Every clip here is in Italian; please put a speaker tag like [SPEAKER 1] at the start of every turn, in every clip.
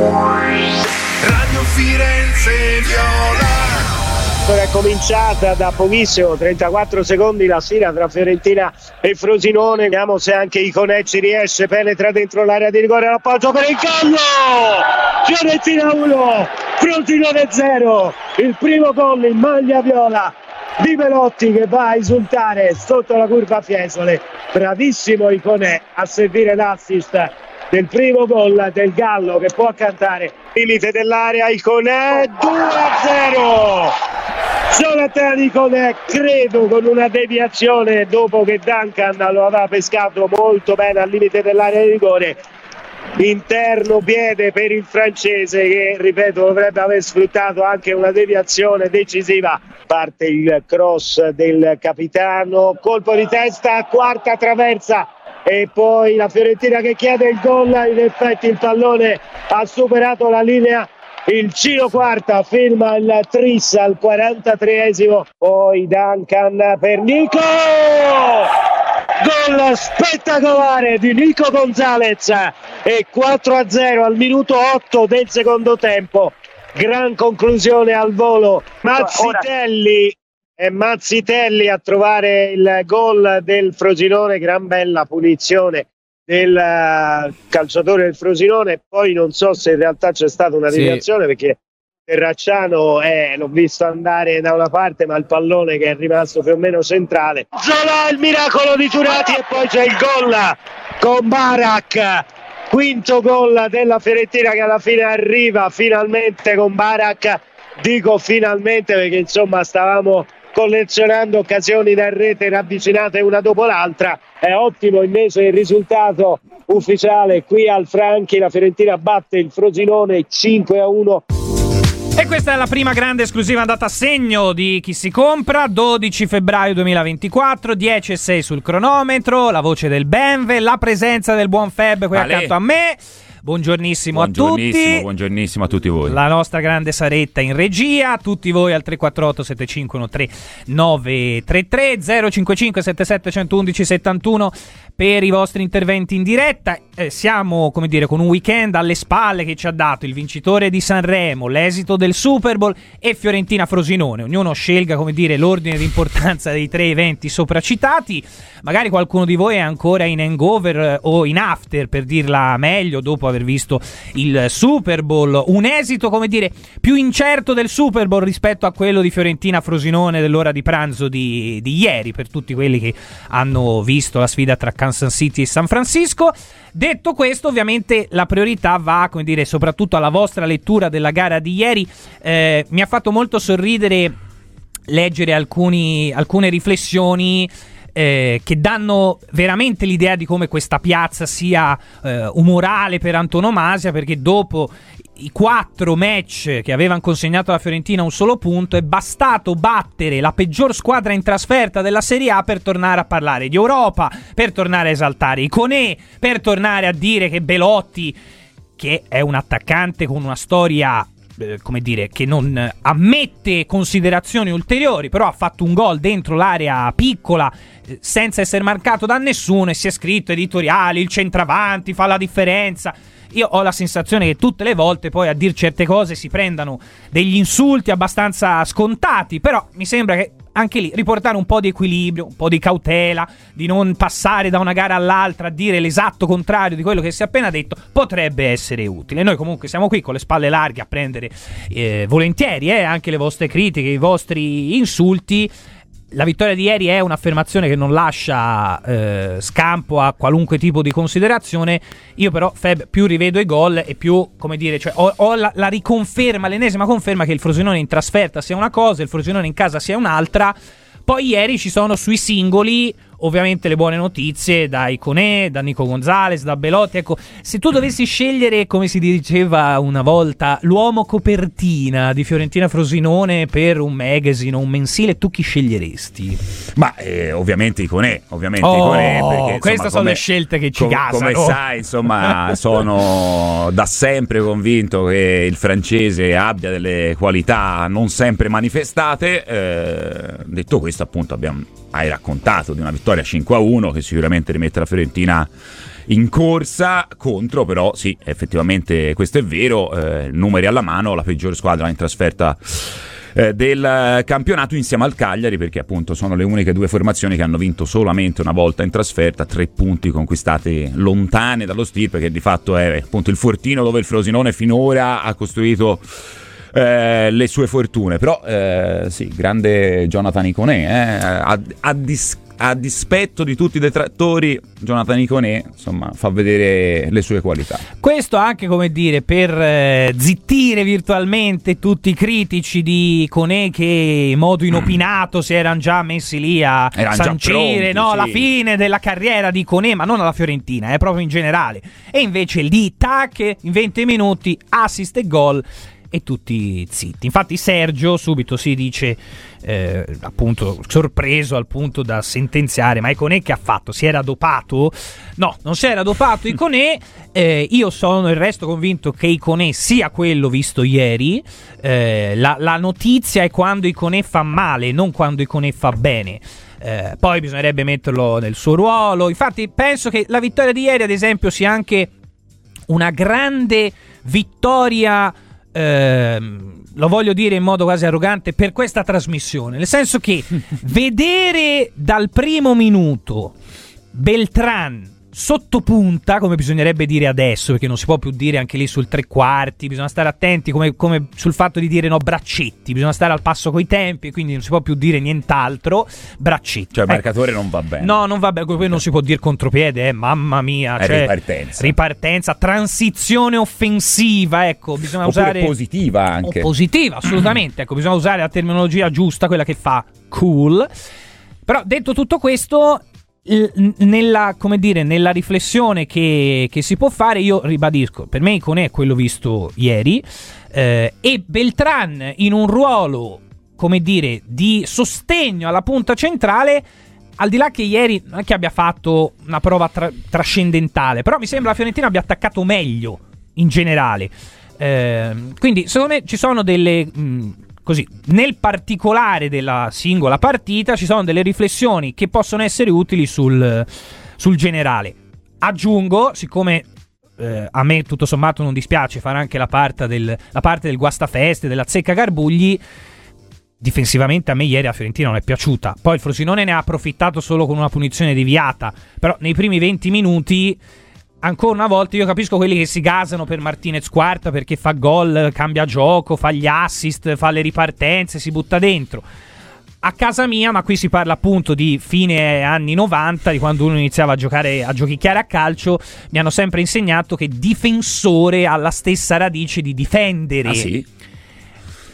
[SPEAKER 1] Radio Firenze Viola.
[SPEAKER 2] È cominciata da pochissimo, 34 secondi la sfida tra Fiorentina e Frosinone. Vediamo se anche Iconè ci riesce, penetra dentro l'area di rigore, l'appoggio per il gol! Fiorentina 1, Frosinone 0. Il primo gol in maglia viola di Velotti che va a esultare sotto la curva Fiesole. Bravissimo Iconè a servire l'assist del primo gol del Gallo che può cantare. Limite dell'area Iconè 2-0 Jonathan Iconè credo con una deviazione dopo che Duncan lo aveva pescato molto bene al limite dell'area di rigore. Interno piede per il francese che ripeto dovrebbe aver sfruttato anche una deviazione decisiva. Parte il cross del capitano colpo di testa quarta traversa e poi la Fiorentina che chiede il gol in effetti il pallone ha superato la linea. Il Cino Quarta firma il tris al 43esimo poi Duncan per Nico. Gol spettacolare di Nico Gonzalez. E 4-0 al minuto 8 del secondo tempo. Gran conclusione al volo. Mazzitelli e Mazzitelli a trovare il gol del Frosinone gran bella punizione del uh, calciatore del Frosinone. Poi non so se in realtà c'è stata una
[SPEAKER 3] Sì.
[SPEAKER 2] deviazione perché Terracciano eh, l'ho visto andare da una parte ma il pallone che è rimasto più o meno centrale. Zola il miracolo di Turati e poi c'è il gol con Barak. Quinto gol della Fiorentina che alla fine arriva finalmente con Barak. Dico finalmente perché insomma stavamo collezionando occasioni da rete ravvicinate una dopo l'altra è ottimo invece il risultato ufficiale qui al Franchi la Fiorentina batte il Frosinone 5 a 1
[SPEAKER 3] E questa è la prima grande esclusiva andata a segno di chi si compra, 12 febbraio 2024, 10 e 6 sul cronometro, la voce del Benve, la presenza del buon Feb qui
[SPEAKER 4] Ale.
[SPEAKER 3] accanto a me. Buongiornissimo, a
[SPEAKER 4] Buongiornissimo,
[SPEAKER 3] tutti.
[SPEAKER 4] buongiornissimo a tutti voi.
[SPEAKER 3] La nostra grande Saretta in regia, tutti voi al 348 7513 933 055 77 111 71 per i vostri interventi in diretta. Eh, siamo, come dire, con un weekend alle spalle che ci ha dato il vincitore di Sanremo, l'esito del Super Bowl e Fiorentina Frosinone. Ognuno scelga, come dire, l'ordine di importanza dei tre eventi sopracitati. Magari qualcuno di voi è ancora in hangover eh, o in after, per dirla meglio, dopo aver visto il Super Bowl. Un esito, come dire, più incerto del Super Bowl rispetto a quello di Fiorentina Frosinone dell'ora di pranzo di, di ieri, per tutti quelli che hanno visto la sfida tra Kansas City e San Francisco. Detto questo, ovviamente la priorità va, come dire, soprattutto alla vostra lettura della gara di ieri. Eh, mi ha fatto molto sorridere leggere alcuni- alcune riflessioni eh, che danno veramente l'idea di come questa piazza sia eh, umorale per antonomasia, perché dopo i quattro match che avevano consegnato alla Fiorentina un solo punto è bastato battere la peggior squadra in trasferta della Serie A per tornare a parlare di Europa, per tornare a esaltare i Conè, per tornare a dire che Belotti che è un attaccante con una storia eh, come dire, che non ammette considerazioni ulteriori, però ha fatto un gol dentro l'area piccola eh, senza essere marcato da nessuno e si è scritto editoriali, il centravanti fa la differenza. Io ho la sensazione che tutte le volte poi a dire certe cose si prendano degli insulti abbastanza scontati, però mi sembra che anche lì riportare un po' di equilibrio, un po' di cautela, di non passare da una gara all'altra a dire l'esatto contrario di quello che si è appena detto, potrebbe essere utile. Noi comunque siamo qui con le spalle larghe a prendere eh, volentieri eh, anche le vostre critiche, i vostri insulti la vittoria di ieri è un'affermazione che non lascia eh, scampo a qualunque tipo di considerazione. Io, però, Feb, più rivedo i gol e più, come dire, cioè, ho, ho la, la, riconferma, l'ennesima conferma che il Frosinone in trasferta sia una cosa, il Frosinone in casa sia un'altra. Poi ieri ci sono sui singoli ovviamente le buone notizie da Iconè, da Nico Gonzalez, da Belotti. Ecco, se tu dovessi scegliere, come si diceva una volta, l'uomo copertina di Fiorentina Frosinone per un magazine o un mensile, tu chi sceglieresti?
[SPEAKER 4] Ma eh, ovviamente Iconè, ovviamente
[SPEAKER 3] oh,
[SPEAKER 4] Iconè perché, insomma,
[SPEAKER 3] queste sono le scelte che ci
[SPEAKER 4] com-
[SPEAKER 3] gasano.
[SPEAKER 4] Come sai, insomma, sono da sempre convinto che il francese abbia delle qualità non sempre manifestate. Eh, detto questo, appunto, abbiamo hai raccontato di una vittoria 5-1 che sicuramente rimette la Fiorentina in corsa. Contro però sì effettivamente questo è vero eh, numeri alla mano la peggiore squadra in trasferta eh, del campionato insieme al Cagliari perché appunto sono le uniche due formazioni che hanno vinto solamente una volta in trasferta tre punti conquistati lontane dallo stirpe che di fatto è appunto il fortino dove il Frosinone finora ha costruito eh, le sue fortune. Però eh, sì, grande Jonathan Iconè, eh, a, a, dis- a, dispetto di tutti i detrattori, Jonathan Iconè insomma, fa vedere le sue qualità.
[SPEAKER 3] Questo anche come dire per eh, zittire virtualmente tutti i critici di Iconè che in modo inopinato si erano già messi lì a
[SPEAKER 4] Eran
[SPEAKER 3] sancire
[SPEAKER 4] pronti,
[SPEAKER 3] no,
[SPEAKER 4] sì.
[SPEAKER 3] la fine della carriera di Iconè, ma non alla Fiorentina, è proprio in generale. E invece lì, tac, in 20 minuti, assist e gol e tutti zitti. Infatti Sergio subito si dice, eh, appunto, sorpreso al punto da sentenziare, ma Iconè che ha fatto? Si era dopato? No, non si era dopato Iconè, eh, io sono il resto convinto che Iconè sia quello visto ieri, eh, la, la notizia è quando Iconè fa male, non quando Iconè fa bene. Eh, poi bisognerebbe metterlo nel suo ruolo. Infatti, penso che la vittoria di ieri, ad esempio, sia anche una grande vittoria ehm, lo voglio dire in modo quasi arrogante, per questa trasmissione. Nel senso che vedere dal primo minuto Beltran sottopunta, come bisognerebbe dire adesso, perché non si può più dire anche lì sul tre quarti, bisogna stare attenti come, come sul fatto di dire no braccetti, bisogna stare al passo coi tempi, quindi non si può più dire nient'altro, braccetti.
[SPEAKER 4] Cioè il
[SPEAKER 3] Eh,
[SPEAKER 4] marcatore non va bene.
[SPEAKER 3] No, non va bene, poi non si può dire contropiede, eh, mamma mia.
[SPEAKER 4] È
[SPEAKER 3] cioè,
[SPEAKER 4] ripartenza.
[SPEAKER 3] Ripartenza, transizione offensiva, ecco, bisogna
[SPEAKER 4] Oppure
[SPEAKER 3] usare...
[SPEAKER 4] positiva anche.
[SPEAKER 3] O positiva, assolutamente. Ecco, bisogna usare la terminologia giusta, quella che fa cool. Però detto tutto questo, nella, dire, nella riflessione che, che si può fare, io ribadisco, per me Icone è quello visto ieri, eh, e Beltran in un ruolo, come dire, di sostegno alla punta centrale, al di là che ieri non è che abbia fatto una prova tra- trascendentale, però mi sembra la Fiorentina abbia attaccato meglio in generale. Ehm, quindi, secondo me ci sono delle. mh, così, nel particolare della singola partita, ci sono delle riflessioni che possono essere utili sul, sul generale. Aggiungo, siccome. eh, a me tutto sommato non dispiace fare anche la parte del, la parte del guastafeste, della zecca Garbugli. Difensivamente a me ieri la Fiorentina non è piaciuta. Poi il Frosinone ne ha approfittato solo con una punizione deviata. Però nei primi 20 minuti ancora una volta io capisco quelli che si gasano per Martinez quarta perché fa gol, cambia gioco, fa gli assist, fa le ripartenze, si butta dentro. A casa mia, ma qui si parla appunto di fine anni 90, di quando uno iniziava a giocare a giochicchiare a calcio, mi hanno sempre insegnato che difensore ha la stessa radice di difendere
[SPEAKER 4] Ah sì?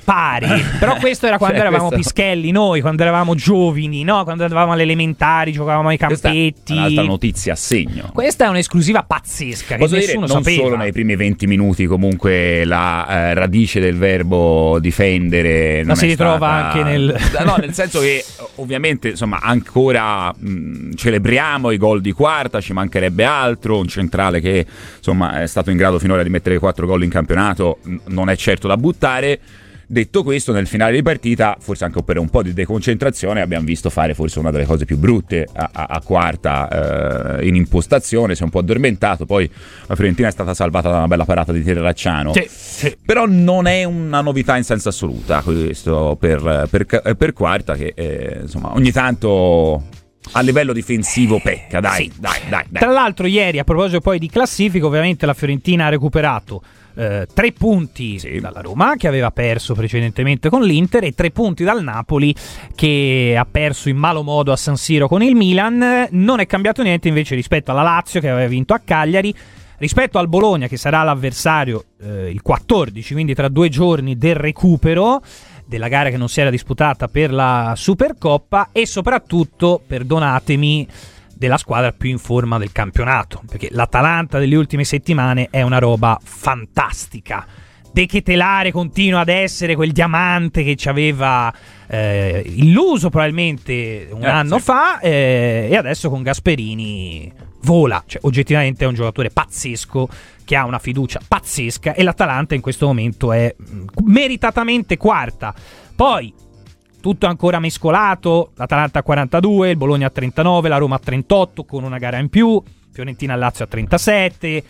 [SPEAKER 3] Pari. Però questo era quando
[SPEAKER 4] Cioè,
[SPEAKER 3] eravamo
[SPEAKER 4] questo-
[SPEAKER 3] pischelli noi, quando eravamo giovani, no? Quando andavamo alle elementari, giocavamo ai
[SPEAKER 4] Questa è
[SPEAKER 3] campetti.
[SPEAKER 4] un'altra notizia a segno.
[SPEAKER 3] Questa è un'esclusiva pazzesca che
[SPEAKER 4] Posso dire,
[SPEAKER 3] nessuno
[SPEAKER 4] non
[SPEAKER 3] sapeva.
[SPEAKER 4] solo nei primi 20 minuti comunque la eh, radice del verbo difendere
[SPEAKER 3] Ma si ritrova
[SPEAKER 4] stata-
[SPEAKER 3] anche nel-
[SPEAKER 4] No, nel senso che ovviamente insomma ancora mh, celebriamo i gol di quarta, ci mancherebbe altro, un centrale che insomma è stato in grado finora di mettere 4 gol in campionato n- non è certo da buttare. Detto questo, nel finale di partita, forse anche per un po' di deconcentrazione, abbiamo visto fare forse una delle cose più brutte a, a, a quarta eh, in impostazione, si è un po' addormentato, poi la Fiorentina è stata salvata da una bella parata di Terracciano.
[SPEAKER 3] Sì, sì.
[SPEAKER 4] Però non è una novità in senso assoluta questo per, per, per quarta che eh, insomma ogni tanto a livello difensivo pecca, dai,
[SPEAKER 3] Sì.
[SPEAKER 4] dai, dai, dai.
[SPEAKER 3] Tra l'altro, ieri, a proposito poi di classifica, ovviamente la Fiorentina ha recuperato eh, tre punti
[SPEAKER 4] Sì.
[SPEAKER 3] dalla Roma, che aveva perso precedentemente con l'Inter, e tre punti dal Napoli, che ha perso in malo modo a San Siro con il Milan. Non è cambiato niente invece rispetto alla Lazio, che aveva vinto a Cagliari. Rispetto al Bologna, che sarà l'avversario eh, il 14, quindi tra due giorni del recupero della gara che non si era disputata per la Supercoppa e soprattutto, perdonatemi, della squadra più in forma del campionato, perché l'Atalanta delle ultime settimane è una roba fantastica. De Ketelare continua ad essere quel diamante che ci aveva eh, illuso probabilmente un
[SPEAKER 4] Eh,
[SPEAKER 3] anno
[SPEAKER 4] sì.
[SPEAKER 3] fa eh, e adesso con Gasperini vola, cioè oggettivamente è un giocatore pazzesco che ha una fiducia pazzesca e l'Atalanta in questo momento è mh, meritatamente quarta. Poi tutto ancora mescolato, l'Atalanta a 42, il Bologna a 39, la Roma a 38 con una gara in più, Fiorentina e Lazio a 37.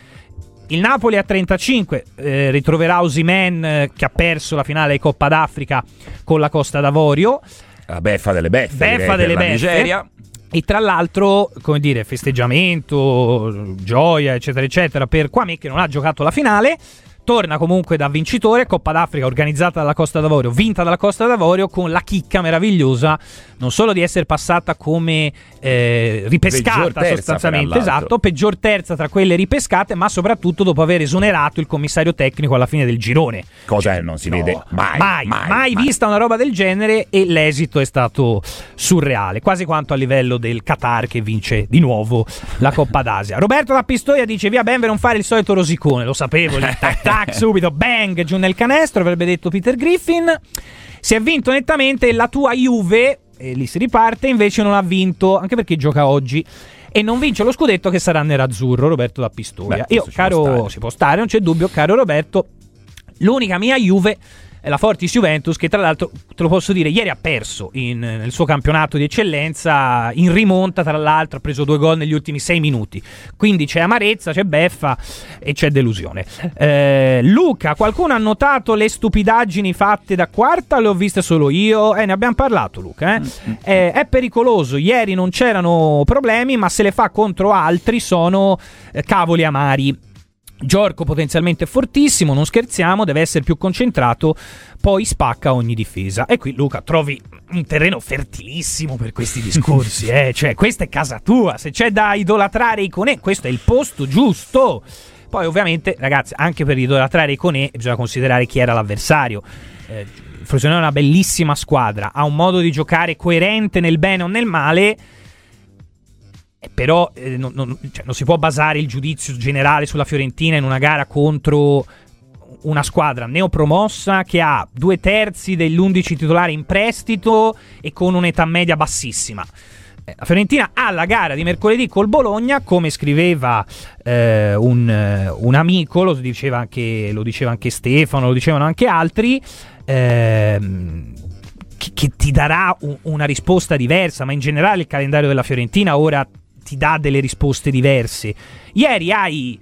[SPEAKER 3] Il Napoli a 35 eh, ritroverà Osimen eh, che ha perso la finale di Coppa d'Africa con la Costa d'Avorio.
[SPEAKER 4] La beffa delle beffe.
[SPEAKER 3] Beffa
[SPEAKER 4] direi,
[SPEAKER 3] delle beffe.
[SPEAKER 4] Nigeria.
[SPEAKER 3] E tra l'altro, come dire, festeggiamento, gioia, eccetera, eccetera, per Kwame che non ha giocato la finale. Torna comunque da vincitore, Coppa d'Africa organizzata dalla Costa d'Avorio, vinta dalla Costa d'Avorio con la chicca meravigliosa non solo di essere passata come eh, ripescata sostanzialmente, esatto, peggior terza tra quelle ripescate, ma soprattutto dopo aver esonerato il commissario tecnico alla fine del girone.
[SPEAKER 4] Cosa che non si
[SPEAKER 3] No,
[SPEAKER 4] vede mai.
[SPEAKER 3] mai,
[SPEAKER 4] mai,
[SPEAKER 3] mai vista una roba del genere e l'esito è stato surreale, quasi quanto a livello del Qatar che vince di nuovo la Coppa d'Asia. Roberto da Pistoia dice via Benver non fare il solito rosicone, lo sapevo, lì, tac tac subito, bang, giù nel canestro, avrebbe detto Peter Griffin. Si è vinto nettamente la tua Juve, e lì si riparte, invece non ha vinto, anche perché gioca oggi. E non vince lo scudetto che sarà nerazzurro, Roberto da Pistoia.
[SPEAKER 4] Beh,
[SPEAKER 3] Io, caro, si può stare, non c'è dubbio, caro Roberto, L'unica mia Juve la Fortis Juventus che tra l'altro, te lo posso dire, ieri ha perso in- nel suo campionato di eccellenza, in rimonta tra l'altro, ha preso due gol negli ultimi sei minuti. Quindi c'è amarezza, c'è beffa e c'è delusione. Eh, Luca, qualcuno ha notato le stupidaggini fatte da quarta? Le ho viste solo io? Eh, ne abbiamo parlato Luca. eh? Eh, è pericoloso, ieri non c'erano problemi, ma se le fa contro altri sono eh, cavoli amari. Giorco potenzialmente fortissimo, non scherziamo, deve essere più concentrato, poi spacca ogni difesa. E qui Luca trovi un terreno fertilissimo per questi discorsi, eh? cioè questa è casa tua, se c'è da idolatrare Iconè, questo è il posto giusto. Poi ovviamente, ragazzi, anche per idolatrare Iconè bisogna considerare chi era l'avversario. Eh, Frosinone è una bellissima squadra, ha un modo di giocare coerente nel bene o nel male, però eh, non, non- cioè, non si può basare il giudizio generale sulla Fiorentina in una gara contro una squadra neopromossa che ha due terzi degli 11 titolari in prestito e con un'età media bassissima. Eh, La Fiorentina ha la gara di mercoledì col Bologna, come scriveva eh, un, eh, un amico, lo diceva, anche, lo diceva anche Stefano, lo dicevano anche altri, ehm, che, che ti darà un- una risposta diversa, ma in generale il calendario della Fiorentina ora ti dà delle risposte diverse. Ieri hai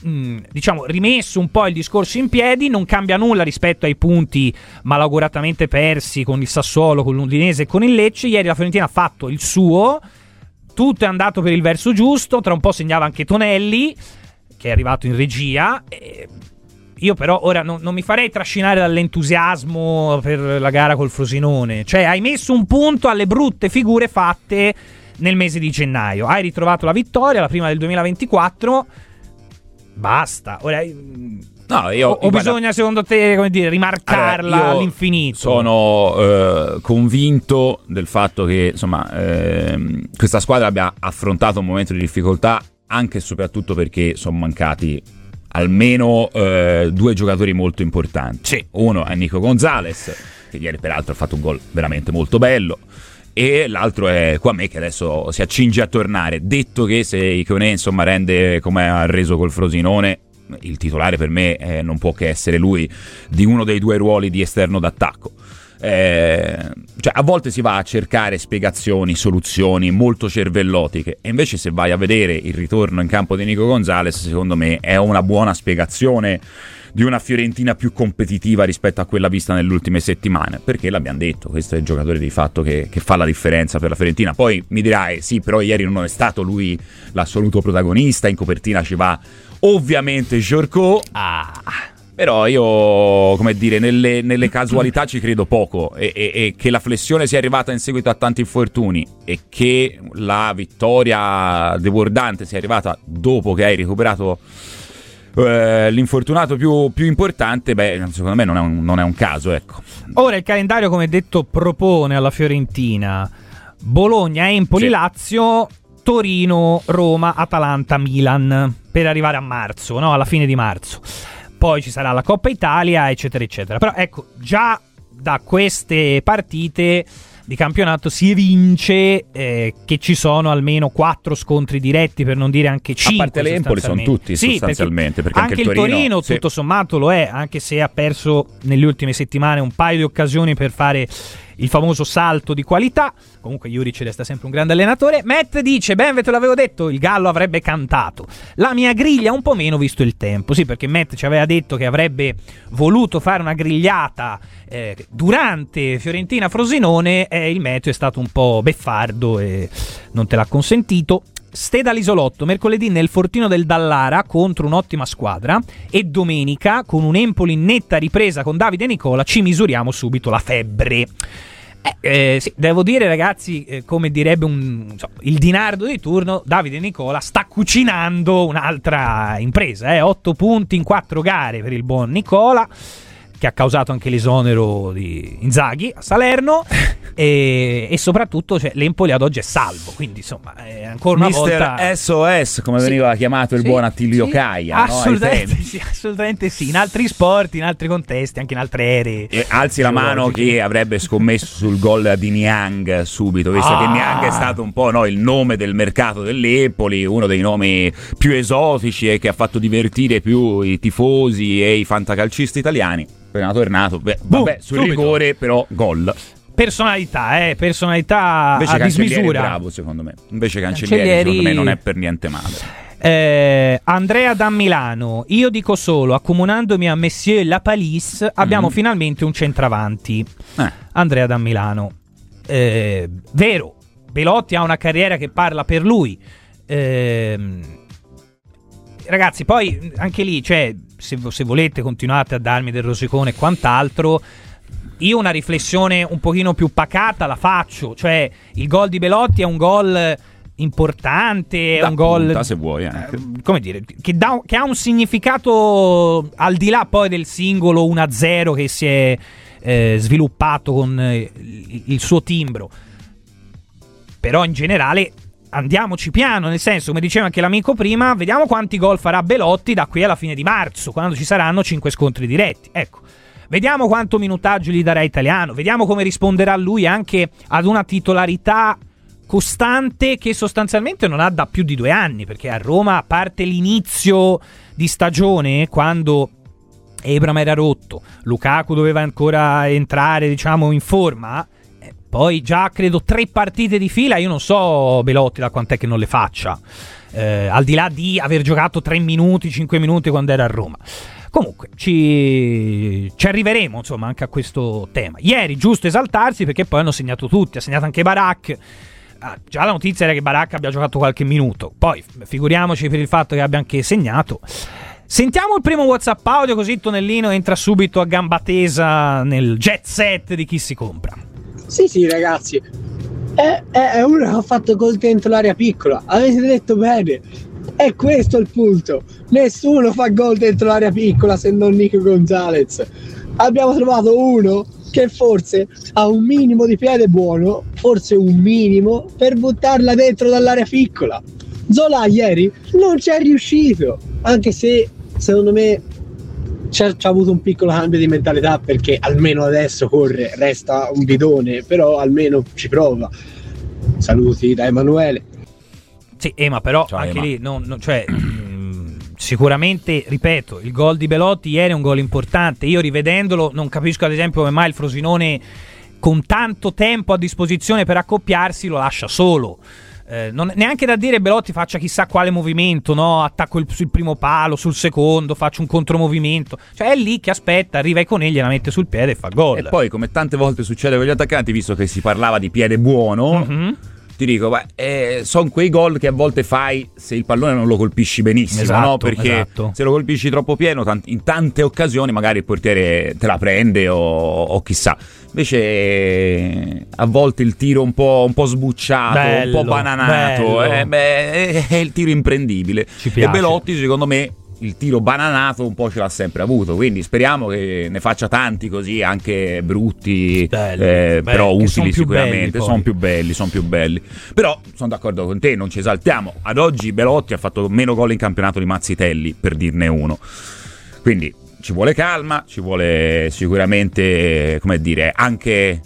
[SPEAKER 3] mh, diciamo rimesso un po' il discorso in piedi, non cambia nulla rispetto ai punti malauguratamente persi con il Sassuolo, con l'Udinese e con il Lecce. Ieri la Fiorentina ha fatto il suo, tutto è andato per il verso giusto, tra un po' segnava anche Tonelli che è arrivato in regia. e io però ora non, non mi farei trascinare dall'entusiasmo per la gara col Frosinone. Cioè, hai messo un punto alle brutte figure fatte nel mese di gennaio. Hai ritrovato la vittoria, la prima del 2024. Basta. Ora, mm,
[SPEAKER 4] No, io,
[SPEAKER 3] o,
[SPEAKER 4] guarda,
[SPEAKER 3] bisogna, secondo te, come dire, rimarcarla
[SPEAKER 4] Allora,
[SPEAKER 3] all'infinito?
[SPEAKER 4] Sono eh, convinto del fatto che insomma ehm, questa squadra abbia affrontato un momento di difficoltà anche e soprattutto perché sono mancati almeno eh, due giocatori molto importanti.
[SPEAKER 3] Sì.
[SPEAKER 4] Uno è Nico Gonzalez, che ieri peraltro ha fatto un gol veramente molto bello. E l'altro è Quame che adesso si accinge a tornare. Detto che se Iconè insomma rende come ha reso col Frosinone, il titolare per me eh, non può che essere lui di uno dei due ruoli di esterno d'attacco. Eh, cioè a volte si va a cercare spiegazioni, soluzioni molto cervellotiche e invece se vai a vedere il ritorno in campo di Nico Gonzalez secondo me è una buona spiegazione di una Fiorentina più competitiva rispetto a quella vista nelle ultime settimane perché l'abbiamo detto, questo è il giocatore di fatto che, che fa la differenza per la Fiorentina poi mi dirai sì però ieri non è stato lui l'assoluto protagonista in copertina ci va ovviamente Giorco
[SPEAKER 3] Ah.
[SPEAKER 4] però io, come dire, nelle, nelle casualità ci credo poco e, e- e che la flessione sia arrivata in seguito a tanti infortuni e che la vittoria debordante sia arrivata dopo che hai recuperato eh, l'infortunato più, più importante, beh, secondo me non è un, non è un caso, ecco.
[SPEAKER 3] Ora il calendario, come detto, propone alla Fiorentina Bologna, Empoli,
[SPEAKER 4] Sì.
[SPEAKER 3] Lazio, Torino, Roma, Atalanta, Milan per arrivare a marzo, no? alla fine di marzo. Poi ci sarà la Coppa Italia, eccetera, eccetera. Però ecco, già da queste partite di campionato si evince eh, che ci sono almeno quattro scontri diretti, per non dire anche cinque.
[SPEAKER 4] parte l'Empoli sono tutti,
[SPEAKER 3] Sì,
[SPEAKER 4] sostanzialmente, perché
[SPEAKER 3] anche,
[SPEAKER 4] anche il
[SPEAKER 3] il
[SPEAKER 4] Torino,
[SPEAKER 3] Torino,
[SPEAKER 4] sì.
[SPEAKER 3] tutto sommato lo è, anche se ha perso nelle ultime settimane un paio di occasioni per fare il famoso salto di qualità. Comunque Juric resta sempre un grande allenatore. Matt dice, ben ve te l'avevo detto, il Gallo avrebbe cantato. La mia griglia un po' meno visto il tempo. Sì, perché Matt ci aveva detto che avrebbe voluto fare una grigliata eh, durante Fiorentina-Frosinone e il meteo è stato un po' beffardo e non te l'ha consentito. Steda all'isolotto, mercoledì nel Fortino del Dallara contro un'ottima squadra e domenica con un Empoli in netta ripresa con Davide e Nicola ci misuriamo subito la febbre. Eh, eh, sì, devo dire ragazzi, eh, come direbbe un, so, il dinardo di turno, Davide Nicola sta cucinando un'altra impresa, eh, 8 punti in 4 gare per il buon Nicola che ha causato anche l'esonero di Inzaghi a Salerno e, e soprattutto cioè, l'Empoli ad oggi è salvo, quindi insomma è ancora una volta...
[SPEAKER 4] Mister SOS, come
[SPEAKER 3] Sì.
[SPEAKER 4] veniva chiamato il
[SPEAKER 3] Sì,
[SPEAKER 4] buon Attilio
[SPEAKER 3] sì,
[SPEAKER 4] Caia, no? Ai
[SPEAKER 3] assolutamente,
[SPEAKER 4] tempi.
[SPEAKER 3] sì, assolutamente sì. In altri sport, in altri contesti, anche in altre aree.
[SPEAKER 4] E alzi la mano chi avrebbe scommesso sul gol di Niang subito, visto
[SPEAKER 3] Ah.
[SPEAKER 4] che Niang è stato un po' no, il nome del mercato dell'Empoli, uno dei nomi più esotici e che ha fatto divertire più i tifosi e i fantacalcisti italiani. Appena tornato, beh,
[SPEAKER 3] Boom,
[SPEAKER 4] vabbè, sul
[SPEAKER 3] subito.
[SPEAKER 4] rigore però gol.
[SPEAKER 3] Personalità, eh, personalità
[SPEAKER 4] Invece
[SPEAKER 3] a dismisura.
[SPEAKER 4] bravo secondo me. Invece Cancellieri,
[SPEAKER 3] Cancellieri-
[SPEAKER 4] secondo me non è per niente male.
[SPEAKER 3] Eh, Andrea da Milano, io dico solo, accomunandomi a Monsieur La Palisse, abbiamo
[SPEAKER 4] Mhm.
[SPEAKER 3] finalmente un centravanti.
[SPEAKER 4] Eh.
[SPEAKER 3] Andrea da Milano. Eh, vero, Belotti ha una carriera che parla per lui. Ehm, ragazzi, poi anche lì, cioè, se, se volete continuate a darmi del rosicone e quant'altro. Io una riflessione un pochino più pacata la faccio, cioè il gol di Belotti è un gol importante, è
[SPEAKER 4] Da
[SPEAKER 3] un gol
[SPEAKER 4] se vuoi, anche.
[SPEAKER 3] eh, come dire, che, dà- che ha un significato al di là poi del singolo 1-0 che si è eh, sviluppato con eh, il suo timbro. Però in generale andiamoci piano, nel senso, come diceva anche l'amico prima, vediamo quanti gol farà Belotti da qui alla fine di marzo, quando ci saranno 5 scontri diretti. Ecco. Vediamo quanto minutaggio gli darà Italiano, vediamo come risponderà lui anche ad una titolarità costante che sostanzialmente non ha da più di due anni, perché a Roma, a parte l'inizio di stagione, quando Ebram era rotto, Lukaku doveva ancora entrare, diciamo, in forma, poi già credo tre partite di fila, io non so Belotti da quant'è che non le faccia, eh, al di là di aver giocato 3 minuti, 5 minuti quando era a Roma. Comunque, ci, ci arriveremo insomma anche a questo tema. Ieri, giusto esaltarsi perché poi hanno segnato tutti, ha segnato anche Barak. Ah, già la notizia era che Barak abbia giocato qualche minuto, poi figuriamoci per il fatto che abbia anche segnato. Sentiamo il primo WhatsApp audio così Tonellino entra subito a gamba tesa nel jet set di chi si compra.
[SPEAKER 5] Sì, sì, ragazzi. È, è- è uno che ha fatto gol dentro l'area piccola. Avete detto bene. È questo il punto. Nessuno fa gol dentro l'area piccola se non Nico Gonzalez. Abbiamo trovato uno che forse ha un minimo di piede buono, forse un minimo, per buttarla dentro dall'area piccola. Zola ieri non ci è riuscito, anche se secondo me c'è, c'ha avuto un piccolo cambio di mentalità perché almeno adesso corre, resta un bidone, però almeno ci prova. Saluti da Emanuele.
[SPEAKER 3] Sì, Ema, però
[SPEAKER 4] Ciao,
[SPEAKER 3] anche
[SPEAKER 4] Ema.
[SPEAKER 3] lì, non- non- cioè, mm, sicuramente, ripeto, il gol di Belotti ieri è un gol importante. Io rivedendolo non capisco ad esempio come mai il Frosinone con tanto tempo a disposizione per accoppiarsi lo lascia solo. Eh, non, neanche da dire Belotti faccia chissà quale movimento, no? attacco il, sul primo palo, sul secondo, faccio un contromovimento. Cioè è lì che aspetta, arriva ai conigli, la mette sul piede e fa gol.
[SPEAKER 4] E poi, come tante volte succede con gli attaccanti, visto che si parlava di piede buono,
[SPEAKER 3] Mhm.
[SPEAKER 4] Ti dico, eh, sono quei gol che a volte fai se il pallone non lo colpisci benissimo,
[SPEAKER 3] Esatto,
[SPEAKER 4] no? Perché
[SPEAKER 3] esatto.
[SPEAKER 4] se lo colpisci troppo pieno, in tante occasioni magari il portiere te la prende o, o chissà. Invece eh, a volte il tiro un po', un po' sbucciato,
[SPEAKER 3] Bello,
[SPEAKER 4] un po' bananato, eh, beh, è, è il tiro imprendibile.
[SPEAKER 3] Ci
[SPEAKER 4] E. Belotti, secondo me, il tiro bananato un po' ce l'ha sempre avuto. Quindi speriamo che ne faccia tanti così, anche brutti,
[SPEAKER 3] Belli.
[SPEAKER 4] eh,
[SPEAKER 3] Beh,
[SPEAKER 4] però utili
[SPEAKER 3] son
[SPEAKER 4] sicuramente. Sono più belli, sono più belli. Però sono d'accordo con te, non ci esaltiamo. Ad oggi Belotti ha fatto meno gol in campionato di Mazzitelli, per dirne uno. Quindi ci vuole calma, ci vuole sicuramente, come dire, anche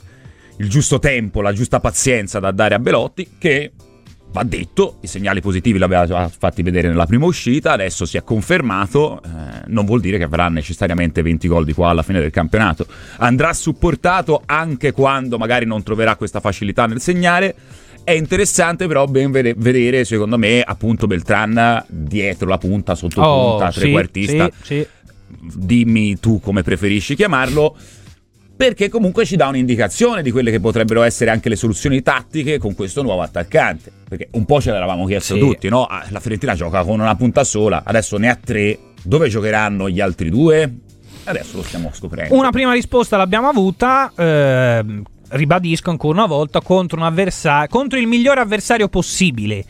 [SPEAKER 4] il giusto tempo, la giusta pazienza da dare a Belotti che va detto, i segnali positivi l'aveva già fatti vedere nella prima uscita, adesso si è confermato, eh, non vuol dire che avrà necessariamente 20 gol di qua alla fine del campionato. Andrà supportato anche quando magari non troverà questa facilità nel segnare. È interessante però ben vede- vedere, secondo me, appunto Beltran dietro la punta, sotto punta,
[SPEAKER 3] Oh, sì,
[SPEAKER 4] trequartista
[SPEAKER 3] sì, sì.
[SPEAKER 4] dimmi tu come preferisci chiamarlo, perché comunque ci dà un'indicazione di quelle che potrebbero essere anche le soluzioni tattiche con questo nuovo attaccante. Perché un po' ce l'eravamo chiesto
[SPEAKER 3] Sì.
[SPEAKER 4] tutti, no? Ah, La Fiorentina gioca con una punta sola, adesso ne ha tre. Dove giocheranno gli altri due? Adesso lo stiamo scoprendo.
[SPEAKER 3] Una prima risposta l'abbiamo avuta. ehm, ribadisco ancora una volta contro, un avversa- contro il migliore avversario possibile.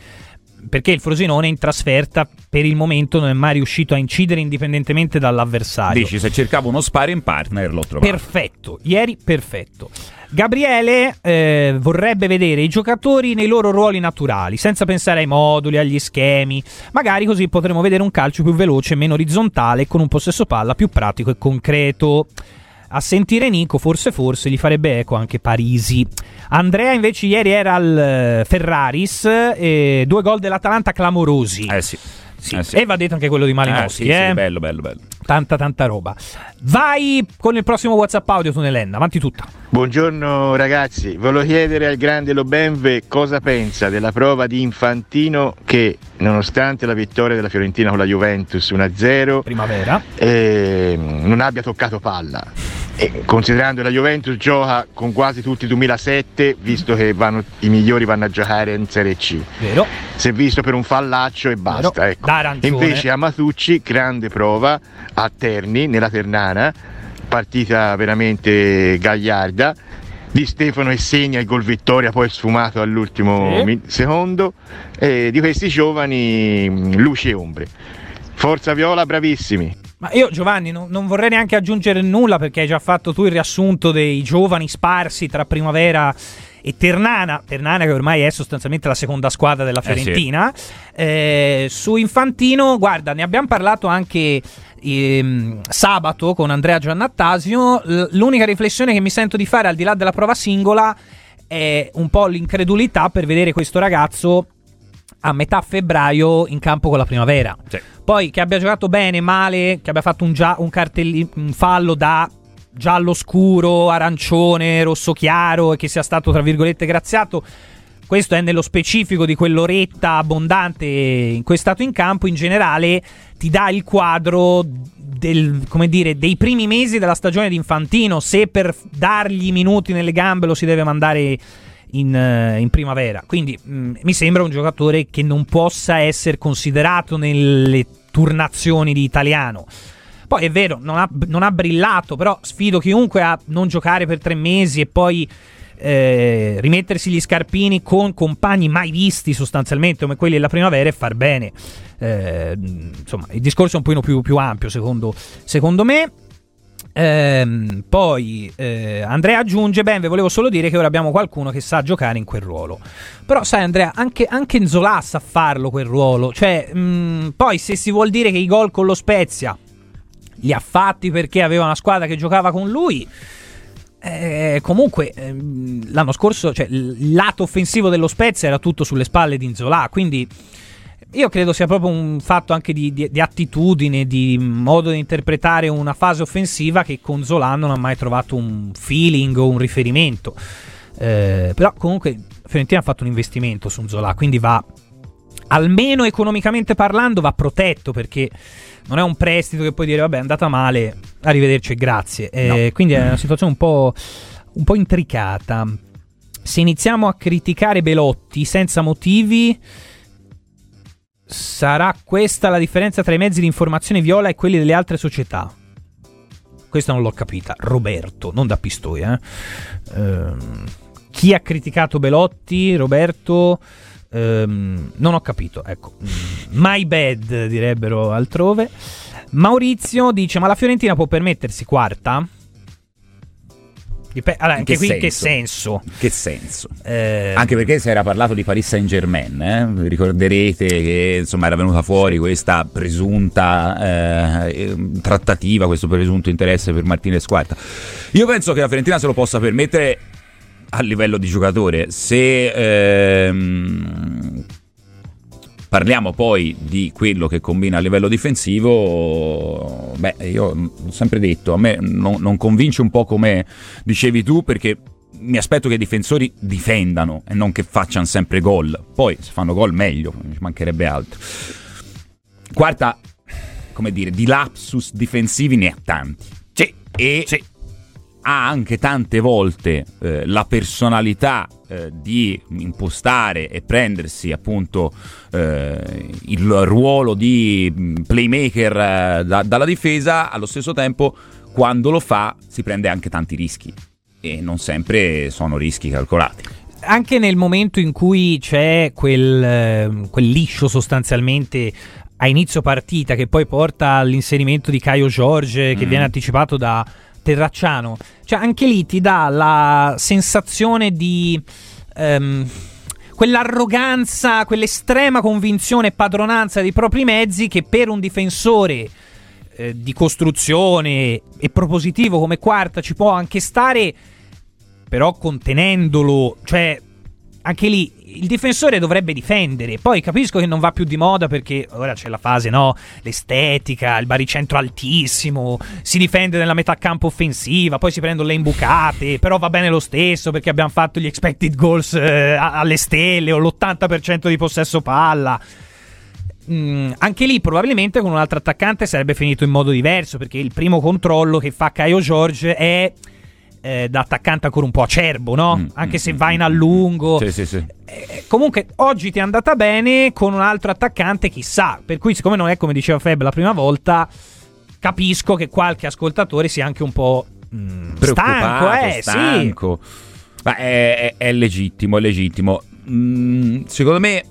[SPEAKER 3] Perché il Frosinone in trasferta per il momento non è mai riuscito a incidere indipendentemente dall'avversario.
[SPEAKER 4] Dici, se cercavo uno sparring partner l'ho trovato.
[SPEAKER 3] Perfetto, ieri perfetto. Gabriele eh, vorrebbe vedere i giocatori nei loro ruoli naturali, senza pensare ai moduli, agli schemi. Magari così potremo vedere un calcio più veloce, meno orizzontale, con un possesso palla più pratico e concreto. A sentire Nico, forse forse gli farebbe eco anche Parisi. Andrea invece ieri era al eh, Ferraris, eh, due gol dell'Atalanta clamorosi.
[SPEAKER 4] Eh sì.
[SPEAKER 3] Sì,
[SPEAKER 4] Eh sì.
[SPEAKER 3] E va detto anche quello di
[SPEAKER 4] Eh,
[SPEAKER 3] Malinowski,
[SPEAKER 4] sì,
[SPEAKER 3] eh.
[SPEAKER 4] sì, bello, bello, bello.
[SPEAKER 3] Tanta tanta roba. Vai con il prossimo WhatsApp audio Tunelenna, avanti tutta.
[SPEAKER 6] Buongiorno ragazzi, volevo chiedere al grande Lobenve cosa pensa della prova di Infantino che nonostante la vittoria della Fiorentina con la Juventus 1-0
[SPEAKER 3] Primavera.
[SPEAKER 6] eh, non abbia toccato palla. E considerando la Juventus gioca con quasi tutti il 2007, visto che vanno- i migliori vanno a giocare in Serie C.
[SPEAKER 3] Vero?
[SPEAKER 6] Si è visto per un fallaccio e basta. Ecco. Invece Amatucci, grande prova a Terni, nella Ternana, partita veramente gagliarda. Di Stefano e segna il gol vittoria, poi sfumato all'ultimo
[SPEAKER 3] Sì.
[SPEAKER 6] secondo. E di questi giovani mh, luci e ombre. Forza Viola, bravissimi.
[SPEAKER 3] Ma io Giovanni non, non vorrei neanche aggiungere nulla perché hai già fatto tu il riassunto dei giovani sparsi tra primavera e Ternana, Ternana che ormai è sostanzialmente la seconda squadra della
[SPEAKER 4] Eh sì.
[SPEAKER 3] Fiorentina. Eh, su Infantino, guarda, ne abbiamo parlato anche ehm, sabato con Andrea Giannattasio. L'unica riflessione che mi sento di fare al di là della prova singola è un po' l'incredulità per vedere questo ragazzo a metà febbraio in campo con la primavera.
[SPEAKER 4] Sì.
[SPEAKER 3] Poi che abbia giocato bene, male, che abbia fatto un, gia- un cartelli- un fallo da giallo scuro, arancione, rosso chiaro e che sia stato tra virgolette graziato. Questo è nello specifico di quell'oretta abbondante in cui è stato in campo. In generale, ti dà il quadro del- come dire, dei primi mesi della stagione di Infantino. Se per dargli minuti nelle gambe lo si deve mandare in, eh, in primavera. Quindi mh, mi sembra un giocatore che non possa essere considerato nelle turnazioni di italiano. Poi è vero, non ha, non ha brillato, però sfido chiunque a non giocare per tre mesi e poi eh, rimettersi gli scarpini con compagni mai visti sostanzialmente come quelli della primavera e far bene. Eh, insomma, il discorso è un pochino più, più ampio secondo, secondo me. Ehm, poi eh, Andrea aggiunge: Ben, vi volevo solo dire che ora abbiamo qualcuno che sa giocare in quel ruolo. Però, sai, Andrea, anche, anche Nzola sa farlo quel ruolo. Cioè, mh, poi se si vuol dire che i gol con lo Spezia li ha fatti perché aveva una squadra che giocava con lui. eh, comunque, ehm, l'anno scorso, cioè, il lato offensivo dello Spezia era tutto sulle spalle di Nzola. Quindi io credo sia proprio un fatto anche di, di, di, attitudine, di modo di interpretare una fase offensiva che con Zola non ha mai trovato un feeling o un riferimento. Eh, però comunque Fiorentina ha fatto un investimento su Zola, quindi va almeno economicamente parlando va protetto perché non è un prestito che puoi dire vabbè è andata male, arrivederci e grazie. Eh, no. Quindi è una situazione un po', un po' intricata. Se iniziamo a criticare Belotti senza motivi Sarà questa la differenza tra i mezzi di informazione viola e quelli delle altre società? Questa non l'ho capita. Roberto, non da Pistoia. Eh? Ehm, chi ha criticato Belotti? Roberto? Ehm, non ho capito. Ecco, my bad direbbero altrove. Maurizio dice: Ma la Fiorentina può permettersi quarta? Dip- allora, anche
[SPEAKER 4] che
[SPEAKER 3] qui
[SPEAKER 4] senso?
[SPEAKER 3] che senso?
[SPEAKER 4] Che senso?
[SPEAKER 3] Eh,
[SPEAKER 4] Anche perché si era parlato di Paris Saint Germain, eh? ricorderete che insomma era venuta fuori questa presunta eh, trattativa, questo presunto interesse per Martinez Quarta. Io penso che la Fiorentina se lo possa permettere a livello di giocatore. Se ehm, parliamo poi di quello che combina a livello difensivo, beh, io ho sempre detto, a me non, non convince un po' come dicevi tu, perché mi aspetto che i difensori difendano e non che facciano sempre gol. Poi se fanno gol meglio, ci mancherebbe altro. Quarta, come dire, di lapsus difensivi ne ha tanti.
[SPEAKER 3] Sì,
[SPEAKER 4] E
[SPEAKER 3] sì.
[SPEAKER 4] Ha anche tante volte eh, la personalità eh, di impostare e prendersi appunto eh, il ruolo di mh, playmaker eh, da- dalla difesa, allo stesso tempo quando lo fa si prende anche tanti rischi e non sempre sono rischi calcolati.
[SPEAKER 3] anche nel momento in cui c'è quel, eh, quel liscio sostanzialmente a inizio partita che poi porta all'inserimento di Caio Giorge che
[SPEAKER 4] Mm.
[SPEAKER 3] viene anticipato da Terracciano, cioè anche lì ti dà la sensazione di ehm, quell'arroganza, quell'estrema convinzione e padronanza dei propri mezzi che per un difensore eh, di costruzione e propositivo come quarta ci può anche stare però contenendolo, cioè anche lì il difensore dovrebbe difendere. Poi capisco che non va più di moda perché ora c'è la fase, no? L'estetica, il baricentro altissimo, si difende nella metà campo offensiva, poi si prendono le imbucate, però va bene lo stesso perché abbiamo fatto gli expected goals eh, alle stelle o l'80% di possesso palla. Mm, anche lì probabilmente con un altro attaccante sarebbe finito in modo diverso perché il primo controllo che fa Caio George è eh, da attaccante ancora un po' acerbo, no?
[SPEAKER 4] Mm,
[SPEAKER 3] Anche
[SPEAKER 4] mm,
[SPEAKER 3] se
[SPEAKER 4] mm,
[SPEAKER 3] va in
[SPEAKER 4] mm,
[SPEAKER 3] allungo.
[SPEAKER 4] Sì, sì, sì.
[SPEAKER 3] Eh, comunque oggi ti è andata bene con un altro attaccante, chissà. Per cui, siccome non è come diceva Feb la prima volta, capisco che qualche ascoltatore sia anche un po' mm, stanco, eh, sì.
[SPEAKER 4] stanco. Ma è, è- è legittimo, è legittimo. Mm, secondo me,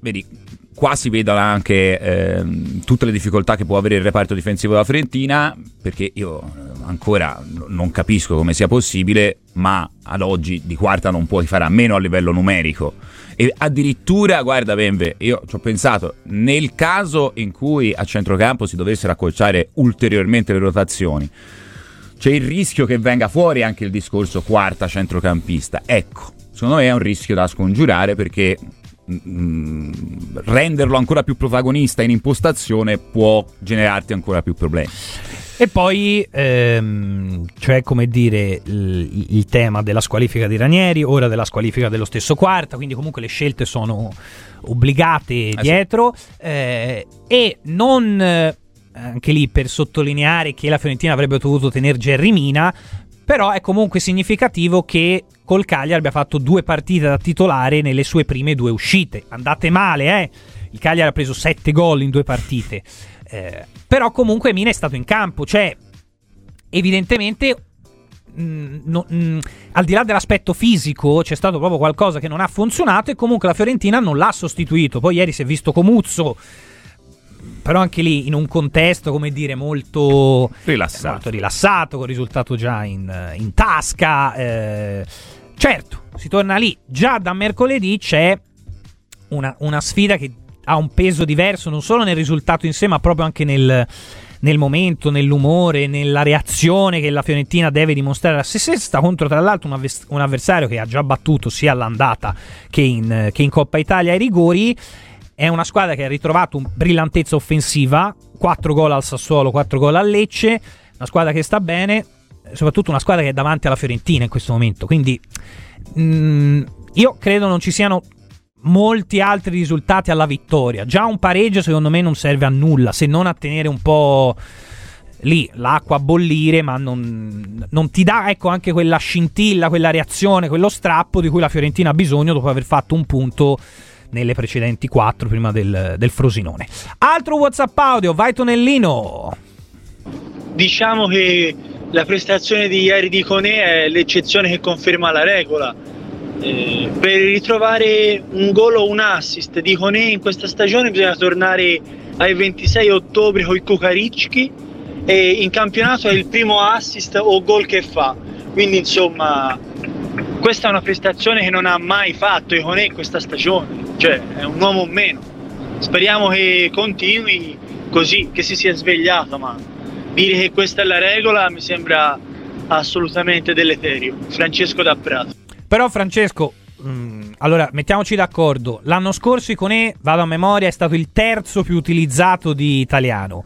[SPEAKER 4] vedi, qua si vedono anche ehm, tutte le difficoltà che può avere il reparto difensivo della Fiorentina, perché io eh, ancora non capisco come sia possibile, ma ad oggi di quarta non puoi fare a meno a livello numerico. E addirittura, guarda Benve, io ci ho pensato, nel caso in cui a centrocampo si dovessero accorciare ulteriormente le rotazioni, c'è il rischio che venga fuori anche il discorso quarta centrocampista. Ecco, secondo me è un rischio da scongiurare perché mm, renderlo ancora più protagonista in impostazione può generarti ancora più problemi.
[SPEAKER 3] E poi, ehm, cioè, come dire, il, il tema della squalifica di Ranieri, ora della squalifica dello stesso Quarta, quindi comunque le scelte sono obbligate dietro. eh, e non, eh, anche lì per sottolineare che la Fiorentina avrebbe dovuto tenere Gerry Mina, però è comunque significativo che col Cagliari abbia fatto due partite da titolare nelle sue prime due uscite. Andate male, eh? Il Cagliari ha preso sette gol in due partite. Eh, però comunque Mina è stato in campo, cioè evidentemente mh, no- mh, al di là dell'aspetto fisico c'è stato proprio qualcosa che non ha funzionato e comunque la Fiorentina non l'ha sostituito. Poi ieri si è visto Comuzzo, però anche lì in un contesto, come dire, molto
[SPEAKER 4] Rilassato.
[SPEAKER 3] molto rilassato, con il risultato già in, in tasca. eh. certo, si torna lì. Già da mercoledì c'è una, una sfida che ha un peso diverso, non solo nel risultato in sé, ma proprio anche nel, nel momento, nell'umore, nella reazione che la Fiorentina deve dimostrare a se stessa contro, tra l'altro, un, avversario che ha già battuto sia all'andata che in, che in Coppa Italia ai rigori. è una squadra che ha ritrovato brillantezza offensiva, 4 gol al Sassuolo, 4 gol al Lecce, una squadra che sta bene, soprattutto una squadra che è davanti alla Fiorentina in questo momento. Quindi mh, mm, io credo non ci siano molti altri risultati alla vittoria. Già un pareggio secondo me non serve a nulla, se non a tenere un po' lì l'acqua a bollire, ma non, non, ti dà ecco, anche quella scintilla, quella reazione, quello strappo di cui la Fiorentina ha bisogno dopo aver fatto un punto nelle precedenti quattro prima del, del Frosinone. Altro WhatsApp audio, vai Tonellino.
[SPEAKER 7] Diciamo che la prestazione di ieri di Conè è l'eccezione che conferma la regola. Eh, per ritrovare un gol o un assist di Conè in questa stagione bisogna tornare ai 26 ottobre con i Kukaricki e in campionato è il primo assist o gol che fa. Quindi insomma questa è una prestazione che non ha mai fatto Iconè in questa stagione, cioè è un uomo in meno. Speriamo che continui così, che si sia svegliato, ma dire che questa è la regola mi sembra assolutamente deleterio. Francesco da Prato.
[SPEAKER 3] Però Francesco, mh, mm, allora mettiamoci d'accordo, l'anno scorso Iconè, vado a memoria, è stato il terzo più utilizzato di italiano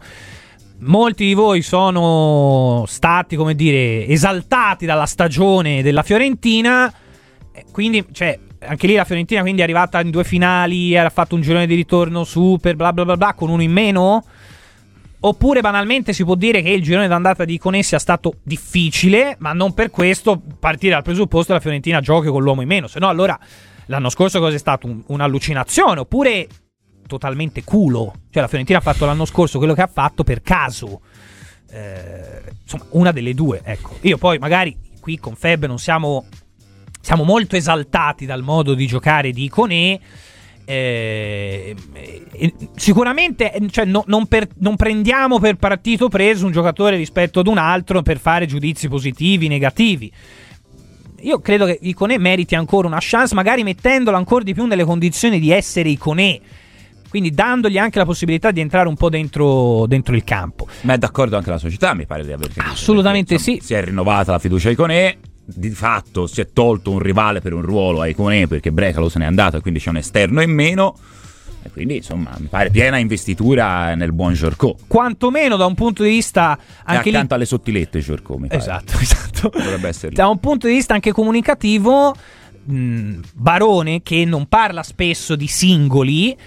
[SPEAKER 3] molti di voi sono stati, come dire, esaltati dalla stagione della Fiorentina. Quindi, cioè, anche lì la Fiorentina quindi è arrivata in due finali, ha fatto un girone di ritorno super, bla bla bla bla, con uno in meno. Oppure banalmente si può dire che il girone d'andata di Conè sia stato difficile, ma non per questo partire dal presupposto che la Fiorentina giochi con l'uomo in meno. Se no, allora l'anno scorso cosa è stato? Un, un'allucinazione. Oppure totalmente culo. Cioè, la Fiorentina ha fatto l'anno scorso quello che ha fatto per caso. Eh, insomma, una delle due, ecco. Io poi magari qui con Feb non siamo. Siamo molto esaltati dal modo di giocare di Iconè. Eh, eh, sicuramente cioè, no, non, per, non, prendiamo per partito preso un giocatore rispetto ad un altro per fare giudizi positivi, negativi. Io credo che Iconè meriti ancora una chance, magari mettendolo ancora di più nelle condizioni di essere Iconè quindi dandogli anche la possibilità di entrare un po' dentro, dentro il campo.
[SPEAKER 4] Ma è d'accordo anche la società, mi pare di aver
[SPEAKER 3] capito. Assolutamente perché, insomma,
[SPEAKER 4] sì. Si è rinnovata la fiducia a Iconè, di fatto si è tolto un rivale per un ruolo a Iconè perché Brecalo se n'è andato e quindi c'è un esterno in meno. E quindi, insomma, mi pare piena investitura nel buon Giorcò.
[SPEAKER 3] Quantomeno da un punto di vista anche
[SPEAKER 4] e accanto
[SPEAKER 3] lì...
[SPEAKER 4] alle sottilette Giorcò, mi pare.
[SPEAKER 3] Esatto, esatto.
[SPEAKER 4] Dovrebbe essere
[SPEAKER 3] Da un punto di vista anche comunicativo, mh, Barone che non parla spesso di singoli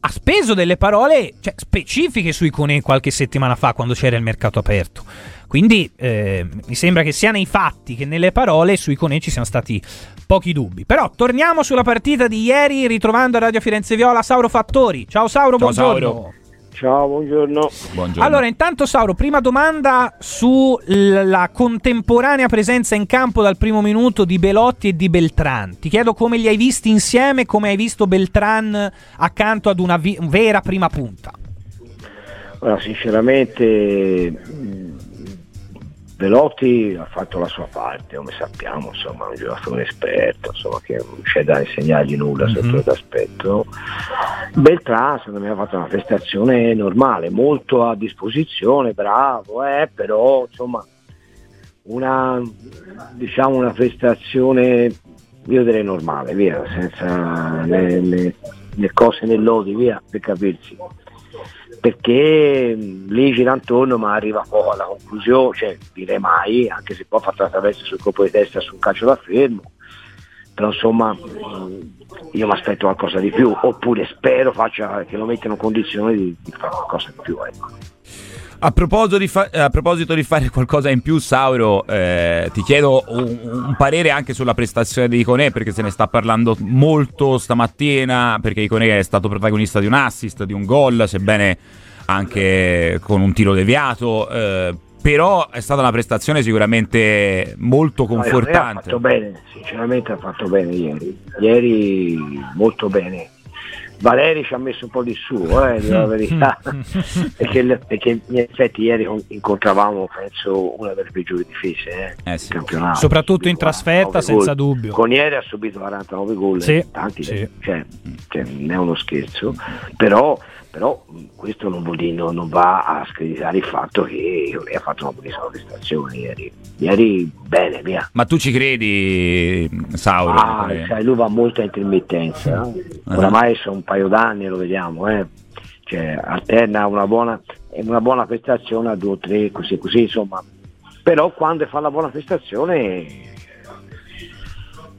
[SPEAKER 3] ha speso delle parole cioè, specifiche su Icone qualche settimana fa quando c'era il mercato aperto. Quindi eh, mi sembra che sia nei fatti che nelle parole su Icone ci siano stati pochi dubbi. Però torniamo sulla partita di ieri ritrovando a Radio Firenze Viola Sauro Fattori. Ciao Sauro, Ciao, buongiorno. Sauro.
[SPEAKER 8] Ciao, buongiorno.
[SPEAKER 3] buongiorno. Allora, intanto Sauro, prima domanda sulla contemporanea presenza in campo dal primo minuto di Belotti e di Beltran. Ti chiedo come li hai visti insieme, come hai visto Beltran accanto ad una vi- vera prima punta.
[SPEAKER 8] Allora, sinceramente Velotti ha fatto la sua parte, come sappiamo, insomma, è un giocatore esperto, insomma, che non c'è da insegnargli nulla mm-hmm. sotto questo aspetto. Beltrán secondo me ha fatto una prestazione normale, molto a disposizione, bravo, eh, però insomma una, diciamo, una prestazione io direi normale, via, senza le, le, le cose nell'odi, via, per capirsi perché lì gira intorno ma arriva poco alla conclusione, cioè direi mai, anche se poi ha fatto la traversa sul colpo di testa su un calcio da fermo, però insomma io mi aspetto qualcosa di più, oppure spero faccia, che lo mettano in condizione di, di fare qualcosa di più. Ecco.
[SPEAKER 4] A proposito, fa- a proposito, di fare qualcosa in più, Sauro, eh, ti chiedo un, un, parere anche sulla prestazione di Iconè, perché se ne sta parlando molto stamattina, perché Iconè è stato protagonista di un assist, di un gol, sebbene anche con un tiro deviato. Eh, però è stata una prestazione sicuramente molto confortante. Ha
[SPEAKER 8] fatto bene, sinceramente ha fatto bene ieri. Ieri molto bene Valeri ci ha messo un po' di suo, eh, la verità, perché, perché, in effetti ieri incontravamo penso una delle peggiori difese eh, eh sì. campionato.
[SPEAKER 3] Soprattutto in trasferta senza
[SPEAKER 8] gol.
[SPEAKER 3] dubbio.
[SPEAKER 8] Con ieri ha subito 49 gol,
[SPEAKER 3] sì.
[SPEAKER 8] tanti,
[SPEAKER 3] sì.
[SPEAKER 8] Cioè, cioè, non è uno scherzo, però però mh, questo non, vuol dire, non, non va a screditare il fatto che lei ha fatto una buonissima prestazione ieri. Ieri bene, via.
[SPEAKER 4] Ma tu ci credi, Sauro?
[SPEAKER 8] Ah,
[SPEAKER 4] Eh,
[SPEAKER 8] sai, lui va molto a intermittenza. eh. Oramai sono un paio d'anni, lo vediamo, eh. Cioè, alterna una buona, una buona prestazione a due o tre, così così, insomma. Però quando fa la buona prestazione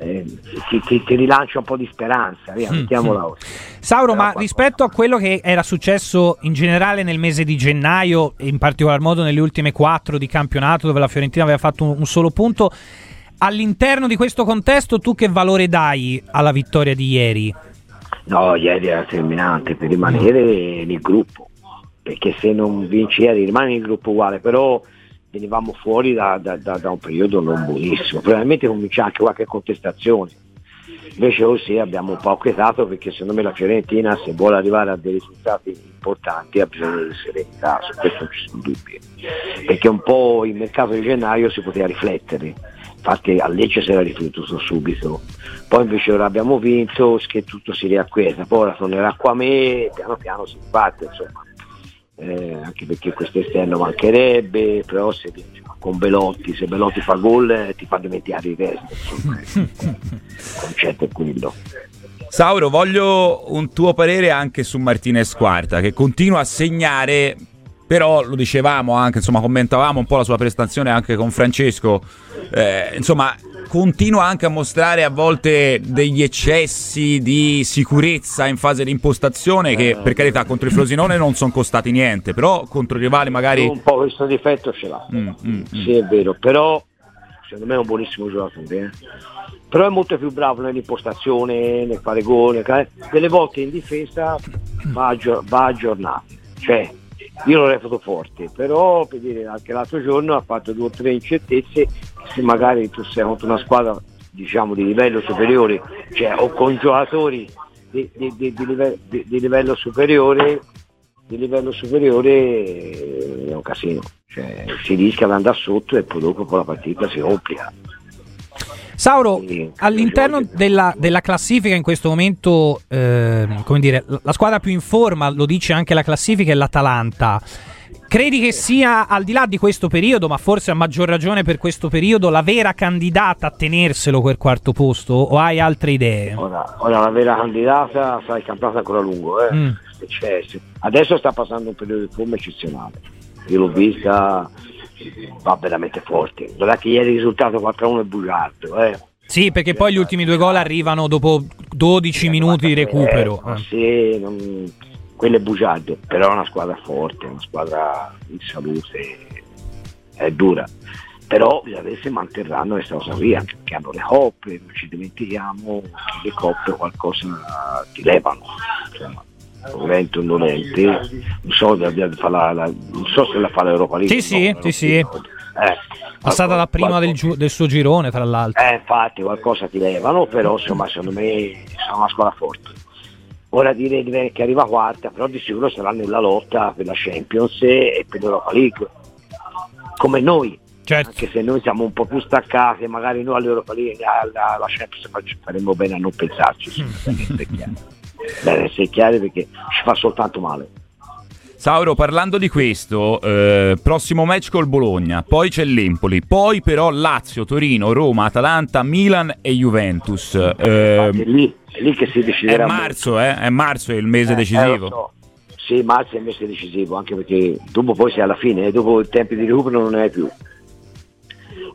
[SPEAKER 8] eh, ti, ti- ti rilancia un po' di speranza, via,
[SPEAKER 3] Mm,
[SPEAKER 8] mettiamola
[SPEAKER 3] mm. Sauro, ma rispetto a quello che era successo in generale nel mese di gennaio, in particolar modo nelle ultime quattro di campionato, dove la Fiorentina aveva fatto un, un solo punto, all'interno di questo contesto tu che valore dai alla vittoria di ieri?
[SPEAKER 8] No, ieri era terminante per rimanere nel gruppo, perché se non vinci ieri rimani nel gruppo uguale, però venivamo fuori da, da- da- da un periodo non buonissimo, probabilmente comincia anche qualche contestazione. Invece così abbiamo un po' acquietato perché secondo me la Fiorentina se vuole arrivare a dei risultati importanti ha bisogno di serenità, su questo non ci sono dubbi. Perché un po' il mercato di gennaio si poteva riflettere, infatti a Lecce si era riflettuto subito, poi invece ora abbiamo vinto che tutto si riacquieta, poi ora tornerà qua a me, piano piano si parte insomma. Eh, anche perché questo esterno mancherebbe, però se con Belotti, se Belotti fa gol eh, ti fa dimenticare il resto, il concetto è quello.
[SPEAKER 4] Sauro, voglio un tuo parere anche su Martinez Quarta, che continua a segnare, però lo dicevamo anche, insomma, commentavamo un po' la sua prestazione anche con Francesco. eh, insomma, continua anche a mostrare a volte degli eccessi di sicurezza in fase di impostazione, che per carità contro il Frosinone non sono costati niente, però contro i rivali magari.
[SPEAKER 8] Un po' questo difetto ce l'ha.
[SPEAKER 4] Mm, mm,
[SPEAKER 8] Sì, è vero, però secondo me è un buonissimo giocatore. eh. Però è molto più bravo nell'impostazione, nel fare gol. nel- Delle volte in difesa va, aggio- va aggiornato. Cioè, io lo reputo forte, però per dire anche l'altro giorno ha fatto due o tre incertezze se magari tu sei contro una squadra diciamo di livello superiore, cioè o con giocatori di, di- di- di livello superiore di livello superiore eh, è un casino, cioè si rischia di andare sotto e poi dopo poi la partita si complica.
[SPEAKER 3] Sauro, all'interno della, della classifica in questo momento, ehm, come dire, la squadra più in forma, lo dice anche la classifica, è l'Atalanta. Credi che sia, al di là di questo periodo, ma forse a maggior ragione per questo periodo, la vera candidata a tenerselo quel quarto posto? O hai altre idee?
[SPEAKER 8] Ora, ora la vera candidata sarà il campionato ancora lungo, eh.
[SPEAKER 3] Mm.
[SPEAKER 8] Cioè, adesso sta passando un periodo di forma eccezionale. Io l'ho vista, va veramente forte. Che ieri il risultato 4-1 è bugiardo, eh.
[SPEAKER 3] Sì, perché poi gli ultimi due gol arrivano dopo 12 minuti di recupero.
[SPEAKER 8] Eh,
[SPEAKER 3] Eh.
[SPEAKER 8] sì, non- quello è bugiardo, però è una squadra forte, una squadra in salute, è dura. Però se manterranno questa cosa qui, anche perché hanno le coppe, non ci dimentichiamo che le coppe qualcosa ti levano. Insomma, volente o nolente, non so, la- la- non so se la fa l'Europa League.
[SPEAKER 3] Sì, sì,
[SPEAKER 8] no,
[SPEAKER 3] sì, sì.
[SPEAKER 8] Eh,
[SPEAKER 3] Passata la prima
[SPEAKER 8] qualcosa-
[SPEAKER 3] del, giu- del suo girone, tra l'altro.
[SPEAKER 8] eh, infatti qualcosa ti levano, però insomma secondo me sono una squadra forte. Ora dire dire che arriva quarta, però di sicuro sarà nella lotta per la Champions e per l'Europa League. Come noi.
[SPEAKER 3] Certo.
[SPEAKER 8] Anche se noi siamo un po' più staccati, magari noi all'Europa League, alla, alla Champions faremmo bene a non pensarci, assolutamente chiaro. Bene, essere chiari perché ci fa soltanto male.
[SPEAKER 4] Sauro, parlando di questo, eh, prossimo match col Bologna, poi c'è l'Empoli, poi però Lazio, Torino, Roma, Atalanta, Milan e Juventus. Eh,
[SPEAKER 8] è, lì, è lì che si
[SPEAKER 4] è
[SPEAKER 8] deciderà.
[SPEAKER 4] marzo, eh? È marzo, è il mese
[SPEAKER 8] Eh,
[SPEAKER 4] decisivo.
[SPEAKER 8] eh, so. Sì, marzo è il mese decisivo, anche perché dopo poi sei alla fine, eh, dopo i tempi di recupero non ne hai più.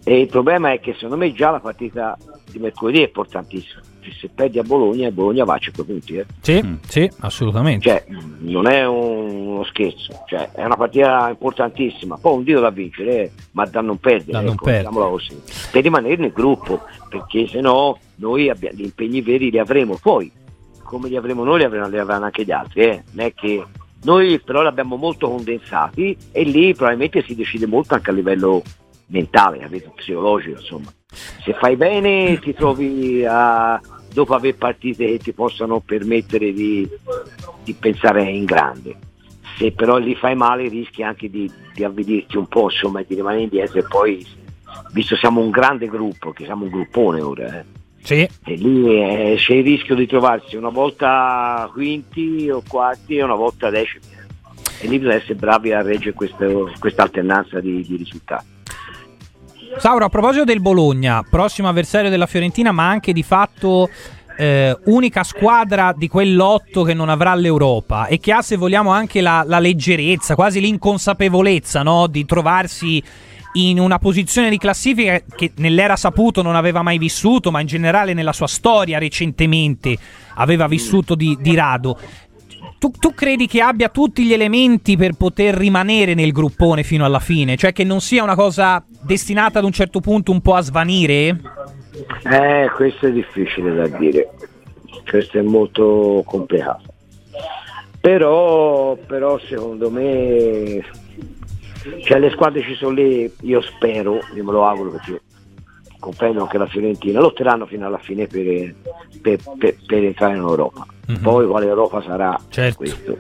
[SPEAKER 8] E il problema è che secondo me già la partita di mercoledì è importantissima. Cioè, Se perdi a Bologna, Bologna va a 5 punti. eh.
[SPEAKER 3] Sì,
[SPEAKER 4] Mm.
[SPEAKER 3] sì, assolutamente.
[SPEAKER 8] Cioè, non è un- uno scherzo, cioè, è una partita importantissima. Poi un Dio da vincere, eh, ma da non perdere,
[SPEAKER 3] Da non
[SPEAKER 8] ecco,
[SPEAKER 3] perdere.
[SPEAKER 8] così. per rimanere nel gruppo, perché se no noi abbiamo, gli impegni veri li avremo. Poi, come li avremo noi, li avranno, li avranno anche gli altri. eh. Non è che noi però li abbiamo molto condensati e lì probabilmente si decide molto anche a livello mentale, capito? psicologico, insomma. Se fai bene ti trovi a, dopo aver partite che ti possano permettere di, di pensare in grande. Se però li fai male rischi anche di, di avvidirti un po', insomma, di rimanere indietro e poi, visto siamo un grande gruppo, che siamo un gruppone ora, eh,
[SPEAKER 3] Sì.
[SPEAKER 8] E lì eh, c'è il rischio di trovarsi una volta quinti o quarti e una volta decimi. E lì bisogna essere bravi a reggere questa alternanza di, di risultati.
[SPEAKER 3] Sauro, a proposito del Bologna, prossimo avversario della Fiorentina, ma anche di fatto eh, unica squadra di quell'otto che non avrà l'Europa e che ha, se vogliamo, anche la, la leggerezza, quasi l'inconsapevolezza no? di trovarsi in una posizione di classifica che nell'era saputo non aveva mai vissuto, ma in generale nella sua storia recentemente aveva vissuto di, di rado. Tu, tu credi che abbia tutti gli elementi per poter rimanere nel gruppone fino alla fine? Cioè che non sia una cosa destinata ad un certo punto un po' a svanire?
[SPEAKER 8] Eh, questo è difficile da dire, questo è molto complicato. Però, però secondo me, cioè le squadre ci sono lì, io spero, io me lo auguro perché comprendo che la Fiorentina lotteranno fino alla fine per, per- per- per entrare in Europa. Poi quale Europa sarà
[SPEAKER 3] Certo.
[SPEAKER 8] questo.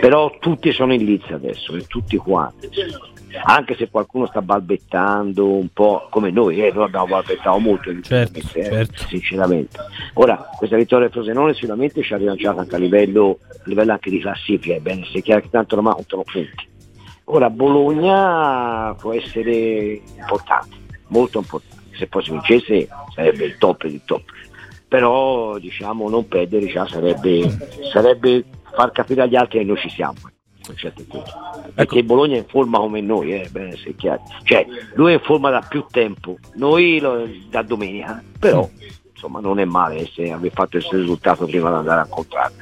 [SPEAKER 8] Però tutti sono in lizza adesso, e tutti quanti. Anche se qualcuno sta balbettando un po' come noi, eh, noi abbiamo balbettato molto
[SPEAKER 3] Certo,
[SPEAKER 8] eh,
[SPEAKER 3] certo.
[SPEAKER 8] sinceramente. Ora, questa vittoria del Frosinone sicuramente ci ha rilanciato anche a livello, a livello anche di classifica, è bene, se chiaro che tanto ormai contano punti. Ora Bologna può essere importante, molto importante. Se poi si vincesse sarebbe il top del top. Però diciamo non perdere già sarebbe, sarebbe far capire agli altri che noi ci siamo. a un certo punto. Perché il Bologna è in forma come noi, eh, bene, se chiaro. Cioè, lui è in forma da più tempo, noi lo- da domenica, però insomma non è male se aver fatto il suo risultato prima di andare a incontrarlo.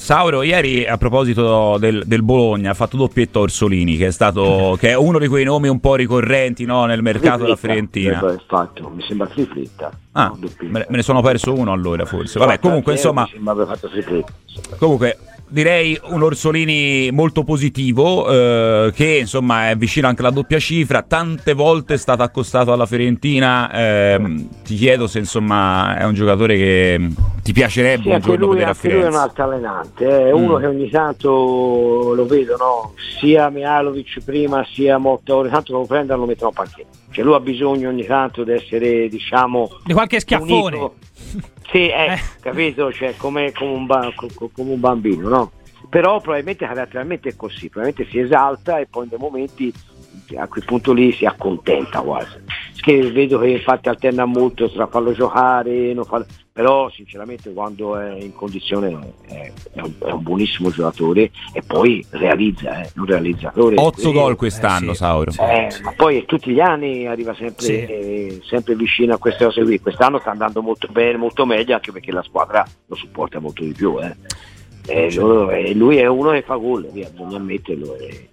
[SPEAKER 4] Sauro, ieri a proposito del, del Bologna ha fatto doppietto Orsolini, che è stato che è uno di quei nomi un po' ricorrenti no, nel mercato della Fiorentina.
[SPEAKER 8] Tripletta, fatto, mi sembra tripletta.
[SPEAKER 4] Ah, me, ne sono perso uno allora forse. Vabbè, comunque insomma, comunque direi un Orsolini molto positivo eh, che insomma è vicino anche alla doppia cifra, tante volte è stato accostato alla Fiorentina. ehm, ti chiedo se insomma è un giocatore che ti piacerebbe
[SPEAKER 8] Sì,
[SPEAKER 4] un giorno
[SPEAKER 8] lui,
[SPEAKER 4] vedere a
[SPEAKER 8] anche lui è un
[SPEAKER 4] Firenze.
[SPEAKER 8] alto allenante, è uno
[SPEAKER 4] Mm.
[SPEAKER 8] che ogni tanto lo vedo, no? sia Mihailovic prima sia Motta, ogni tanto lo prendono e lo mettono a panchina. Cioè lui ha bisogno ogni tanto di essere, diciamo,
[SPEAKER 3] Di qualche schiaffone.
[SPEAKER 8] unito. Sì, eh, capito? Cioè, come, come un ba- co- co- come un bambino, no? Però probabilmente caratterialmente è così, probabilmente si esalta e poi nei momenti a quel punto lì si accontenta quasi. Che vedo che infatti alterna molto tra farlo giocare, non farlo- però sinceramente quando è in condizione è, è un, è un buonissimo giocatore e poi realizza, eh, un realizzatore.
[SPEAKER 4] 8
[SPEAKER 8] Eh,
[SPEAKER 4] gol quest'anno, Sauro.
[SPEAKER 8] eh, ma poi tutti gli anni arriva sempre,
[SPEAKER 3] Sì.
[SPEAKER 8] eh, sempre vicino a queste cose qui. Quest'anno sta andando molto bene, molto meglio, anche perché la squadra lo supporta molto di più. eh. Eh, eh, lui è uno che fa gol, via, bisogna ammetterlo. E,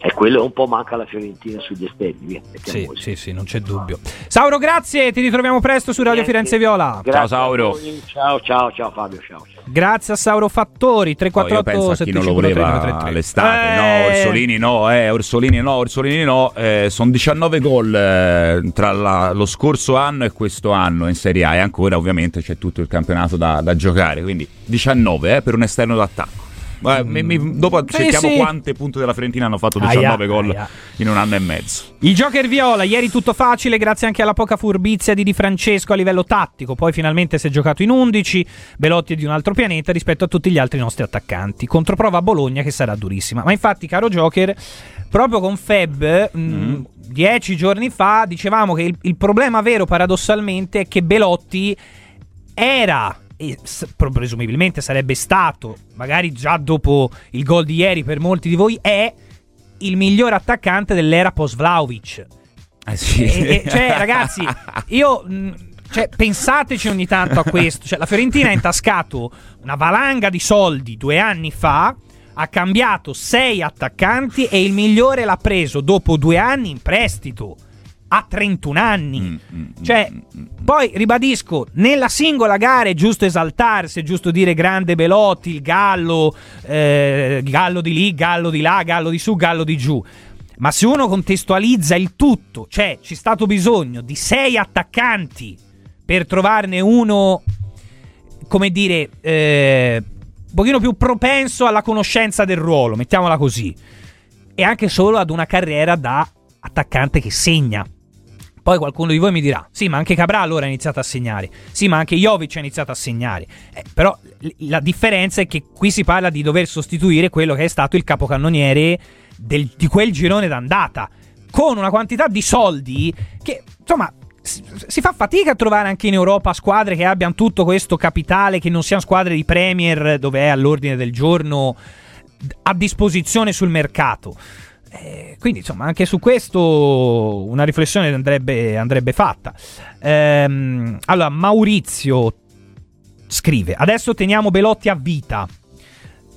[SPEAKER 8] e quello un po' manca alla Fiorentina sugli esterni.
[SPEAKER 3] Sì,
[SPEAKER 8] così.
[SPEAKER 3] sì, sì, non c'è dubbio. Sauro, grazie, ti ritroviamo presto su Radio. Firenze Viola.
[SPEAKER 8] Grazie
[SPEAKER 4] Ciao, Sauro.
[SPEAKER 8] Ciao, ciao, ciao Fabio. Ciao, ciao.
[SPEAKER 3] Grazie a Sauro Fattori,
[SPEAKER 4] Poi io
[SPEAKER 3] 348
[SPEAKER 4] penso a chi non lo
[SPEAKER 3] 75
[SPEAKER 4] voleva
[SPEAKER 3] 333.
[SPEAKER 4] all'estate, no,
[SPEAKER 3] Eh,
[SPEAKER 4] Orsolini no, eh, Orsolini no, Orsolini no, eh, sono 19 gol eh, tra la- lo scorso anno e questo anno in Serie A e ancora ovviamente c'è tutto il campionato da, da giocare, quindi 19 eh, per un esterno d'attacco. Ma mi- mi- dopo cerchiamo
[SPEAKER 3] sì.
[SPEAKER 4] quante punte della Fiorentina hanno fatto
[SPEAKER 3] Aia,
[SPEAKER 4] 19 gol
[SPEAKER 3] aia.
[SPEAKER 4] in un anno e mezzo.
[SPEAKER 3] Il Joker Viola, ieri tutto facile grazie anche alla poca furbizia di Di Francesco a livello tattico, poi finalmente si è giocato in 11, Belotti è di un altro pianeta rispetto a tutti gli altri nostri attaccanti, controprova a Bologna che sarà durissima. Ma infatti, caro Joker, proprio con Feb, mh, dieci giorni fa, dicevamo che il, il problema vero paradossalmente è che Belotti era e presumibilmente sarebbe stato, magari già dopo il gol di ieri per molti di voi, è il miglior attaccante dell'era post-Vlaovic.
[SPEAKER 4] Eh sì.
[SPEAKER 3] E- e- cioè, ragazzi, io. mh, Cioè, pensateci ogni tanto a questo. Cioè, la Fiorentina ha intascato una valanga di soldi due anni fa. Ha cambiato sei attaccanti e il migliore l'ha preso dopo due anni in prestito. A 31 anni.
[SPEAKER 4] Mm, mm,
[SPEAKER 3] Cioè,
[SPEAKER 4] mm, mm.
[SPEAKER 3] poi ribadisco, nella singola gara è giusto esaltarsi, è giusto dire grande Belotti, il gallo, eh, gallo di lì, gallo di là, gallo di su, gallo di giù. Ma se uno contestualizza il tutto, cioè c'è stato bisogno di sei attaccanti per trovarne uno, come dire, eh, un pochino più propenso alla conoscenza del ruolo, mettiamola così, e anche solo ad una carriera da attaccante che segna. Poi qualcuno di voi mi dirà: sì, ma anche Cabral allora ha iniziato a segnare. Sì, ma anche Jovic ha iniziato a segnare. Eh, però la differenza è che qui si parla di dover sostituire quello che è stato il capocannoniere del- di quel girone d'andata. Con una quantità di soldi che, insomma, si fa fatica a trovare anche in Europa squadre che abbiano tutto questo capitale, che non siano squadre di Premier dove è all'ordine del giorno a disposizione sul mercato. Eh, quindi insomma anche su questo una riflessione andrebbe, andrebbe fatta. Ehm, allora Maurizio scrive, adesso teniamo Belotti a vita.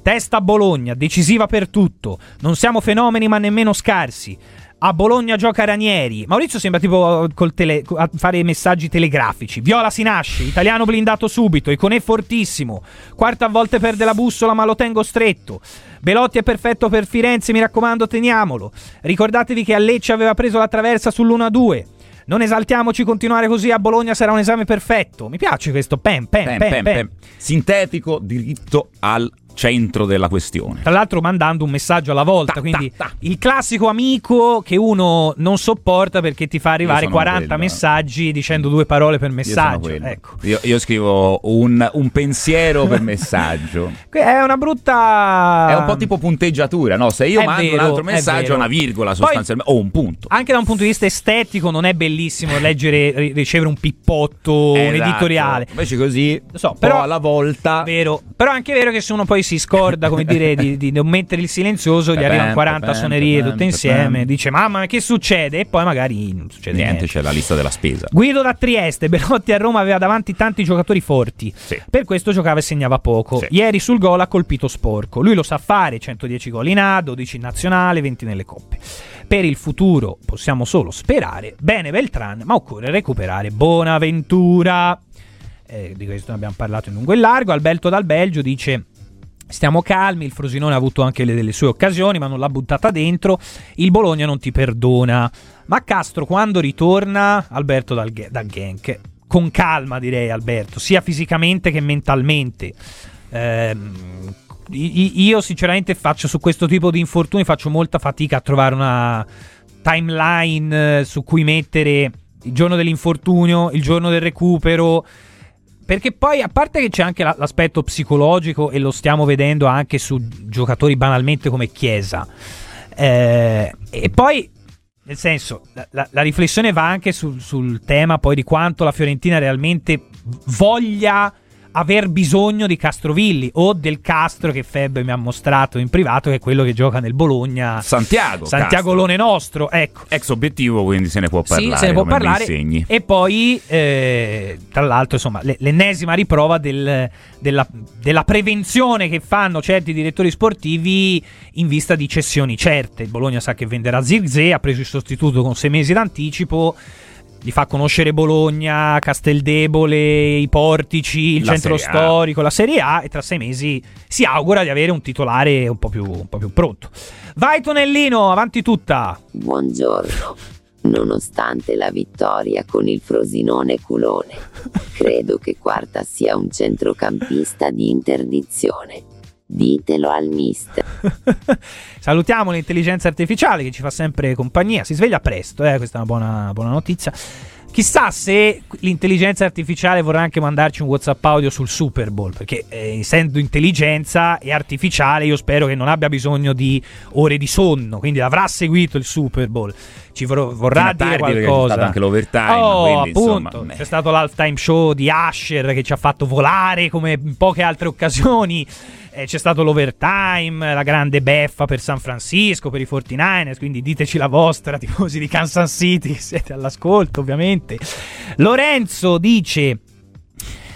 [SPEAKER 3] Testa a Bologna, decisiva per tutto. Non siamo fenomeni ma nemmeno scarsi. A Bologna gioca Ranieri. Maurizio sembra tipo col tele- a fare messaggi telegrafici. Viola si nasce, italiano blindato subito, Iconè fortissimo. Quarta a volte perde la bussola ma lo tengo stretto. Belotti è perfetto per Firenze, mi raccomando teniamolo. Ricordatevi che a Lecce aveva preso la traversa sull'1-2. Non esaltiamoci, continuare così a Bologna sarà un esame perfetto. Mi piace questo pem pem Pem,
[SPEAKER 4] pem.
[SPEAKER 3] pem,
[SPEAKER 4] pem. Sintetico, diritto al centro della questione.
[SPEAKER 3] Tra l'altro mandando un messaggio alla volta,
[SPEAKER 4] Ta,
[SPEAKER 3] quindi
[SPEAKER 4] ta, ta.
[SPEAKER 3] il classico amico che uno non sopporta perché ti fa arrivare
[SPEAKER 4] sono
[SPEAKER 3] 40
[SPEAKER 4] quello.
[SPEAKER 3] messaggi dicendo due parole per
[SPEAKER 4] Io
[SPEAKER 3] messaggio.
[SPEAKER 4] quello.
[SPEAKER 3] Ecco.
[SPEAKER 4] Io, io scrivo un, un pensiero per messaggio.
[SPEAKER 3] È una brutta.
[SPEAKER 4] È un po' tipo punteggiatura, no? Se io
[SPEAKER 3] È
[SPEAKER 4] mando
[SPEAKER 3] vero,
[SPEAKER 4] un altro
[SPEAKER 3] è
[SPEAKER 4] messaggio,
[SPEAKER 3] vero.
[SPEAKER 4] una virgola
[SPEAKER 3] Poi-
[SPEAKER 4] sostanzialmente, o un punto.
[SPEAKER 3] Anche da un punto di vista estetico non è bellissimo leggere, ri- ricevere un pippotto, un
[SPEAKER 4] Esatto.
[SPEAKER 3] editoriale.
[SPEAKER 4] Invece così,
[SPEAKER 3] Lo so,
[SPEAKER 4] un
[SPEAKER 3] però-
[SPEAKER 4] alla volta.
[SPEAKER 3] Vero. Però è anche vero che se uno poi si scorda, come dire, di, di non mettere il silenzioso, gli
[SPEAKER 4] Pepem,
[SPEAKER 3] arrivano 40
[SPEAKER 4] pepem,
[SPEAKER 3] suonerie tutte insieme, dice mamma ma che succede? E poi magari non succede niente.
[SPEAKER 4] Niente, c'è la lista della spesa.
[SPEAKER 3] Guido da Trieste, Belotti a Roma aveva davanti tanti giocatori forti.
[SPEAKER 4] Sì.
[SPEAKER 3] Per questo giocava e segnava poco.
[SPEAKER 4] Sì.
[SPEAKER 3] Ieri sul gol ha colpito sporco. Lui lo sa fare, 110 gol in A, 12 in nazionale, 20 nelle coppe. Per il futuro possiamo solo sperare. Bene Beltran, ma occorre recuperare Bonaventura. Eh, di questo ne abbiamo parlato in lungo e largo. Alberto dal Belgio dice... Stiamo calmi, il Frosinone ha avuto anche le, delle sue occasioni, ma non l'ha buttata dentro. Il Bologna non ti perdona. Ma Castro, quando ritorna, Alberto dal, dal Genk, con calma direi Alberto, sia fisicamente che mentalmente. Ehm, io sinceramente faccio su questo tipo di infortuni faccio molta fatica a trovare una timeline eh, su cui mettere il giorno dell'infortunio, il giorno del recupero. Perché poi, a parte che c'è anche la- l'aspetto psicologico, e lo stiamo vedendo anche su giocatori banalmente come Chiesa, eh, e poi, nel senso, la- la riflessione va anche sul, sul tema poi di quanto la Fiorentina realmente voglia aver bisogno di Castrovilli o del Castro che Feb mi ha mostrato in privato, che è quello che gioca nel Bologna.
[SPEAKER 4] Santiago.
[SPEAKER 3] Santiago. Lone nostro, ecco.
[SPEAKER 4] Ex obiettivo, quindi se ne può parlare.
[SPEAKER 3] Sì, se ne può parlare. E poi, eh, tra l'altro, insomma, le- l'ennesima riprova del- della, della prevenzione che fanno certi direttori sportivi in vista di cessioni certe. Il Bologna sa che venderà Zirze, ha preso il sostituto con sei mesi d'anticipo. Gli fa conoscere Bologna, Casteldebole, i portici, il
[SPEAKER 4] La
[SPEAKER 3] centro storico, la Serie A. E tra sei mesi si augura di avere un titolare un po' più, un po' più pronto. Vai, Tonellino, avanti tutta.
[SPEAKER 9] Buongiorno. Nonostante la vittoria con il Frosinone culone, credo che Quarta sia un centrocampista di interdizione. Ditelo al mister.
[SPEAKER 3] Salutiamo l'intelligenza artificiale che ci fa sempre compagnia. Si sveglia presto, eh, questa è una buona, buona notizia. Chissà se l'intelligenza artificiale vorrà anche mandarci un WhatsApp audio sul Super Bowl, perché eh, essendo intelligenza e artificiale, io spero che non abbia bisogno di ore di sonno, quindi avrà seguito il Super Bowl. Ci vor- vorrà dire
[SPEAKER 4] perché c'è
[SPEAKER 3] qualcosa.
[SPEAKER 4] stato anche l'overtime,
[SPEAKER 3] Oh,
[SPEAKER 4] quindi,
[SPEAKER 3] appunto,
[SPEAKER 4] insomma,
[SPEAKER 3] c'è stato l'halftime show di Asher che ci ha fatto volare come in poche altre occasioni. Eh, c'è stato l'overtime, la grande beffa per San Francisco, per i 49ers, quindi diteci la vostra, tifosi di Kansas City, siete all'ascolto ovviamente. Lorenzo dice...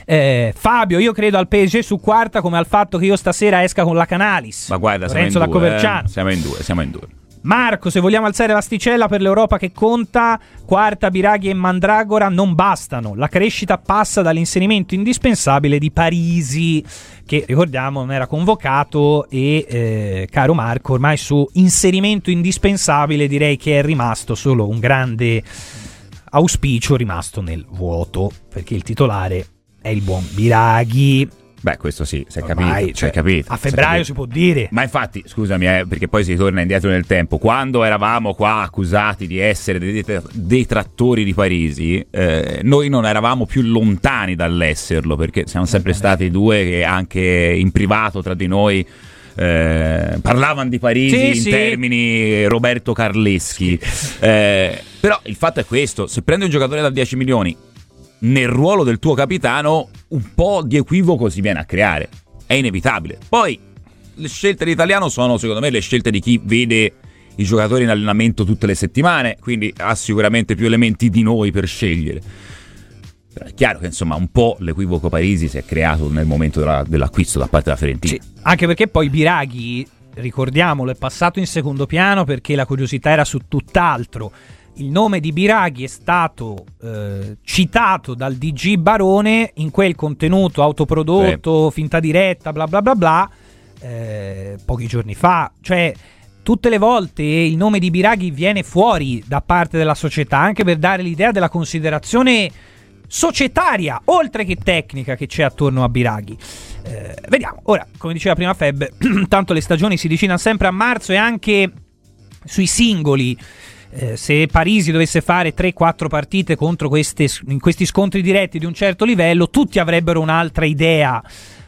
[SPEAKER 3] eh, Fabio, io credo al PSG su quarta come al fatto che io stasera esca con la Canalis.
[SPEAKER 4] Ma guarda, siamo in,
[SPEAKER 3] Lorenzo da
[SPEAKER 4] due,
[SPEAKER 3] Coverciano.
[SPEAKER 4] eh. siamo in due, siamo in due.
[SPEAKER 3] Marco, se vogliamo alzare l'asticella per l'Europa che conta, quarta, Biraghi e Mandragora non bastano. La crescita passa dall'inserimento indispensabile di Parisi, che ricordiamo non era convocato e, eh, caro Marco, ormai su inserimento indispensabile direi che è rimasto solo un grande auspicio rimasto nel vuoto, perché il titolare è il buon Biraghi.
[SPEAKER 4] Beh, questo sì, si è
[SPEAKER 3] Ormai,
[SPEAKER 4] capito. si
[SPEAKER 3] cioè,
[SPEAKER 4] capito,
[SPEAKER 3] a
[SPEAKER 4] si
[SPEAKER 3] febbraio
[SPEAKER 4] capito.
[SPEAKER 3] si può dire.
[SPEAKER 4] Ma infatti, scusami, eh, perché poi si torna indietro nel tempo. Quando eravamo qua accusati di essere dei detra- detrattori di Parisi, eh, noi non eravamo più lontani dall'esserlo, perché siamo sempre stati due che anche in privato tra di noi. eh, parlavano di Parisi
[SPEAKER 3] Sì,
[SPEAKER 4] in
[SPEAKER 3] sì.
[SPEAKER 4] termini Roberto Carleschi Eh, però il fatto è questo se prendi un giocatore da 10 milioni nel ruolo del tuo capitano un po' di equivoco si viene a creare. È inevitabile. Poi le scelte dell'italiano sono secondo me le scelte di chi vede i giocatori in allenamento tutte le settimane, quindi ha sicuramente più elementi di noi per scegliere. Però è chiaro che insomma un po' l'equivoco Parisi si è creato nel momento della- dell'acquisto da parte della Fiorentina.
[SPEAKER 3] Anche perché poi Biraghi, ricordiamolo, è passato in secondo piano perché la curiosità era su tutt'altro. Il nome di Biraghi è stato eh, citato dal DG Barone in quel contenuto autoprodotto, finta diretta, bla bla bla bla, eh, pochi giorni fa. Cioè, tutte le volte il nome di Biraghi viene fuori da parte della società, anche per dare l'idea della considerazione societaria, oltre che tecnica, che c'è attorno a Biraghi. Eh, vediamo, ora, come diceva prima Feb, tanto le stagioni si avvicinano sempre a marzo e anche sui singoli. Eh, se Parisi dovesse fare 3-4 partite contro queste, in questi scontri diretti di un certo livello, tutti avrebbero un'altra idea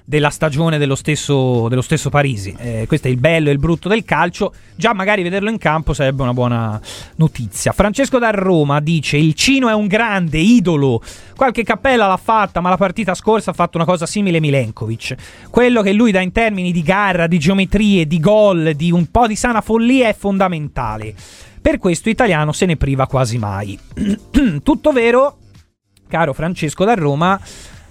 [SPEAKER 3] della stagione dello stesso, dello stesso Parisi. Eh, questo è il bello e il brutto del calcio. Già magari vederlo in campo sarebbe una buona notizia. Francesco da Roma dice: Il Cino è un grande idolo. Qualche cappella l'ha fatta, ma la partita scorsa ha fatto una cosa simile Milenkovic. Quello che lui dà in termini di garra, di geometrie, di gol, di un po' di sana follia è fondamentale. Per questo italiano se ne priva quasi mai. Tutto vero, caro Francesco da Roma,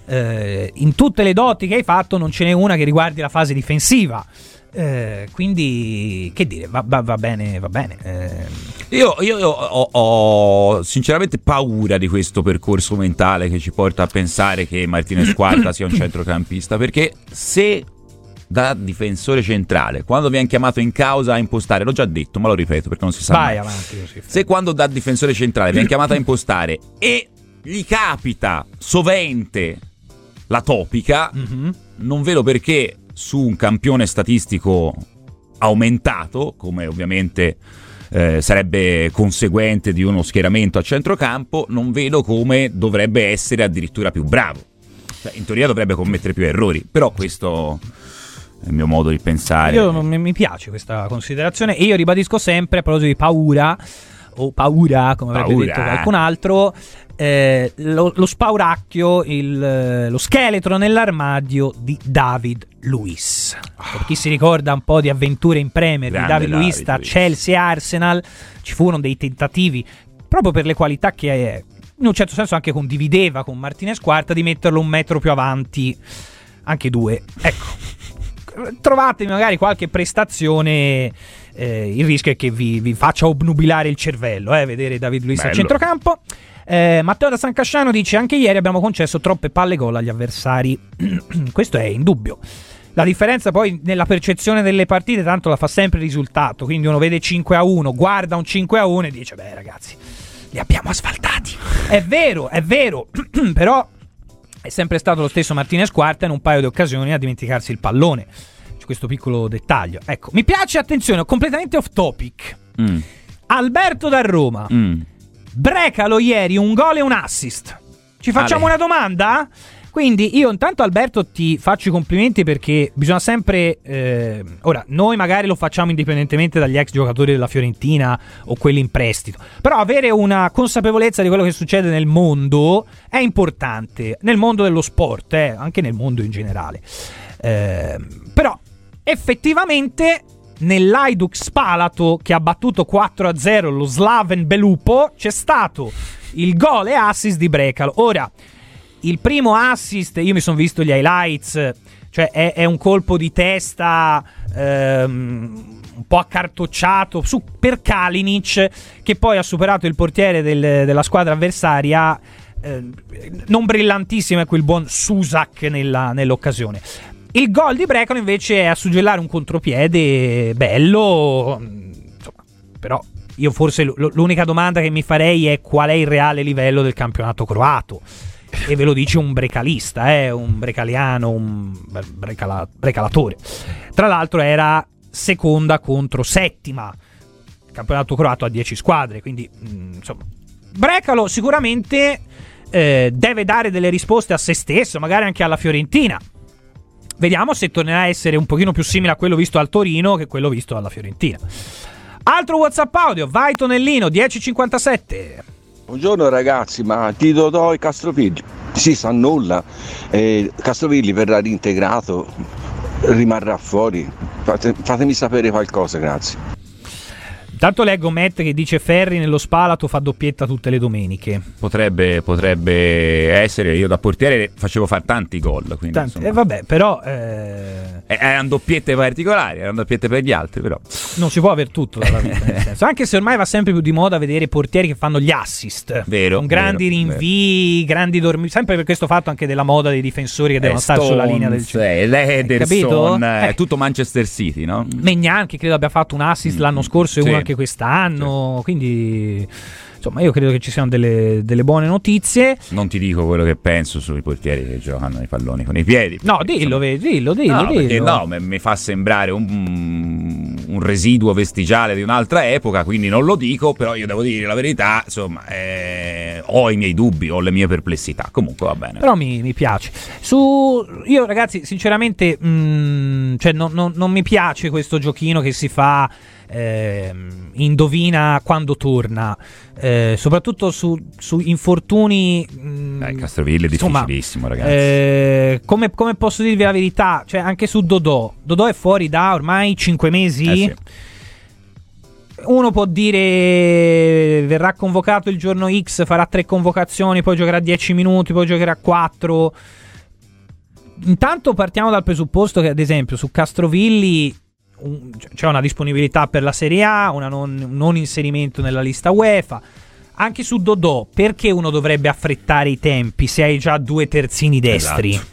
[SPEAKER 3] eh, in tutte le doti che hai fatto non ce n'è una che riguardi la fase difensiva. Eh, quindi, che dire, va, va- va bene, va bene. Eh,
[SPEAKER 4] Io, io- io ho, ho sinceramente paura di questo percorso mentale che ci porta a pensare che Martinez Quarta sia un centrocampista, perché se da difensore centrale, quando viene chiamato in causa a impostare, l'ho già detto, ma lo ripeto perché non si sa
[SPEAKER 3] vai
[SPEAKER 4] mai.
[SPEAKER 3] avanti così.
[SPEAKER 4] Se quando da difensore centrale viene chiamato a impostare e gli capita sovente la topica,
[SPEAKER 3] Mhm.
[SPEAKER 4] non vedo perché su un campione statistico aumentato, come ovviamente eh, sarebbe conseguente di uno schieramento a centrocampo, non vedo come dovrebbe essere addirittura più bravo. Cioè, in teoria dovrebbe commettere più errori, però questo il mio modo di pensare.
[SPEAKER 3] Io non mi piace questa considerazione e io ribadisco sempre a proposito di paura o paura, come avrebbe
[SPEAKER 4] Paura.
[SPEAKER 3] detto qualcun altro, eh, lo, lo spauracchio, il, eh, lo scheletro nell'armadio di David Luiz. Per chi si ricorda un po' di avventure in Premier di
[SPEAKER 4] Grande
[SPEAKER 3] David Luiz tra. Chelsea e Arsenal, ci furono dei tentativi proprio per le qualità che eh, in un certo senso anche condivideva con Martinez Quarta di metterlo un metro più avanti, anche due. Ecco, trovate magari qualche prestazione. eh, il rischio è che vi, vi faccia obnubilare il cervello, eh, vedere David Luiz al
[SPEAKER 4] Bello.
[SPEAKER 3] centrocampo. Eh, Matteo da San Casciano dice: Anche ieri abbiamo concesso troppe palle gol agli avversari. Questo è indubbio. La differenza poi nella percezione delle partite, tanto la fa sempre il risultato. Quindi uno vede 5 a 1, guarda un 5 a 1 e dice: Beh, ragazzi, li abbiamo asfaltati. È vero, è vero, però è sempre stato lo stesso Martinez Quarta in un paio di occasioni a dimenticarsi il pallone. C'è questo piccolo dettaglio. Ecco, mi piace, attenzione, completamente off topic.
[SPEAKER 4] Mm,
[SPEAKER 3] Alberto da Roma.
[SPEAKER 4] mm.
[SPEAKER 3] Brecalo ieri un gol e un assist. Ci facciamo
[SPEAKER 4] Ale.
[SPEAKER 3] una domanda? Quindi io intanto Alberto ti faccio i complimenti perché bisogna sempre... eh, ora, noi magari lo facciamo indipendentemente dagli ex giocatori della Fiorentina o quelli in prestito, però avere una consapevolezza di quello che succede nel mondo è importante, nel mondo dello sport, eh, anche nel mondo in generale. Eh, però effettivamente nell'Aiduk Spalato che ha battuto 4-0 lo Slaven Belupo c'è stato il gol e assist di Brecalo. Ora, il primo assist, io mi sono visto gli highlights, cioè è, è un colpo di testa ehm, un po' accartocciato su, per Kalinic che poi ha superato il portiere del- della squadra avversaria. eh, non brillantissimo è quel buon Susak nella- nell'occasione. Il gol di Brecalo invece è a suggellare un contropiede bello, insomma, però io forse l'unica domanda che mi farei è qual è il reale livello del campionato croato. E ve lo dice un brecalista, eh, un brecaliano, un brecala, brecalatore. Tra l'altro era seconda contro settima. Campionato croato ha 10 squadre, quindi mh, insomma Brecalo sicuramente eh, deve dare delle risposte a se stesso, magari anche alla Fiorentina. Vediamo se tornerà a essere un pochino più simile a quello visto al Torino che quello visto alla Fiorentina. Altro WhatsApp audio, vai Tonellino 1057.
[SPEAKER 10] Buongiorno ragazzi, ma di Dodò e Castrovilli si sa nulla. Eh, Castrovilli verrà reintegrato, rimarrà fuori. Fate, fatemi sapere qualcosa, grazie.
[SPEAKER 3] Intanto leggo Matt che dice Ferri nello spalato fa doppietta tutte le domeniche.
[SPEAKER 4] Potrebbe, potrebbe essere, io da portiere facevo fare tanti gol. Quindi,
[SPEAKER 3] tanti, eh, vabbè, però... Eh...
[SPEAKER 4] Erano doppiette particolari, erano doppiette per gli altri, però.
[SPEAKER 3] Non si può avere tutto dalla vita, Anche se ormai va sempre più di moda vedere portieri che fanno gli assist.
[SPEAKER 4] Vero.
[SPEAKER 3] Con grandi
[SPEAKER 4] vero,
[SPEAKER 3] rinvii, vero. grandi dormi. Sempre per questo fatto anche della moda dei difensori che devono stare sulla linea del
[SPEAKER 4] centro. L'Ederson, eh, tutto Manchester City, no?
[SPEAKER 3] Megnan che credo abbia fatto un assist mm, l'anno scorso e sì. uno anche quest'anno. Sì. Quindi insomma, io credo che ci siano delle, delle, buone notizie.
[SPEAKER 4] Non ti dico quello che penso sui portieri che giocano i palloni con i piedi.
[SPEAKER 3] No, dillo, insomma, dillo, dillo,
[SPEAKER 4] no,
[SPEAKER 3] dillo.
[SPEAKER 4] no, mi fa sembrare un, un, residuo vestigiale di un'altra epoca, quindi non lo dico, però io devo dire la verità, insomma, eh, ho i miei dubbi, ho le mie perplessità. Comunque va bene.
[SPEAKER 3] Però mi, mi piace. Su, io ragazzi, sinceramente, mh, mm, cioè, no, no, non mi piace questo giochino che si fa eh, indovina quando torna, eh, soprattutto su, su infortuni. Mh,
[SPEAKER 4] mm, eh, Castrovilli è difficilissimo, ragazzi.
[SPEAKER 3] Eh, come, come, posso dirvi la verità? Cioè, anche su Dodò. Dodò è fuori da ormai 5 mesi.
[SPEAKER 4] Eh sì.
[SPEAKER 3] Uno può dire verrà convocato il giorno X, farà tre convocazioni, poi giocherà 10 minuti, poi giocherà 4. Intanto partiamo dal presupposto che, ad esempio, su Castrovilli un, c'è una disponibilità per la Serie A, un non, non, inserimento nella lista UEFA. Anche su Dodò, perché uno dovrebbe affrettare i tempi se hai già due terzini destri? Esatto.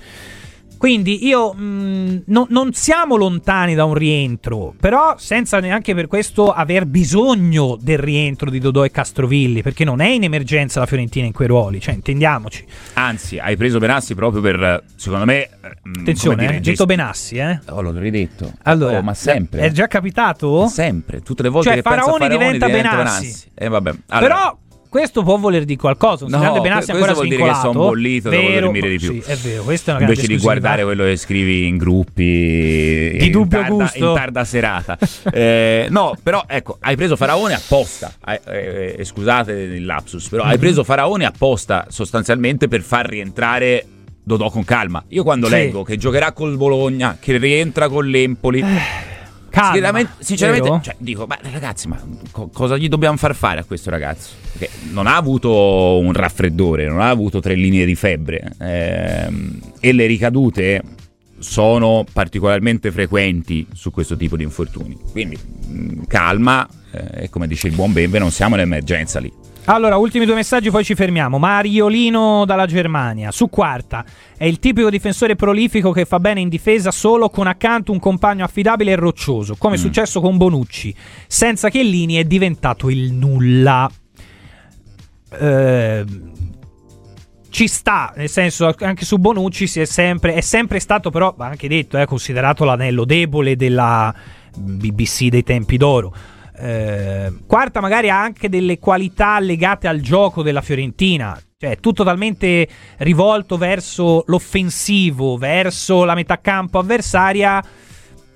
[SPEAKER 3] Quindi io mh, mm, no, non siamo lontani da un rientro, però senza neanche per questo aver bisogno del rientro di Dodò e Castrovilli, perché non è in emergenza la Fiorentina in quei ruoli, cioè intendiamoci.
[SPEAKER 4] Anzi, hai preso Benassi proprio per, secondo me...
[SPEAKER 3] Mm, Attenzione, hai eh, detto Benassi, eh?
[SPEAKER 4] Oh, l'ho ridetto.
[SPEAKER 3] Allora,
[SPEAKER 4] oh, ma sempre.
[SPEAKER 3] È già capitato?
[SPEAKER 4] Sempre, tutte le volte
[SPEAKER 3] cioè,
[SPEAKER 4] che
[SPEAKER 3] Faraoni
[SPEAKER 4] penso a Faraoni
[SPEAKER 3] diventa,
[SPEAKER 4] diventa
[SPEAKER 3] Benassi.
[SPEAKER 4] Benassi. Eh, vabbè.
[SPEAKER 3] Allora. Però questo può voler dire qualcosa. Un no, grande Benassi ancora
[SPEAKER 4] vuol dire che sono bollito
[SPEAKER 3] vero,
[SPEAKER 4] devo dormire di più.
[SPEAKER 3] Sì, è vero, questa è una
[SPEAKER 4] Invece di guardare quello che scrivi in gruppi
[SPEAKER 3] di dubbio
[SPEAKER 4] tarda,
[SPEAKER 3] gusto
[SPEAKER 4] in tarda serata. eh, no, però ecco, hai preso Faraone apposta. Eh, eh, scusate il lapsus, però hai mhm. preso Faraone apposta sostanzialmente per far rientrare Dodò con calma. Io quando sì. leggo che giocherà col Bologna, che rientra con l'Empoli
[SPEAKER 3] eh. Calma, sinceramente,
[SPEAKER 4] cioè, dico, ma ragazzi, ma co- cosa gli dobbiamo far fare a questo ragazzo? Perché non ha avuto un raffreddore, non ha avuto tre linee di febbre ehm, e le ricadute sono particolarmente frequenti su questo tipo di infortuni. Quindi mh, mm, calma, eh, e come dice il buon Bembe, non siamo in emergenza lì.
[SPEAKER 3] Allora, ultimi due messaggi, poi ci fermiamo. Mariolino dalla Germania. Su quarta. È il tipico difensore prolifico che fa bene in difesa solo con accanto un compagno affidabile e roccioso, come è mm. successo con Bonucci. Senza che Lini è diventato il nulla. Eh, ci sta, nel senso, anche su Bonucci si è sempre, è sempre stato, però, anche detto, è eh, considerato l'anello debole della BBC dei tempi d'oro eh, quarta magari ha anche delle qualità legate al gioco della Fiorentina, cioè tutto talmente rivolto verso l'offensivo, verso la metà campo avversaria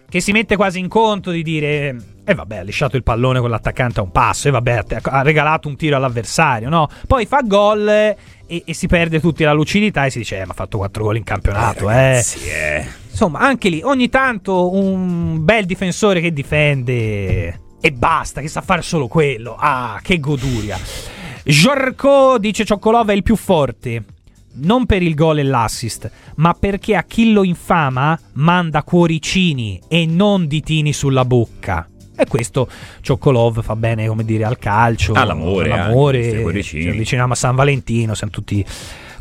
[SPEAKER 3] che si mette quasi in conto di dire e eh vabbè, ha lisciato il pallone con l'attaccante a un passo, e vabbè, ha regalato un tiro all'avversario, no? Poi fa gol e, e, si perde tutti la lucidità e si dice, eh, ma ha fatto 4 gol in campionato, eh.
[SPEAKER 4] Ragazzi, eh.
[SPEAKER 3] Insomma, anche lì, ogni tanto un bel difensore che difende e basta, che sa fare solo quello. Ah, che goduria. Giorco dice Cioccolova è il più forte. Non per il gol e l'assist, ma perché a chi lo infama manda cuoricini e non ditini sulla bocca. E questo Cioccolov fa bene, come dire, al calcio,
[SPEAKER 4] all'amore,
[SPEAKER 3] all'amore ci avviciniamo a San Valentino, siamo tutti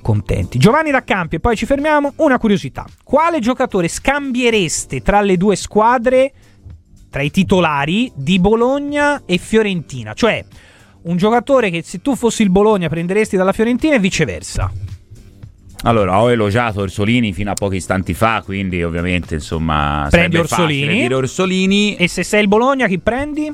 [SPEAKER 3] contenti. Giovanni da Campi, e poi ci fermiamo. Una curiosità: quale giocatore scambiereste tra le due squadre tra i titolari di Bologna e Fiorentina, cioè un giocatore che se tu fossi il Bologna prenderesti dalla Fiorentina e viceversa.
[SPEAKER 4] Allora, ho elogiato Orsolini fino a pochi istanti fa, quindi ovviamente insomma
[SPEAKER 3] Prendi Orsolini.
[SPEAKER 4] Orsolini.
[SPEAKER 3] E se sei il Bologna, chi prendi?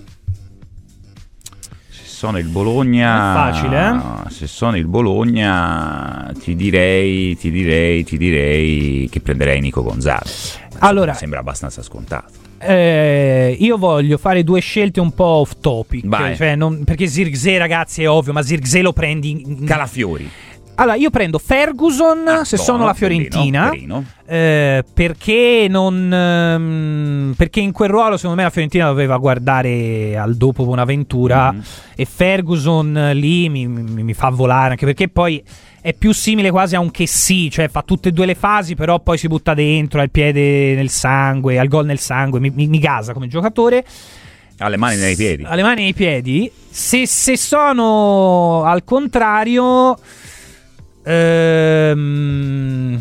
[SPEAKER 4] Se sono il Bologna,
[SPEAKER 3] È facile, eh?
[SPEAKER 4] Se sono il Bologna, ti direi, ti direi, ti direi che prenderei Nico Gonzalez.
[SPEAKER 3] Allora-
[SPEAKER 4] Mi sembra abbastanza scontato.
[SPEAKER 3] Eh, io voglio fare due scelte un po' off topic. Cioè non- perché Zirkzee, ragazzi, è ovvio, ma Zirkzee lo prendi. in-
[SPEAKER 4] Calafiori.
[SPEAKER 3] Allora, io prendo Ferguson se
[SPEAKER 4] buono,
[SPEAKER 3] sono la Fiorentina.
[SPEAKER 4] carino.
[SPEAKER 3] eh, perché non. ehm, perché in quel ruolo, secondo me, la Fiorentina doveva guardare al dopo Bonaventura.
[SPEAKER 4] Mm.
[SPEAKER 3] E Ferguson eh, lì mi, mi- mi fa volare. Anche perché poi è più simile quasi a un che sì. Cioè, fa tutte e due le fasi, però poi si butta dentro, ha il piede nel sangue, ha il gol nel sangue. Mi, mi- mi gasa come giocatore.
[SPEAKER 4] Ha le mani nei piedi.
[SPEAKER 3] Ha le mani nei piedi. Se, se sono al contrario. ehm,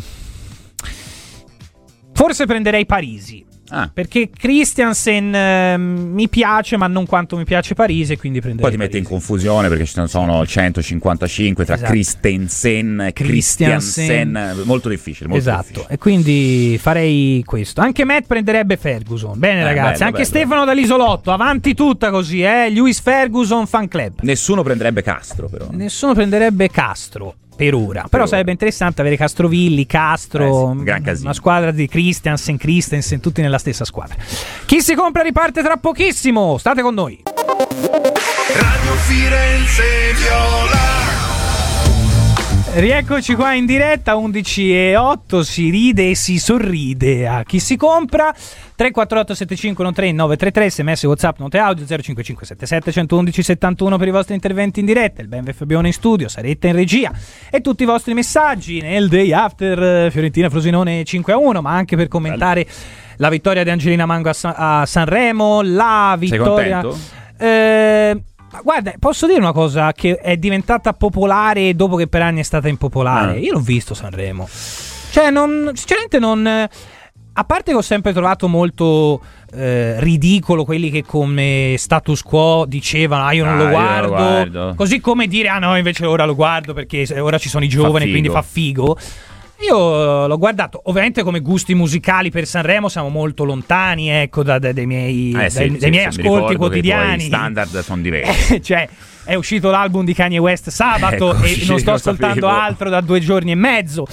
[SPEAKER 3] forse prenderei Parisi.
[SPEAKER 4] Ah.
[SPEAKER 3] Perché Christiansen ehm, mi piace, ma non quanto mi piace Parisi. e Quindi prenderei
[SPEAKER 4] Poi ti mette in confusione perché ci sono 155 tra
[SPEAKER 3] Esatto.
[SPEAKER 4] Christensen e
[SPEAKER 3] Christiansen.
[SPEAKER 4] Christiansen. Molto difficile. Molto
[SPEAKER 3] Esatto,
[SPEAKER 4] difficile.
[SPEAKER 3] e quindi farei questo. Anche Matt prenderebbe Ferguson. Bene,
[SPEAKER 4] Eh,
[SPEAKER 3] ragazzi.
[SPEAKER 4] bello,
[SPEAKER 3] Anche
[SPEAKER 4] bello.
[SPEAKER 3] Stefano dall'Isolotto. Avanti tutta così, eh. Lewis Ferguson fan club.
[SPEAKER 4] Nessuno prenderebbe Castro, però.
[SPEAKER 3] Nessuno prenderebbe Castro per ora. Però
[SPEAKER 4] ora.
[SPEAKER 3] sarebbe interessante avere Castrovilli, Castro,
[SPEAKER 4] Eh sì, casino.
[SPEAKER 3] una squadra di Christiansen, Christensen, tutti nella stessa squadra. Chi si compra riparte tra pochissimo. State con noi.
[SPEAKER 1] Radio Firenze Viola.
[SPEAKER 3] Rieccoci qua in diretta 11 e 8 si ride e si sorride a chi si compra 348 7513 933 sms whatsapp note audio 055 77 111 71 per i vostri interventi in diretta il Ben Fabione in studio Saretta in regia e tutti i vostri messaggi nel day after eh, Fiorentina Frosinone 5 a 1 ma anche per commentare la vittoria di Angelina Mango a, Sa- a Sanremo la
[SPEAKER 4] Sei
[SPEAKER 3] vittoria
[SPEAKER 4] contento?
[SPEAKER 3] eh, ma guarda, posso dire una cosa che è diventata popolare dopo che per anni è stata impopolare.
[SPEAKER 4] Ah.
[SPEAKER 3] Io l'ho visto Sanremo. Cioè, non, sinceramente non... A parte che ho sempre trovato molto eh, ridicolo quelli che come status quo dicevano ah io non
[SPEAKER 4] Ah,
[SPEAKER 3] lo guardo,
[SPEAKER 4] lo guardo.
[SPEAKER 3] così come dire ah no invece ora lo guardo perché ora ci sono i giovani quindi fa figo. Io l'ho guardato, ovviamente come gusti musicali per Sanremo siamo molto lontani ecco da- da- dai miei,
[SPEAKER 4] Eh, sì,
[SPEAKER 3] dai,
[SPEAKER 4] sì,
[SPEAKER 3] dai miei ascolti
[SPEAKER 4] che i
[SPEAKER 3] quotidiani.
[SPEAKER 4] standard sono diversi.
[SPEAKER 3] cioè, è uscito l'album di Kanye West sabato
[SPEAKER 4] Eccoci,
[SPEAKER 3] e non sto ascoltando
[SPEAKER 4] sapevo.
[SPEAKER 3] altro da due giorni e mezzo.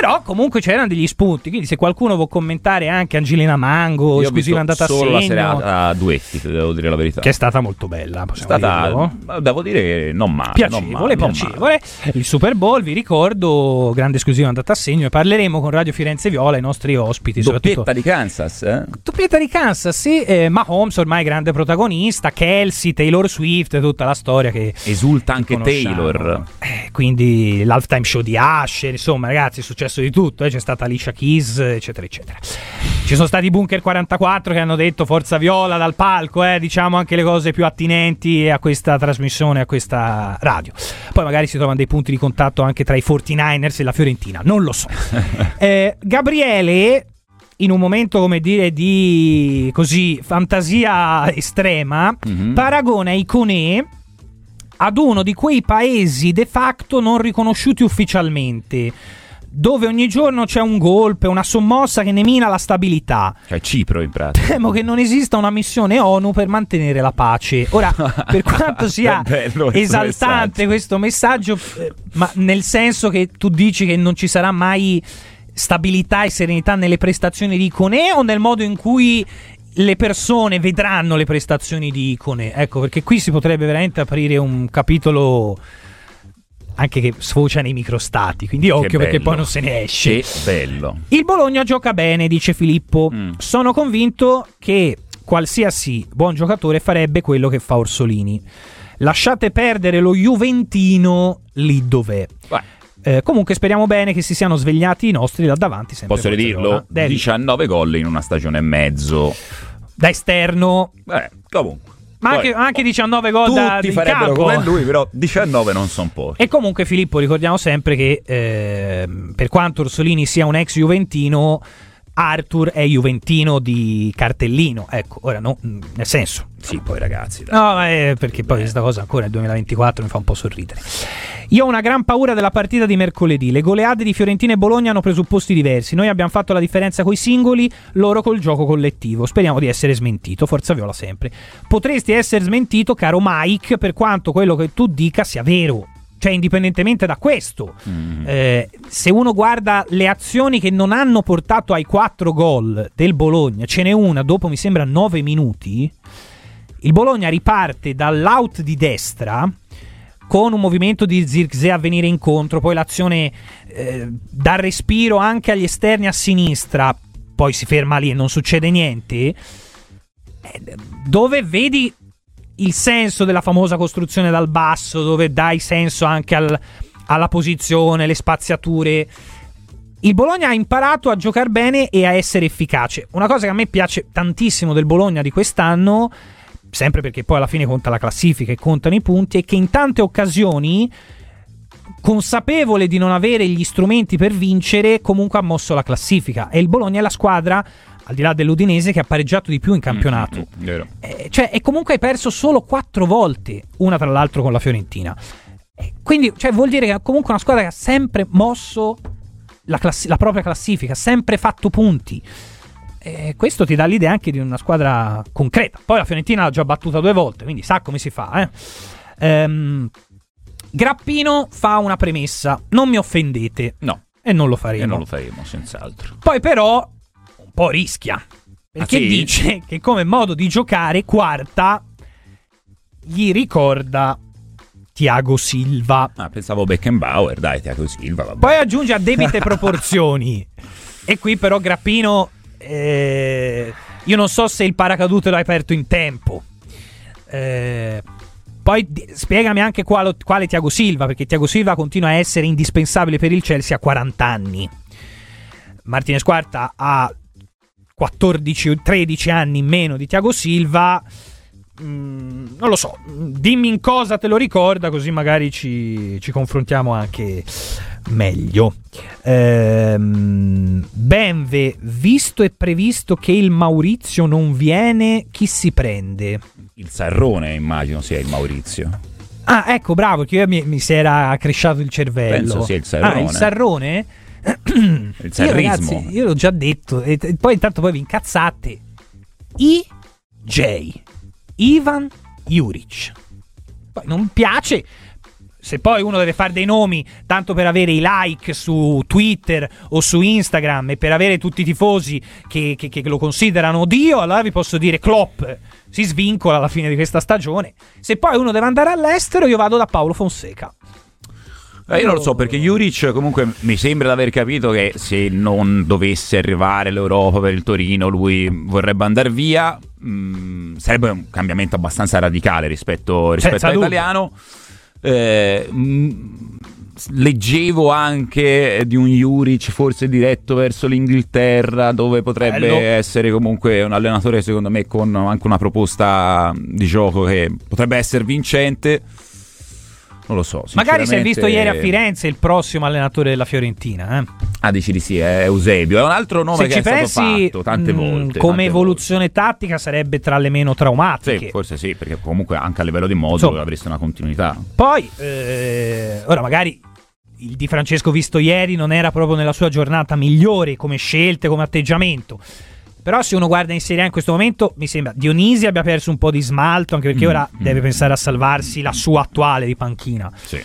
[SPEAKER 3] Però comunque c'erano degli spunti. Quindi, se qualcuno vuole commentare anche Angelina Mango,
[SPEAKER 4] Io
[SPEAKER 3] esclusiva andata a
[SPEAKER 4] solo la
[SPEAKER 3] segno,
[SPEAKER 4] serata a duetti, devo dire la verità.
[SPEAKER 3] che è stata molto bella.
[SPEAKER 4] È stata,
[SPEAKER 3] dirlo.
[SPEAKER 4] devo dire non male. non
[SPEAKER 3] Piacevole,
[SPEAKER 4] male, non
[SPEAKER 3] piacevole. Il Super Bowl, vi ricordo, grande esclusiva andata a segno. E parleremo con Radio Firenze Viola, i nostri ospiti.
[SPEAKER 4] male. Doppietta di Kansas, eh?
[SPEAKER 3] Doppietta di Kansas, sì, eh, Mahomes ormai grande protagonista, Kelsey, Taylor Swift, tutta la storia che
[SPEAKER 4] Esulta anche
[SPEAKER 3] conosciamo.
[SPEAKER 4] Taylor.
[SPEAKER 3] Eh, quindi l'halftime show di Asher, insomma ragazzi è successo di tutto, eh, c'è stata Alicia Keys, eccetera eccetera. Ci sono stati i Bunker 44 che hanno detto Forza Viola dal palco, eh, diciamo anche le cose più attinenti a questa trasmissione, a questa radio. Poi magari si trovano dei punti di contatto anche tra i 49ers e la Fiorentina, non lo so. Eh, Gabriele in un momento come dire di così fantasia estrema
[SPEAKER 4] Mhm.
[SPEAKER 3] paragona Iconè ad uno di quei paesi de facto non riconosciuti ufficialmente dove ogni giorno c'è un golpe, una sommossa che ne mina la stabilità.
[SPEAKER 4] Cioè Cipro in pratica.
[SPEAKER 3] Temo che non esista una missione ONU per mantenere la pace. Ora, per quanto sia
[SPEAKER 4] bello
[SPEAKER 3] esaltante questo messaggio, eh, ma nel senso che tu dici che non ci sarà mai stabilità e serenità nelle prestazioni di Iconè o nel modo in cui le persone vedranno le prestazioni di Iconè? Ecco, perché qui si potrebbe veramente aprire un capitolo anche che sfocia nei microstati, quindi occhio perché poi non se ne esce.
[SPEAKER 4] Che bello.
[SPEAKER 3] Il Bologna gioca bene, dice Filippo.
[SPEAKER 4] Mm.
[SPEAKER 3] Sono convinto che qualsiasi buon giocatore farebbe quello che fa Orsolini. Lasciate perdere lo Juventino lì dov'è. Eh, comunque speriamo bene che si siano svegliati i nostri là davanti.
[SPEAKER 4] posso ridirlo?
[SPEAKER 3] Viola. Devi.
[SPEAKER 4] 19 gol in una stagione e mezzo.
[SPEAKER 3] Da esterno,
[SPEAKER 4] Beh, comunque.
[SPEAKER 3] Ma anche, anche 19 gol da
[SPEAKER 4] Tutti farebbero
[SPEAKER 3] capo.
[SPEAKER 4] come lui, però 19 non sono pochi.
[SPEAKER 3] E comunque Filippo ricordiamo sempre che ehm, per quanto Orsolini sia un ex Juventino Arthur è juventino di cartellino. Ecco, ora no, mm, nel senso.
[SPEAKER 4] Sì, poi ragazzi. Dai.
[SPEAKER 3] No, è perché poi questa cosa ancora nel 2024 mi fa un po' sorridere. Io ho una gran paura della partita di mercoledì. Le goleade di Fiorentina e Bologna hanno presupposti diversi. Noi abbiamo fatto la differenza coi singoli, loro col gioco collettivo. Speriamo di essere smentito. Forza Viola sempre. Potresti essere smentito, caro Mike, per quanto quello che tu dica sia vero. Cioè, indipendentemente da questo,
[SPEAKER 4] Mm.
[SPEAKER 3] eh, se uno guarda le azioni che non hanno portato ai quattro gol del Bologna, ce n'è una dopo mi sembra 9 minuti. Il Bologna riparte dall'out di destra con un movimento di Zirkzee a venire incontro, poi l'azione eh, dà respiro anche agli esterni a sinistra, poi si ferma lì e non succede niente. Eh, dove vedi il senso della famosa costruzione dal basso, dove dai senso anche al- alla posizione, le spaziature. Il Bologna ha imparato a giocare bene e a essere efficace. Una cosa che a me piace tantissimo del Bologna di quest'anno, sempre perché poi alla fine conta la classifica e contano i punti, è che in tante occasioni, consapevole di non avere gli strumenti per vincere, comunque ha mosso la classifica. E il Bologna è la squadra, al di là dell'Udinese, che ha pareggiato di più in campionato.
[SPEAKER 4] Vero.
[SPEAKER 3] Eh, cioè, e comunque hai perso solo quattro volte, una tra l'altro con la Fiorentina. Eh, quindi, cioè, vuol dire che è comunque una squadra che ha sempre mosso la, classi- la propria classifica, ha sempre fatto punti. Eh, questo ti dà l'idea anche di una squadra concreta. Poi la Fiorentina l'ha già battuta due volte, quindi sa come si fa. eh. Ehm, Grappino fa una premessa: non mi offendete.
[SPEAKER 4] No.
[SPEAKER 3] E non lo faremo.
[SPEAKER 4] E non lo faremo, senz'altro.
[SPEAKER 3] Poi però po' rischia. Perché
[SPEAKER 4] Ah, sì?
[SPEAKER 3] dice che come modo di giocare quarta gli ricorda Tiago Silva.
[SPEAKER 4] Ah, pensavo Beckenbauer, dai, Tiago Silva, vabbè.
[SPEAKER 3] Poi aggiunge a debite proporzioni. E qui però Grappino eh, io non so se il paracadute l'ha aperto in tempo. Eh, poi spiegami anche quale, quale Tiago Silva, perché Tiago Silva continua a essere indispensabile per il Chelsea a 40 anni. Martinez Quarta ha 14 o 13 anni in meno di Tiago Silva. Mm, non lo so, dimmi in cosa te lo ricorda, così magari ci, ci confrontiamo anche meglio. Ehm, Benve, visto e previsto che il Maurizio non viene, chi si prende?
[SPEAKER 4] Il Sarrone, immagino, sia il Maurizio.
[SPEAKER 3] Ah, ecco, bravo, che io mi, mi si era cresciato il cervello.
[SPEAKER 4] Penso sia il Sarrone.
[SPEAKER 3] Ah, il Sarrone?
[SPEAKER 4] Il
[SPEAKER 3] Io,
[SPEAKER 4] sarrismo.
[SPEAKER 3] ragazzi, io l'ho già detto, e, poi intanto poi vi incazzate. IJ, Ivan Juric. Poi non piace. Se poi uno deve fare dei nomi tanto per avere i like su Twitter o su Instagram e per avere tutti i tifosi che, che- che lo considerano Dio, allora vi posso dire Klopp si svincola alla fine di questa stagione. Se poi uno deve andare all'estero, io vado da Paolo Fonseca.
[SPEAKER 4] Eh, io non lo so perché Juric comunque mi sembra di aver capito che se non dovesse arrivare l'Europa per il Torino lui vorrebbe andare via. mm, sarebbe un cambiamento abbastanza radicale rispetto, rispetto all'italiano. Eh, mm, leggevo anche di un Juric forse diretto verso l'Inghilterra dove potrebbe
[SPEAKER 3] Bello.
[SPEAKER 4] essere comunque un allenatore secondo me con anche una proposta di gioco che potrebbe essere vincente. Non lo so.
[SPEAKER 3] Magari si è visto ieri a Firenze il prossimo allenatore della Fiorentina. Eh?
[SPEAKER 4] Ah, dici di sì, è Eusebio. È un altro nome
[SPEAKER 3] Se
[SPEAKER 4] che
[SPEAKER 3] ci
[SPEAKER 4] è stato
[SPEAKER 3] pensi,
[SPEAKER 4] fatto tante
[SPEAKER 3] mh,
[SPEAKER 4] volte.
[SPEAKER 3] come
[SPEAKER 4] tante
[SPEAKER 3] evoluzione tattica sarebbe tra le meno
[SPEAKER 4] volte.
[SPEAKER 3] traumatiche.
[SPEAKER 4] Sì, forse sì, perché comunque anche a livello di modulo
[SPEAKER 3] Insomma.
[SPEAKER 4] avresti una continuità.
[SPEAKER 3] Poi, eh, ora magari il Di Francesco visto ieri non era proprio nella sua giornata migliore come scelte, come atteggiamento. Però se uno guarda in Serie A in questo momento, mi sembra Dionisi abbia perso un po' di smalto, anche perché
[SPEAKER 4] Mm,
[SPEAKER 3] ora
[SPEAKER 4] mm.
[SPEAKER 3] deve pensare a salvarsi la sua attuale di panchina.
[SPEAKER 4] Sì.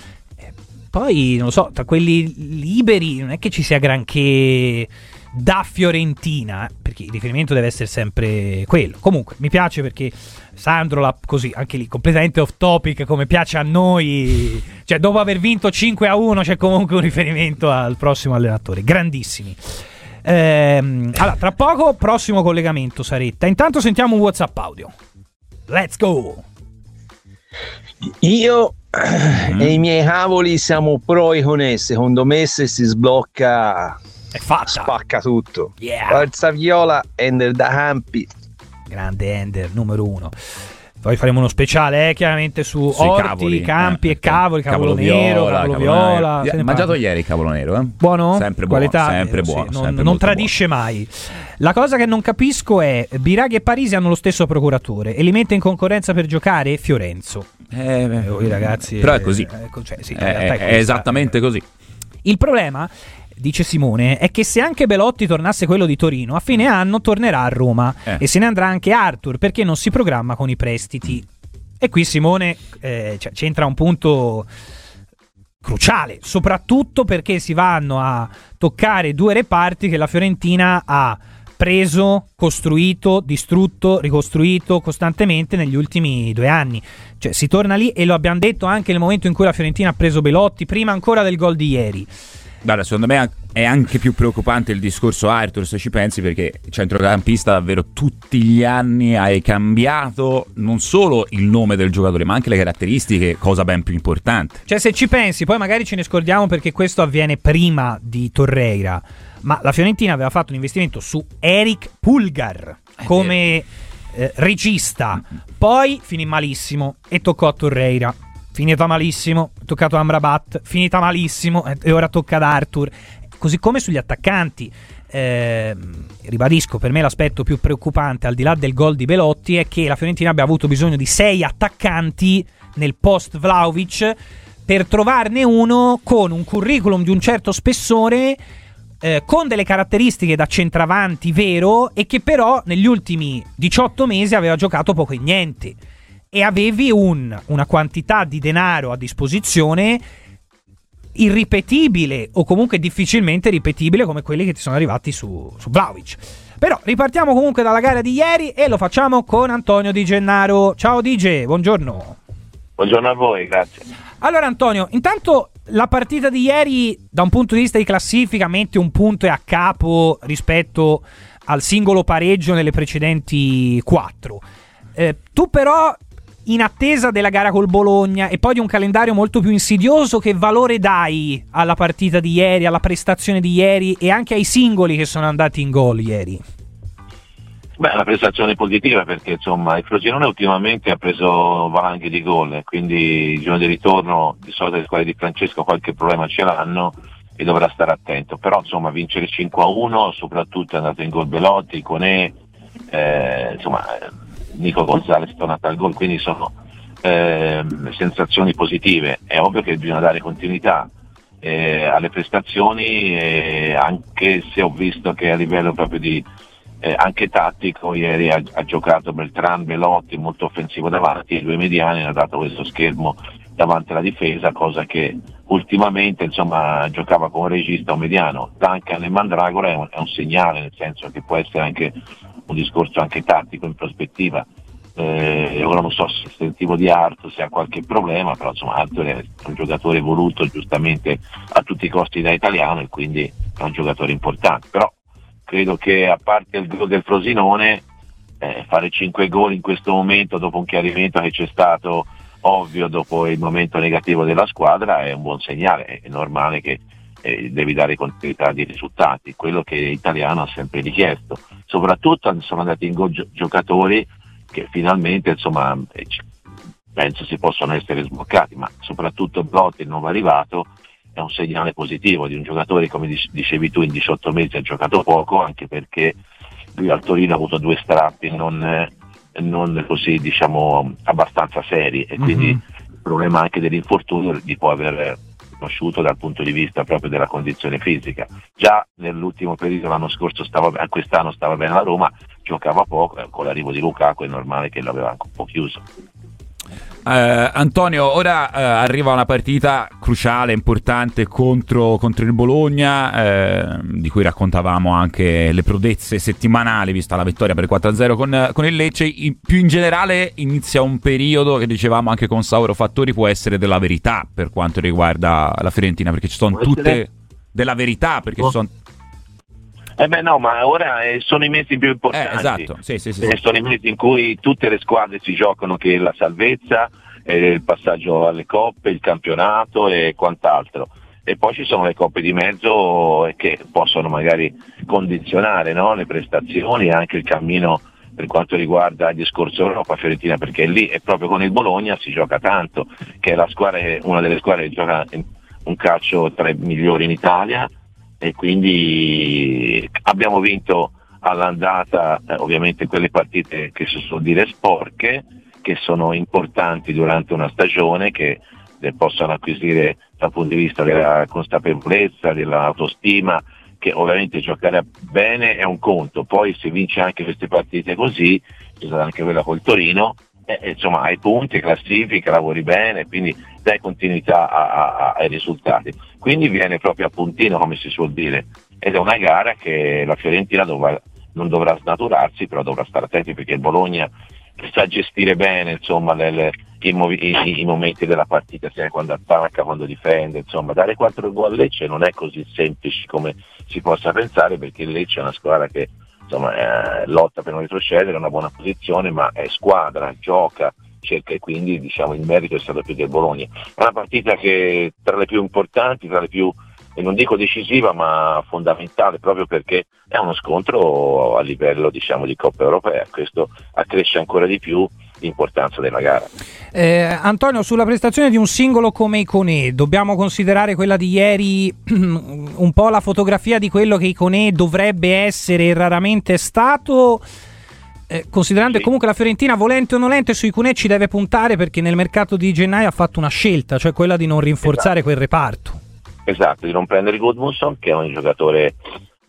[SPEAKER 3] Poi, non lo so, tra quelli liberi non è che ci sia granché da Fiorentina, eh, perché il riferimento deve essere sempre quello. Comunque, mi piace perché Sandro, l'ha così, anche lì, completamente off topic, come piace a noi. Cioè, dopo aver vinto 5 a 1 c'è comunque un riferimento al prossimo allenatore. Grandissimi. Ehm, allora, tra poco, prossimo collegamento, Saretta. Intanto sentiamo un WhatsApp audio. Let's go!
[SPEAKER 11] Io e i miei cavoli siamo pro Iconè. Secondo me, se si sblocca, spacca tutto.
[SPEAKER 3] Yeah.
[SPEAKER 11] Forza Viola, Ender da Campi.
[SPEAKER 3] Grande Ender, numero uno. Poi faremo uno speciale, eh, chiaramente su
[SPEAKER 4] Sui
[SPEAKER 3] orti,
[SPEAKER 4] cavoli,
[SPEAKER 3] campi
[SPEAKER 4] eh,
[SPEAKER 3] e cavoli, cavolo,
[SPEAKER 4] Cavolo
[SPEAKER 3] nero,
[SPEAKER 4] viola,
[SPEAKER 3] cavolo viola. ne
[SPEAKER 4] mangiato ieri il cavolo nero, eh?
[SPEAKER 3] Buono?
[SPEAKER 4] Sempre buono,
[SPEAKER 3] Qualità?
[SPEAKER 4] sempre
[SPEAKER 3] Eh, sì,
[SPEAKER 4] buono,
[SPEAKER 3] non,
[SPEAKER 4] sempre
[SPEAKER 3] non
[SPEAKER 4] molto
[SPEAKER 3] tradisce mai. La cosa che non capisco è Biraghi e Parisi hanno lo stesso procuratore e li mette in concorrenza per giocare Fiorenzo.
[SPEAKER 4] Eh,
[SPEAKER 3] Eh, i ragazzi,
[SPEAKER 4] però è
[SPEAKER 3] eh,
[SPEAKER 4] così.
[SPEAKER 3] ecco, cioè, sì,
[SPEAKER 4] È- è,
[SPEAKER 3] questa.
[SPEAKER 4] esattamente così.
[SPEAKER 3] Il problema, dice Simone, è che se anche Belotti tornasse quello di Torino, a fine anno tornerà a Roma
[SPEAKER 4] Eh.
[SPEAKER 3] e se ne andrà anche Arthur perché non si programma con i prestiti. E qui Simone eh, cioè, c'entra un punto cruciale, soprattutto perché si vanno a toccare due reparti che la Fiorentina ha preso, costruito, distrutto, ricostruito costantemente negli ultimi due anni. Cioè si torna lì e lo abbiamo detto anche nel momento in cui la Fiorentina ha preso Belotti, prima ancora del gol di ieri.
[SPEAKER 4] Guarda, secondo me è anche più preoccupante il discorso Arthur se ci pensi perché centrocampista davvero tutti gli anni hai cambiato non solo il nome del giocatore ma anche le caratteristiche, cosa ben più importante.
[SPEAKER 3] Cioè, se ci pensi, poi magari ce ne scordiamo perché questo avviene prima di Torreira. Ma la Fiorentina aveva fatto un investimento su Eric Pulgar come eh, regista. Poi finì malissimo e toccò a Torreira. Finita malissimo, toccato a Amrabat. Finita malissimo e- e ora tocca ad Arthur. Così come sugli attaccanti. Ehm, ribadisco, per me l'aspetto più preoccupante, al di là del gol di Belotti, è che la Fiorentina abbia avuto bisogno di sei attaccanti nel post Vlaovic per trovarne uno con un curriculum di un certo spessore, eh, con delle caratteristiche da centravanti vero, e che però negli ultimi 18 mesi aveva giocato poco e niente. E avevi un- una quantità di denaro a disposizione irripetibile o comunque difficilmente ripetibile come quelli che ti sono arrivati su, su Vlaovic. Però ripartiamo comunque dalla gara di ieri e lo facciamo con Antonio Di Gennaro. Ciao DJ, buongiorno.
[SPEAKER 12] Buongiorno a voi, grazie.
[SPEAKER 3] Allora Antonio, intanto la partita di ieri da un punto di vista di classifica mette un punto e a capo rispetto al singolo pareggio nelle precedenti quattro. Eh, tu però in attesa della gara col Bologna e poi di un calendario molto più insidioso, che valore dai alla partita di ieri, alla prestazione di ieri e anche ai singoli che sono andati in gol ieri?
[SPEAKER 12] Beh, una prestazione positiva perché insomma il Frosinone ultimamente ha preso valanghe di gol, quindi il giorno di ritorno di solito le squadre di Francesco qualche problema ce l'hanno e dovrà stare attento. Però insomma vincere 5 a 1, soprattutto è andato in gol Belotti, Conè, eh, insomma Nico Gonzalez è tornato al gol, quindi sono ehm, sensazioni positive. È ovvio che bisogna dare continuità eh, alle prestazioni, eh, anche se ho visto che a livello proprio di eh, anche tattico, ieri ha, ha giocato Beltran, Belotti molto offensivo davanti, i due mediani hanno dato questo schermo davanti alla difesa, cosa che ultimamente insomma giocava un regista o mediano. Duncan e Mandragora è un, è un segnale, nel senso che può essere anche un discorso anche tattico in prospettiva. Eh, ora non so se sentivo di Arthur se ha qualche problema, però insomma Arthur è un giocatore voluto giustamente a tutti i costi da italiano e quindi è un giocatore importante. Però credo che a parte il gol del Frosinone, eh, fare 5 gol in questo momento dopo un chiarimento che c'è stato ovvio dopo il momento negativo della squadra è un buon segnale, è normale che eh, devi dare continuità di risultati, quello che l'italiano ha sempre richiesto. Soprattutto sono andati in gio- giocatori che finalmente insomma eh, penso si possono essere sbloccati, ma soprattutto Blotti, il nuovo arrivato, è un segnale positivo di un giocatore come dic- dicevi tu in 18 mesi ha giocato poco anche perché lui al Torino ha avuto due strappi non, eh, non così diciamo abbastanza seri e quindi il problema anche dell'infortunio li può aver conosciuto dal punto di vista proprio della condizione fisica. Già nell'ultimo periodo l'anno scorso stava quest'anno stava bene alla Roma, giocava poco, e con l'arrivo di Lukaku è normale che l'aveva un po' chiuso.
[SPEAKER 4] Eh, Antonio, ora eh, arriva una partita cruciale, importante contro, contro il Bologna, eh, di cui raccontavamo anche le prodezze settimanali, vista la vittoria per 4-0 con, con il Lecce. In- più in generale inizia un periodo che dicevamo anche con Sauro Fattori può essere della verità per quanto riguarda la Fiorentina, perché ci sono tutte della verità, perché ci sono...
[SPEAKER 12] Eh beh no, ma ora eh, sono i mesi più importanti.
[SPEAKER 4] Eh, esatto, sì, sì, sì,
[SPEAKER 12] Eh, sono i mesi in cui tutte le squadre si giocano che la salvezza, eh, il passaggio alle coppe, il campionato e quant'altro. E poi ci sono le coppe di mezzo eh, che possono magari condizionare no? le prestazioni e anche il cammino per quanto riguarda il discorso Europa Fiorentina, perché lì è proprio con il Bologna si gioca tanto, che è la squadra, una delle squadre che gioca un calcio tra i migliori in Italia e quindi abbiamo vinto all'andata, eh, ovviamente quelle partite che si sono dire sporche, che sono importanti durante una stagione, che eh, possono acquisire dal punto di vista della consapevolezza, dell'autostima, che ovviamente giocare bene è un conto, poi se vince anche queste partite così, c'è stata anche quella col Torino, eh, insomma hai punti, classifica, lavori bene, quindi dai continuità a, a, ai risultati. Quindi viene proprio a puntino, come si suol dire, ed è una gara che la Fiorentina dovrà, non dovrà snaturarsi, però dovrà stare attenti perché il Bologna sa gestire bene insomma, le, i, i, i, momenti della partita, sia quando attacca, quando difende, insomma, dare 4 gol a Lecce non è così semplice come si possa pensare perché Lecce è una squadra che insomma, eh, lotta per non retrocedere, è una buona posizione, ma è squadra, gioca, cerca e quindi diciamo, il merito è stato più del Bologna. È una partita che tra le più importanti, tra le più e non dico decisiva ma fondamentale proprio perché è uno scontro a livello diciamo, di Coppa Europea, questo accresce ancora di più l'importanza della gara.
[SPEAKER 3] Eh, Antonio, sulla prestazione di un singolo come Iconè, dobbiamo considerare quella di ieri un po' la fotografia di quello che Iconè dovrebbe essere e raramente è stato? Eh, considerando sì. che comunque la Fiorentina, volente o nolente, su Iconè ci deve puntare perché nel mercato di gennaio ha fatto una scelta, cioè quella di non rinforzare esatto. quel reparto.
[SPEAKER 12] Esatto, di non prendere Goodmanson, che è un giocatore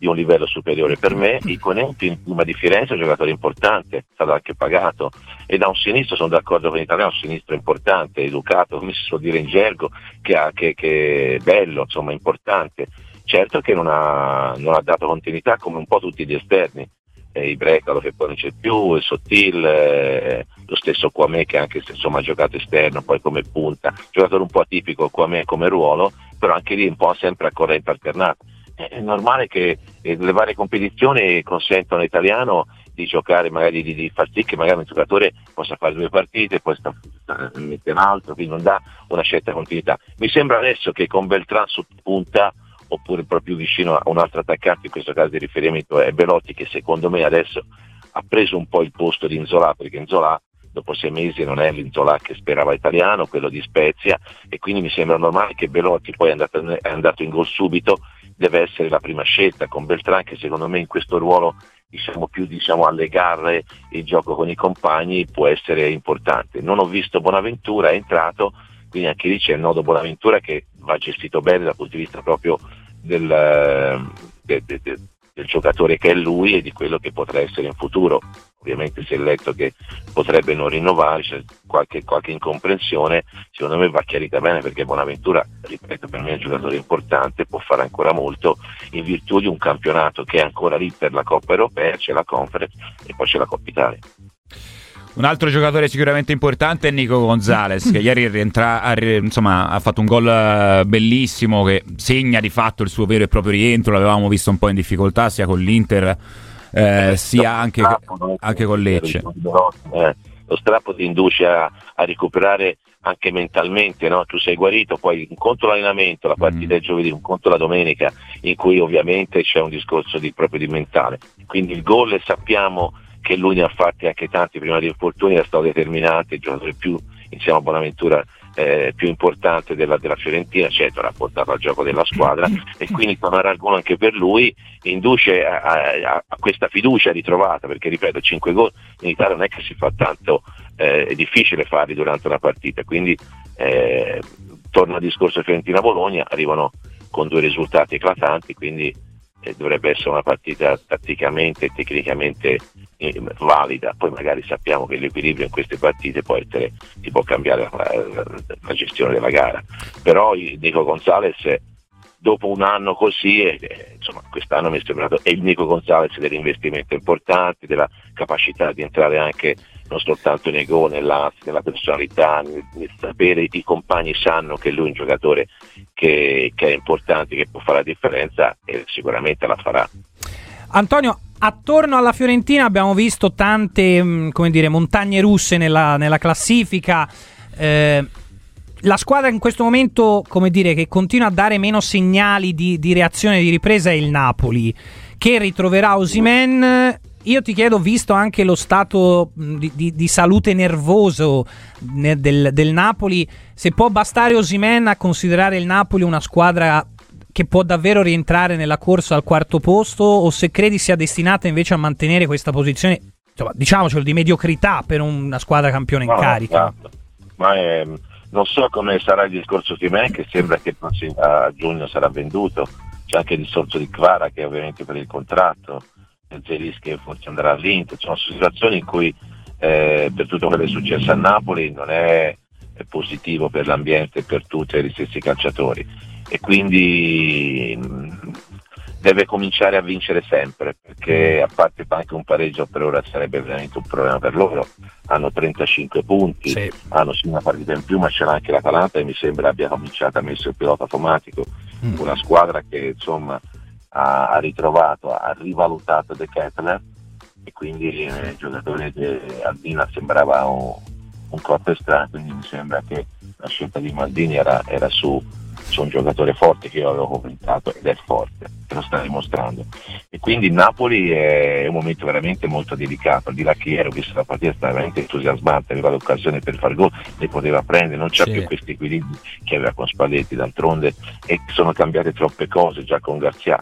[SPEAKER 12] di un livello superiore. Per me, Icone, prima di Firenze, è un giocatore importante, è stato anche pagato. E da un sinistro, sono d'accordo con l'italiano, un sinistro importante, educato, come si suol dire in gergo, che, ha, che, che è bello, insomma importante. Certo che non ha, non ha dato continuità come un po' tutti gli esterni, eh, Brecalo che poi non c'è più, il Sottil, eh, lo stesso Quame che anche se insomma ha giocato esterno, poi come punta, giocatore un po' atipico Quame come ruolo, però anche lì un po' sempre a corrente alternata è normale che eh, le varie competizioni consentono all'italiano di giocare, magari di, di far sì che magari un giocatore possa fare due partite, poi sta, sta, mette un altro, quindi non dà una certa continuità. Mi sembra adesso che con Beltran su punta oppure proprio vicino a un altro attaccante, in questo caso di riferimento è Belotti che secondo me adesso ha preso un po' il posto di Inzola perché Inzola dopo sei mesi non è l'Inzola che sperava italiano, quello di Spezia e quindi mi sembra normale che Belotti poi è andato, è andato in gol subito deve essere la prima scelta con Beltran che secondo me in questo ruolo diciamo più diciamo, alle gare il gioco con i compagni può essere importante. Non ho visto Bonaventura, è entrato, quindi anche lì c'è il nodo Bonaventura che va gestito bene dal punto di vista proprio del, eh, de, de, de, del giocatore che è lui e di quello che potrà essere in futuro. Ovviamente si è letto che potrebbe non rinnovare, c'è qualche, qualche incomprensione, secondo me va chiarita bene perché Bonaventura, ripeto, per me è un giocatore importante, può fare ancora molto in virtù di un campionato che è ancora lì per la Coppa Europea, c'è la Conference e poi c'è la Coppa Italia.
[SPEAKER 4] Un altro giocatore sicuramente importante è Nico Gonzalez, che ieri rientra, ha, insomma, ha fatto un gol eh, bellissimo che segna di fatto il suo vero e proprio rientro. L'avevamo visto un po' in difficoltà sia con l'Inter eh, sia anche, anche, con Lecce.
[SPEAKER 12] Eh, lo strappo ti induce a, a recuperare anche mentalmente, no? tu sei guarito, poi un conto l'allenamento, la partita mm. è giovedì, un conto la domenica, in cui ovviamente c'è un discorso di, proprio di mentale. Quindi il gol sappiamo che lui ne ha fatti anche tanti prima di infortuni, è stato determinante, il giocatore più insieme a Bonaventura eh, più importante della, della, Fiorentina, certo ha portato al gioco della squadra. E quindi tornare al gol anche per lui induce a, a, a, questa fiducia ritrovata, perché ripeto 5 gol in Italia non è che si fa tanto, eh, è difficile farli durante una partita, quindi eh, torna al discorso Fiorentina-Bologna, arrivano con due risultati eclatanti, quindi dovrebbe essere una partita tatticamente e tecnicamente eh, valida, poi magari sappiamo che l'equilibrio in queste partite può essere, si può cambiare la, la, la gestione della gara, però Nico Gonzalez dopo un anno così, eh, insomma quest'anno mi è sembrato, è il Nico Gonzalez dell'investimento importante, della capacità di entrare anche non soltanto nei gol, nell'ansia, nella personalità, nel, nel, sapere i compagni sanno che lui è un giocatore che, che è importante, che può fare la differenza e sicuramente la farà.
[SPEAKER 3] Antonio, attorno alla Fiorentina abbiamo visto tante mm, dire, montagne russe nella, nella classifica. Eh, la squadra in questo momento, come dire, che continua a dare meno segnali di, di reazione di ripresa è il Napoli, che ritroverà Osimen. Io ti chiedo, visto anche lo stato di, di, di salute nervoso del, del, Napoli, se può bastare Osimen a considerare il Napoli una squadra che può davvero rientrare nella corsa al quarto posto o se credi sia destinata invece a mantenere questa posizione, insomma, diciamocelo, di mediocrità per una squadra campione in
[SPEAKER 12] No,
[SPEAKER 3] carica.
[SPEAKER 12] esatto. Ma ehm, non so come sarà il discorso di me, che sembra che a giugno sarà venduto. C'è anche il discorso di Kvara che ovviamente per il contratto, Zelis che forse andrà all'Inter. Sono situazioni in cui eh, per tutto quello che è successo a Napoli non è, è positivo per l'ambiente e per tutti e gli stessi calciatori. E quindi mh, deve cominciare a vincere sempre, perché a parte anche un pareggio per ora sarebbe veramente un problema per loro. Hanno 35 punti, hanno sì una partita in più, ma c'era anche l'Atalanta e mi sembra abbia cominciato a mettere il pilota automatico. Una squadra che insomma ha, ritrovato, ha rivalutato De Kettler e quindi eh, il giocatore di Aldina sembrava un, un corpo strano, quindi mi sembra che la scelta di Maldini era, era su, su un giocatore forte che io avevo commentato ed è forte, che lo sta dimostrando. E quindi Napoli è un momento veramente molto delicato, al di là che ieri ho visto la partita stava veramente entusiasmante, aveva l'occasione per far gol, le poteva prendere, non c'è
[SPEAKER 3] Sì.
[SPEAKER 12] più questi equilibri che aveva con Spalletti, d'altronde e sono cambiate troppe cose già con Garzia.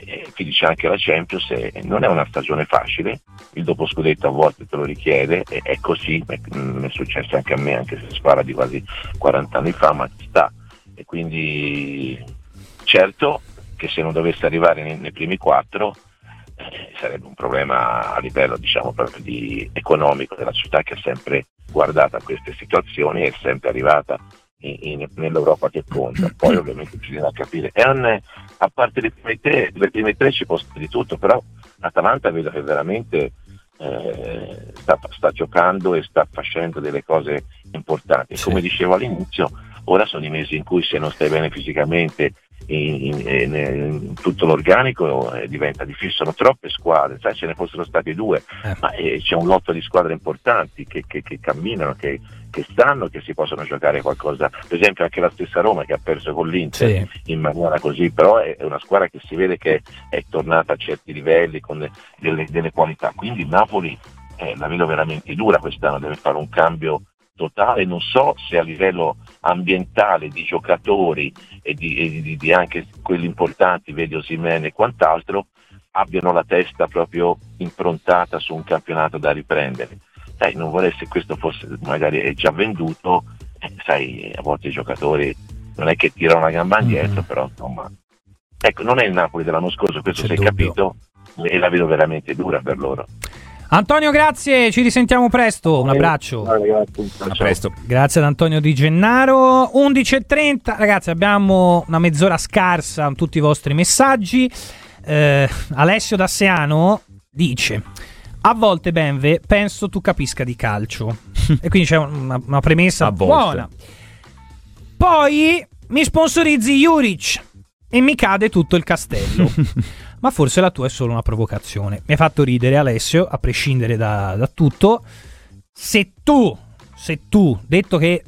[SPEAKER 12] E quindi c'è anche la Champions e non è una stagione facile, il dopo scudetto a volte te lo richiede, è così, è, mm, è successo anche a me, anche se si parla di quasi 40 anni fa, ma ci sta. E quindi certo che se non dovesse arrivare nei, nei primi quattro eh, sarebbe un problema a livello diciamo di economico della città che ha sempre guardato a queste situazioni e è sempre arrivata in- in- nell'Europa che conta. Poi ovviamente bisogna capire. E non- a parte le prime tre, le prime tre ci può stare di tutto, però Atalanta vedo che veramente eh, sta, sta giocando e sta facendo delle cose importanti. Come dicevo all'inizio, ora sono i mesi in cui se non stai bene fisicamente in, in- in- tutto l'organico eh, diventa difficile, sono troppe squadre, sai ce ne fossero stati due, ma eh, c'è un lotto di squadre importanti che, che- che camminano, che, che stanno, che si possono giocare qualcosa, per esempio anche la stessa Roma che ha perso con l'Inter in maniera così, però è, è una squadra che si vede che è tornata a certi livelli con de- delle, delle qualità, quindi Napoli eh, la vedo veramente dura quest'anno, deve fare un cambio totale, non so se a livello ambientale di giocatori e di, e di- di anche quelli importanti, vedi Osimene e quant'altro, abbiano la testa proprio improntata su un campionato da riprendere. Sai, non vorrei se questo fosse magari è già venduto, eh, sai, a volte i giocatori non è che tirano la gamba indietro, però insomma. Ecco, non è il Napoli dell'anno scorso, questo si è capito, e la vedo veramente dura per loro.
[SPEAKER 3] Antonio, grazie, ci risentiamo presto. Un abbraccio.
[SPEAKER 12] A
[SPEAKER 4] presto.
[SPEAKER 3] Grazie ad Antonio Di Gennaro. 11.30, ragazzi, abbiamo una mezz'ora scarsa tutti i vostri messaggi. Eh, Alessio Dasseano dice: A volte, Benve, penso tu capisca di calcio. e quindi c'è una, una premessa buona. Poi mi sponsorizzi Juric e mi cade tutto il castello. Ma forse la tua è solo una provocazione. Mi ha fatto ridere Alessio, a prescindere da, da tutto. Se tu, se tu, detto che,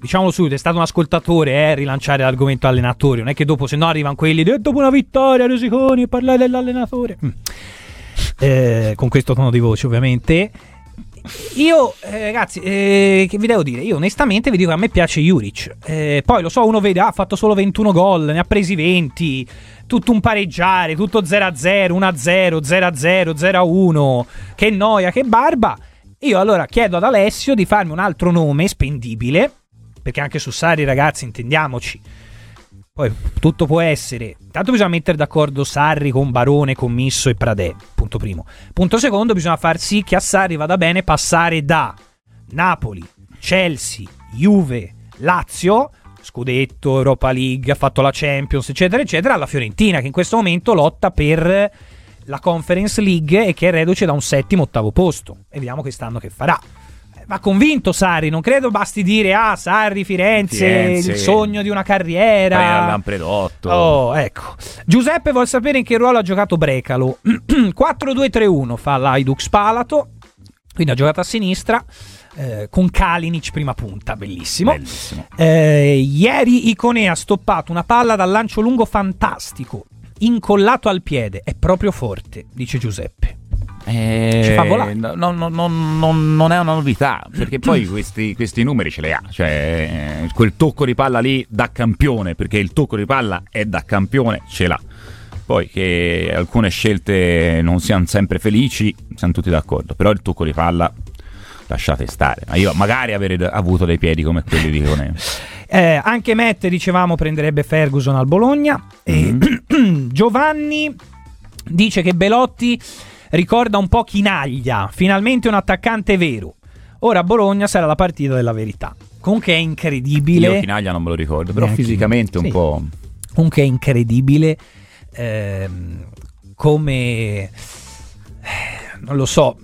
[SPEAKER 3] diciamolo subito, è stato un ascoltatore, eh, rilanciare l'argomento allenatori, non è che dopo, se no arrivano quelli, "Eh, dopo una vittoria, Rosiconi, parlare dell'allenatore. Mm. Eh, con questo tono di voce, ovviamente. Io, eh, ragazzi, eh, che vi devo dire? Io onestamente vi dico che a me piace Juric. Eh, poi lo so, uno vede, ha fatto solo 21 gol, ne ha presi 20, tutto un pareggiare, tutto 0-0, 1-0, 0-0, 0-1. Che noia, che barba. Io allora chiedo ad Alessio di farmi un altro nome spendibile, perché anche su Sari, ragazzi, intendiamoci. Poi tutto può essere. Intanto bisogna mettere d'accordo Sarri con Barone, Commisso e Pradè. Punto primo. Punto secondo, bisogna far sì che a Sarri vada bene passare da Napoli, Chelsea, Juve, Lazio, Scudetto, Europa League, ha fatto la Champions, eccetera, eccetera, alla Fiorentina, che in questo momento lotta per la Conference League e che è reduce da un settimo, ottavo posto. E vediamo quest'anno che farà. Va convinto Sarri, non credo basti dire ah Sarri, Firenze,
[SPEAKER 4] Firenze.
[SPEAKER 3] il sogno di una carriera.
[SPEAKER 4] al Lampredotto.
[SPEAKER 3] Oh, ecco. Giuseppe vuol sapere in che ruolo ha giocato Brecalo. 4-2-3-1 fa l'Aidux Palato, quindi ha giocato a sinistra. eh, con Kalinic prima punta, bellissimo.
[SPEAKER 4] Bellissimo.
[SPEAKER 3] Eh, ieri Icone ha stoppato una palla dal lancio lungo fantastico, incollato al piede, è proprio forte, dice Giuseppe.
[SPEAKER 4] Eh,
[SPEAKER 3] Ci fa volare.
[SPEAKER 4] no- no- no- no- non- non è una novità, perché poi questi, questi numeri ce li ha. Cioè, eh, quel tocco di palla lì da campione, perché il tocco di palla è da campione, ce l'ha. Poi che alcune scelte non siano sempre felici, siamo tutti d'accordo, però il tocco di palla lasciate stare. Ma io magari avere avuto dei piedi come quelli di Conè.
[SPEAKER 3] Eh, anche Matt, dicevamo, prenderebbe Ferguson al Bologna. E Giovanni dice che Belotti ricorda un po' Chinaglia, finalmente un attaccante vero. Ora a Bologna sarà la partita della verità. Comunque è incredibile.
[SPEAKER 4] Io Chinaglia non me lo ricordo, però
[SPEAKER 3] Neanche io.
[SPEAKER 4] fisicamente un
[SPEAKER 3] Sì.
[SPEAKER 4] po'...
[SPEAKER 3] Comunque è incredibile ehm, come eh, non lo so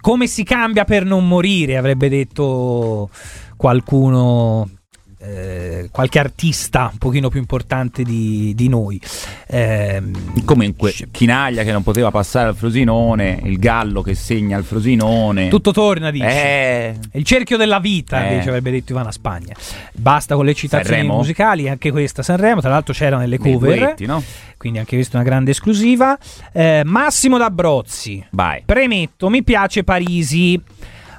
[SPEAKER 3] come si cambia per non morire avrebbe detto qualcuno eh, qualche artista un pochino più importante di, di noi Ehm,
[SPEAKER 4] Comunque, Chinaglia che non poteva passare al Frosinone, il Gallo che segna al Frosinone.
[SPEAKER 3] tutto torna dice
[SPEAKER 4] Eh.
[SPEAKER 3] Il cerchio della vita
[SPEAKER 4] Eh.
[SPEAKER 3] invece avrebbe detto Ivana Spagna basta con le citazioni
[SPEAKER 4] Sanremo?
[SPEAKER 3] musicali anche questa Sanremo tra l'altro c'era nelle cover
[SPEAKER 4] duetti, no?
[SPEAKER 3] quindi anche questa è una grande esclusiva. Eh, Massimo D'Abrozzi.
[SPEAKER 4] Vai.
[SPEAKER 3] Premetto, mi piace Parisi.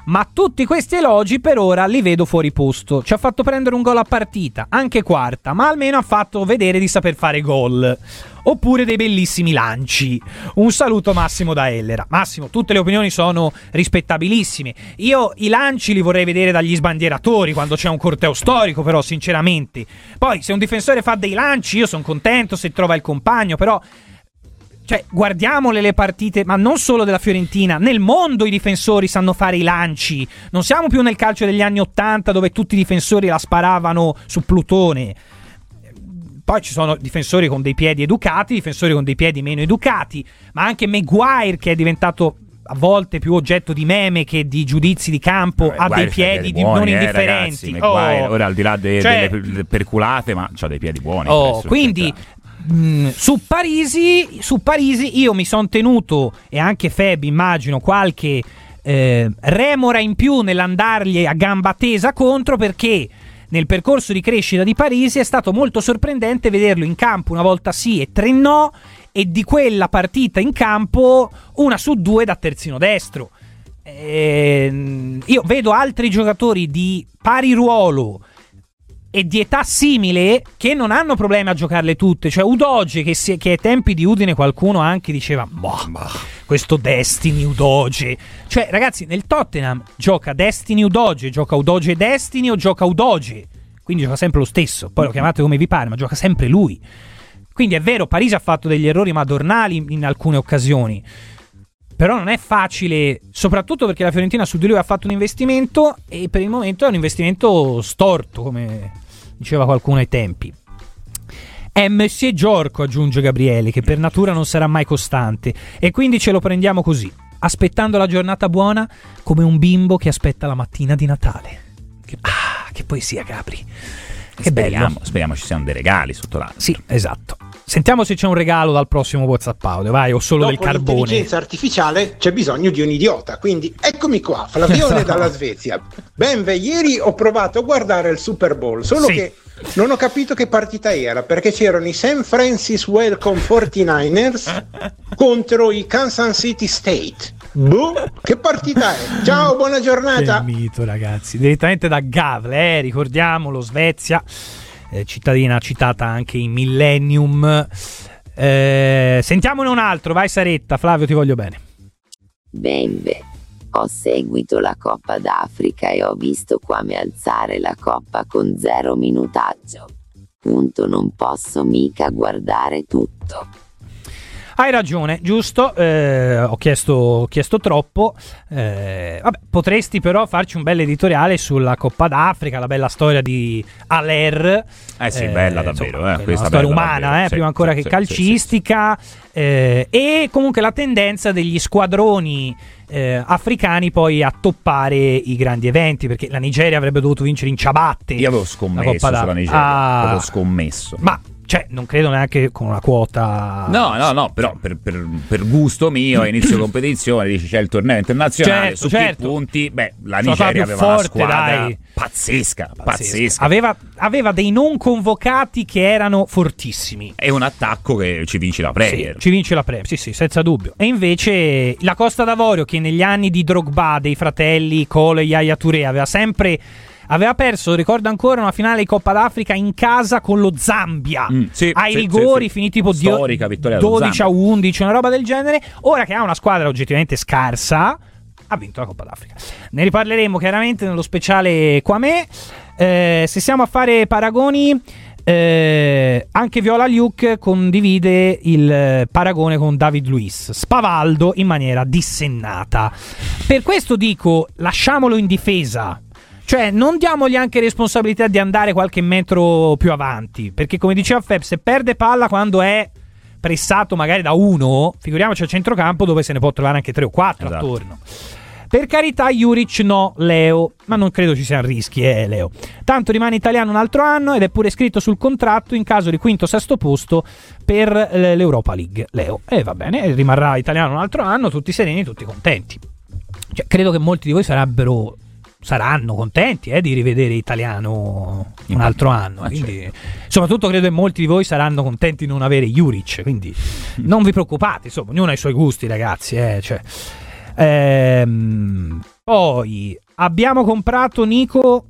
[SPEAKER 3] Ma tutti questi elogi per ora li vedo fuori posto. Ci ha fatto prendere un gol a partita, anche quarta, ma almeno ha fatto vedere di saper fare gol. Oppure dei bellissimi lanci. Un saluto Massimo da Ellera. Massimo, tutte le opinioni sono rispettabilissime. Io i lanci li vorrei vedere dagli sbandieratori quando c'è un corteo storico, però, sinceramente. Poi, se un difensore fa dei lanci, io sono contento se trova il compagno, però cioè, guardiamole le partite, ma non solo della Fiorentina, nel mondo i difensori sanno fare i lanci. Non siamo più nel calcio degli anni Ottanta dove tutti i difensori la sparavano su Plutone. Poi ci sono difensori con dei piedi educati, difensori con dei piedi meno educati, ma anche Maguire che è diventato a volte più oggetto di meme che di giudizi di campo, ha dei piedi di-
[SPEAKER 4] buoni,
[SPEAKER 3] non
[SPEAKER 4] eh,
[SPEAKER 3] indifferenti.
[SPEAKER 4] ragazzi,
[SPEAKER 3] Oh.
[SPEAKER 4] ora al di là de-
[SPEAKER 3] Cioè-
[SPEAKER 4] delle per- perculate, ma ha dei piedi buoni.
[SPEAKER 3] Oh, quindi mh, su Parisi, su Parisi io mi sono tenuto e anche Feb immagino qualche eh, remora in più nell'andargli a gamba tesa contro perché nel percorso di crescita di Parisi è stato molto sorprendente vederlo in campo una volta sì e tre no e di quella partita in campo una su due da terzino destro. Ehm, io vedo altri giocatori di pari ruolo e di età simile che non hanno problemi a giocarle tutte. Cioè, Udoge, che, si- che ai tempi di Udine qualcuno anche diceva: Boh, questo Destiny Udoge. Cioè, ragazzi, nel Tottenham gioca Destiny Udoge, gioca Udoge Destiny o gioca Udoge. Quindi gioca sempre lo stesso. Poi lo chiamate come vi pare, ma gioca sempre lui. Quindi è vero, Parisi ha fatto degli errori madornali in alcune occasioni. Però non è facile, soprattutto perché la Fiorentina su di lui ha fatto un investimento e per il momento è un investimento storto, come diceva qualcuno ai tempi. È Messie Giorco, aggiunge Gabriele, che per natura non sarà mai costante. E quindi ce lo prendiamo così, aspettando la giornata buona come un bimbo che aspetta la mattina di Natale. Che, ah, che poesia, Gabri. Che
[SPEAKER 4] speriamo,
[SPEAKER 3] bello.
[SPEAKER 4] speriamo ci siano dei regali sotto l'altro.
[SPEAKER 3] Sì, esatto. Sentiamo se c'è un regalo dal prossimo WhatsApp audio, vai, o solo del
[SPEAKER 13] Dopo
[SPEAKER 3] carbone.
[SPEAKER 13] l'intelligenza artificiale c'è bisogno di un idiota. Quindi eccomi qua, Flavione dalla Svezia. Benve, ieri ho provato a guardare il Super Bowl, solo
[SPEAKER 3] Sì.
[SPEAKER 13] che non ho capito che partita era, perché c'erano i San Francis Welcome 49ers contro i Kansas City State. Boh, che partita è? Ciao, buona giornata.
[SPEAKER 3] Che mito, ragazzi. Direttamente da Gavle, eh, ricordiamolo, Svezia, eh, cittadina citata anche in Millennium. Eh, sentiamone un altro, vai Saretta, Flavio, ti voglio bene.
[SPEAKER 9] Bembe. Ho seguito la Coppa d'Africa e ho visto come alzare la coppa con zero minutaggio. Punto non posso mica guardare tutto.
[SPEAKER 3] Hai ragione, giusto, eh, ho, chiesto, ho chiesto troppo. Eh, vabbè, potresti però farci un bel editoriale sulla Coppa d'Africa, la bella storia di Aller.
[SPEAKER 4] Eh sì, bella davvero, eh,
[SPEAKER 3] una
[SPEAKER 4] questa
[SPEAKER 3] storia umana,
[SPEAKER 4] davvero,
[SPEAKER 3] eh,
[SPEAKER 4] sì,
[SPEAKER 3] prima ancora
[SPEAKER 4] sì,
[SPEAKER 3] che calcistica. eh, e comunque la tendenza degli squadroni eh, africani poi a toppare i grandi eventi, perché la Nigeria avrebbe dovuto vincere in ciabatte.
[SPEAKER 4] Io avevo scommesso sulla. Nigeria,
[SPEAKER 3] Ah,
[SPEAKER 4] avevo scommesso.
[SPEAKER 3] ma Cioè, non credo neanche con una quota.
[SPEAKER 4] No, no, no, però per, per- per gusto mio, inizio competizione, dici c'è il torneo internazionale,
[SPEAKER 3] Certo,
[SPEAKER 4] su
[SPEAKER 3] certo.
[SPEAKER 4] che punti? Beh, la Nigeria aveva una
[SPEAKER 3] forte,
[SPEAKER 4] squadra
[SPEAKER 3] dai.
[SPEAKER 4] pazzesca, pazzesca.
[SPEAKER 3] Aveva, aveva dei non convocati che erano fortissimi.
[SPEAKER 4] È un attacco che ci vince la Premier.
[SPEAKER 3] Ci vince la Premier, sì, sì, senza dubbio. E invece la Costa d'Avorio, che negli anni di Drogba, dei fratelli Colo e Yaya Touré, aveva sempre. Aveva perso, ricordo ancora, una finale di Coppa d'Africa in casa con lo Zambia.
[SPEAKER 4] Mm, sì,
[SPEAKER 3] ai
[SPEAKER 4] sì,
[SPEAKER 3] rigori,
[SPEAKER 4] sì,
[SPEAKER 3] finiti tipo
[SPEAKER 4] Storica vittoria dello
[SPEAKER 3] 12 a
[SPEAKER 4] Zambia.
[SPEAKER 3] 11, una roba del genere. Ora che ha una squadra oggettivamente scarsa, ha vinto la Coppa d'Africa. Ne riparleremo chiaramente nello speciale Quamè. Eh, se siamo a fare paragoni, eh, anche Viola Luke condivide il paragone con David Luiz, spavaldo in maniera dissennata. Per questo dico, lasciamolo in difesa. Cioè, non diamogli anche responsabilità di andare qualche metro più avanti. Perché, come diceva Feb, se perde palla quando è pressato magari da uno, figuriamoci al centrocampo dove se ne può trovare anche tre o quattro
[SPEAKER 4] Esatto.
[SPEAKER 3] attorno. Per carità, Juric no, Leo, ma non credo ci siano rischi, eh, Leo. Tanto rimane italiano un altro anno ed è pure scritto sul contratto in caso di quinto o sesto posto per eh, l'Europa League, Leo. E va bene, rimarrà italiano un altro anno, tutti sereni, tutti contenti. Cioè, credo che molti di voi sarebbero saranno contenti eh, di rivedere italiano un altro anno. Quindi, soprattutto credo che molti di voi saranno contenti di non avere Juric. Quindi non vi preoccupate, insomma, ognuno ha i suoi gusti, ragazzi. eh, cioè. Ehm, poi abbiamo comprato Nico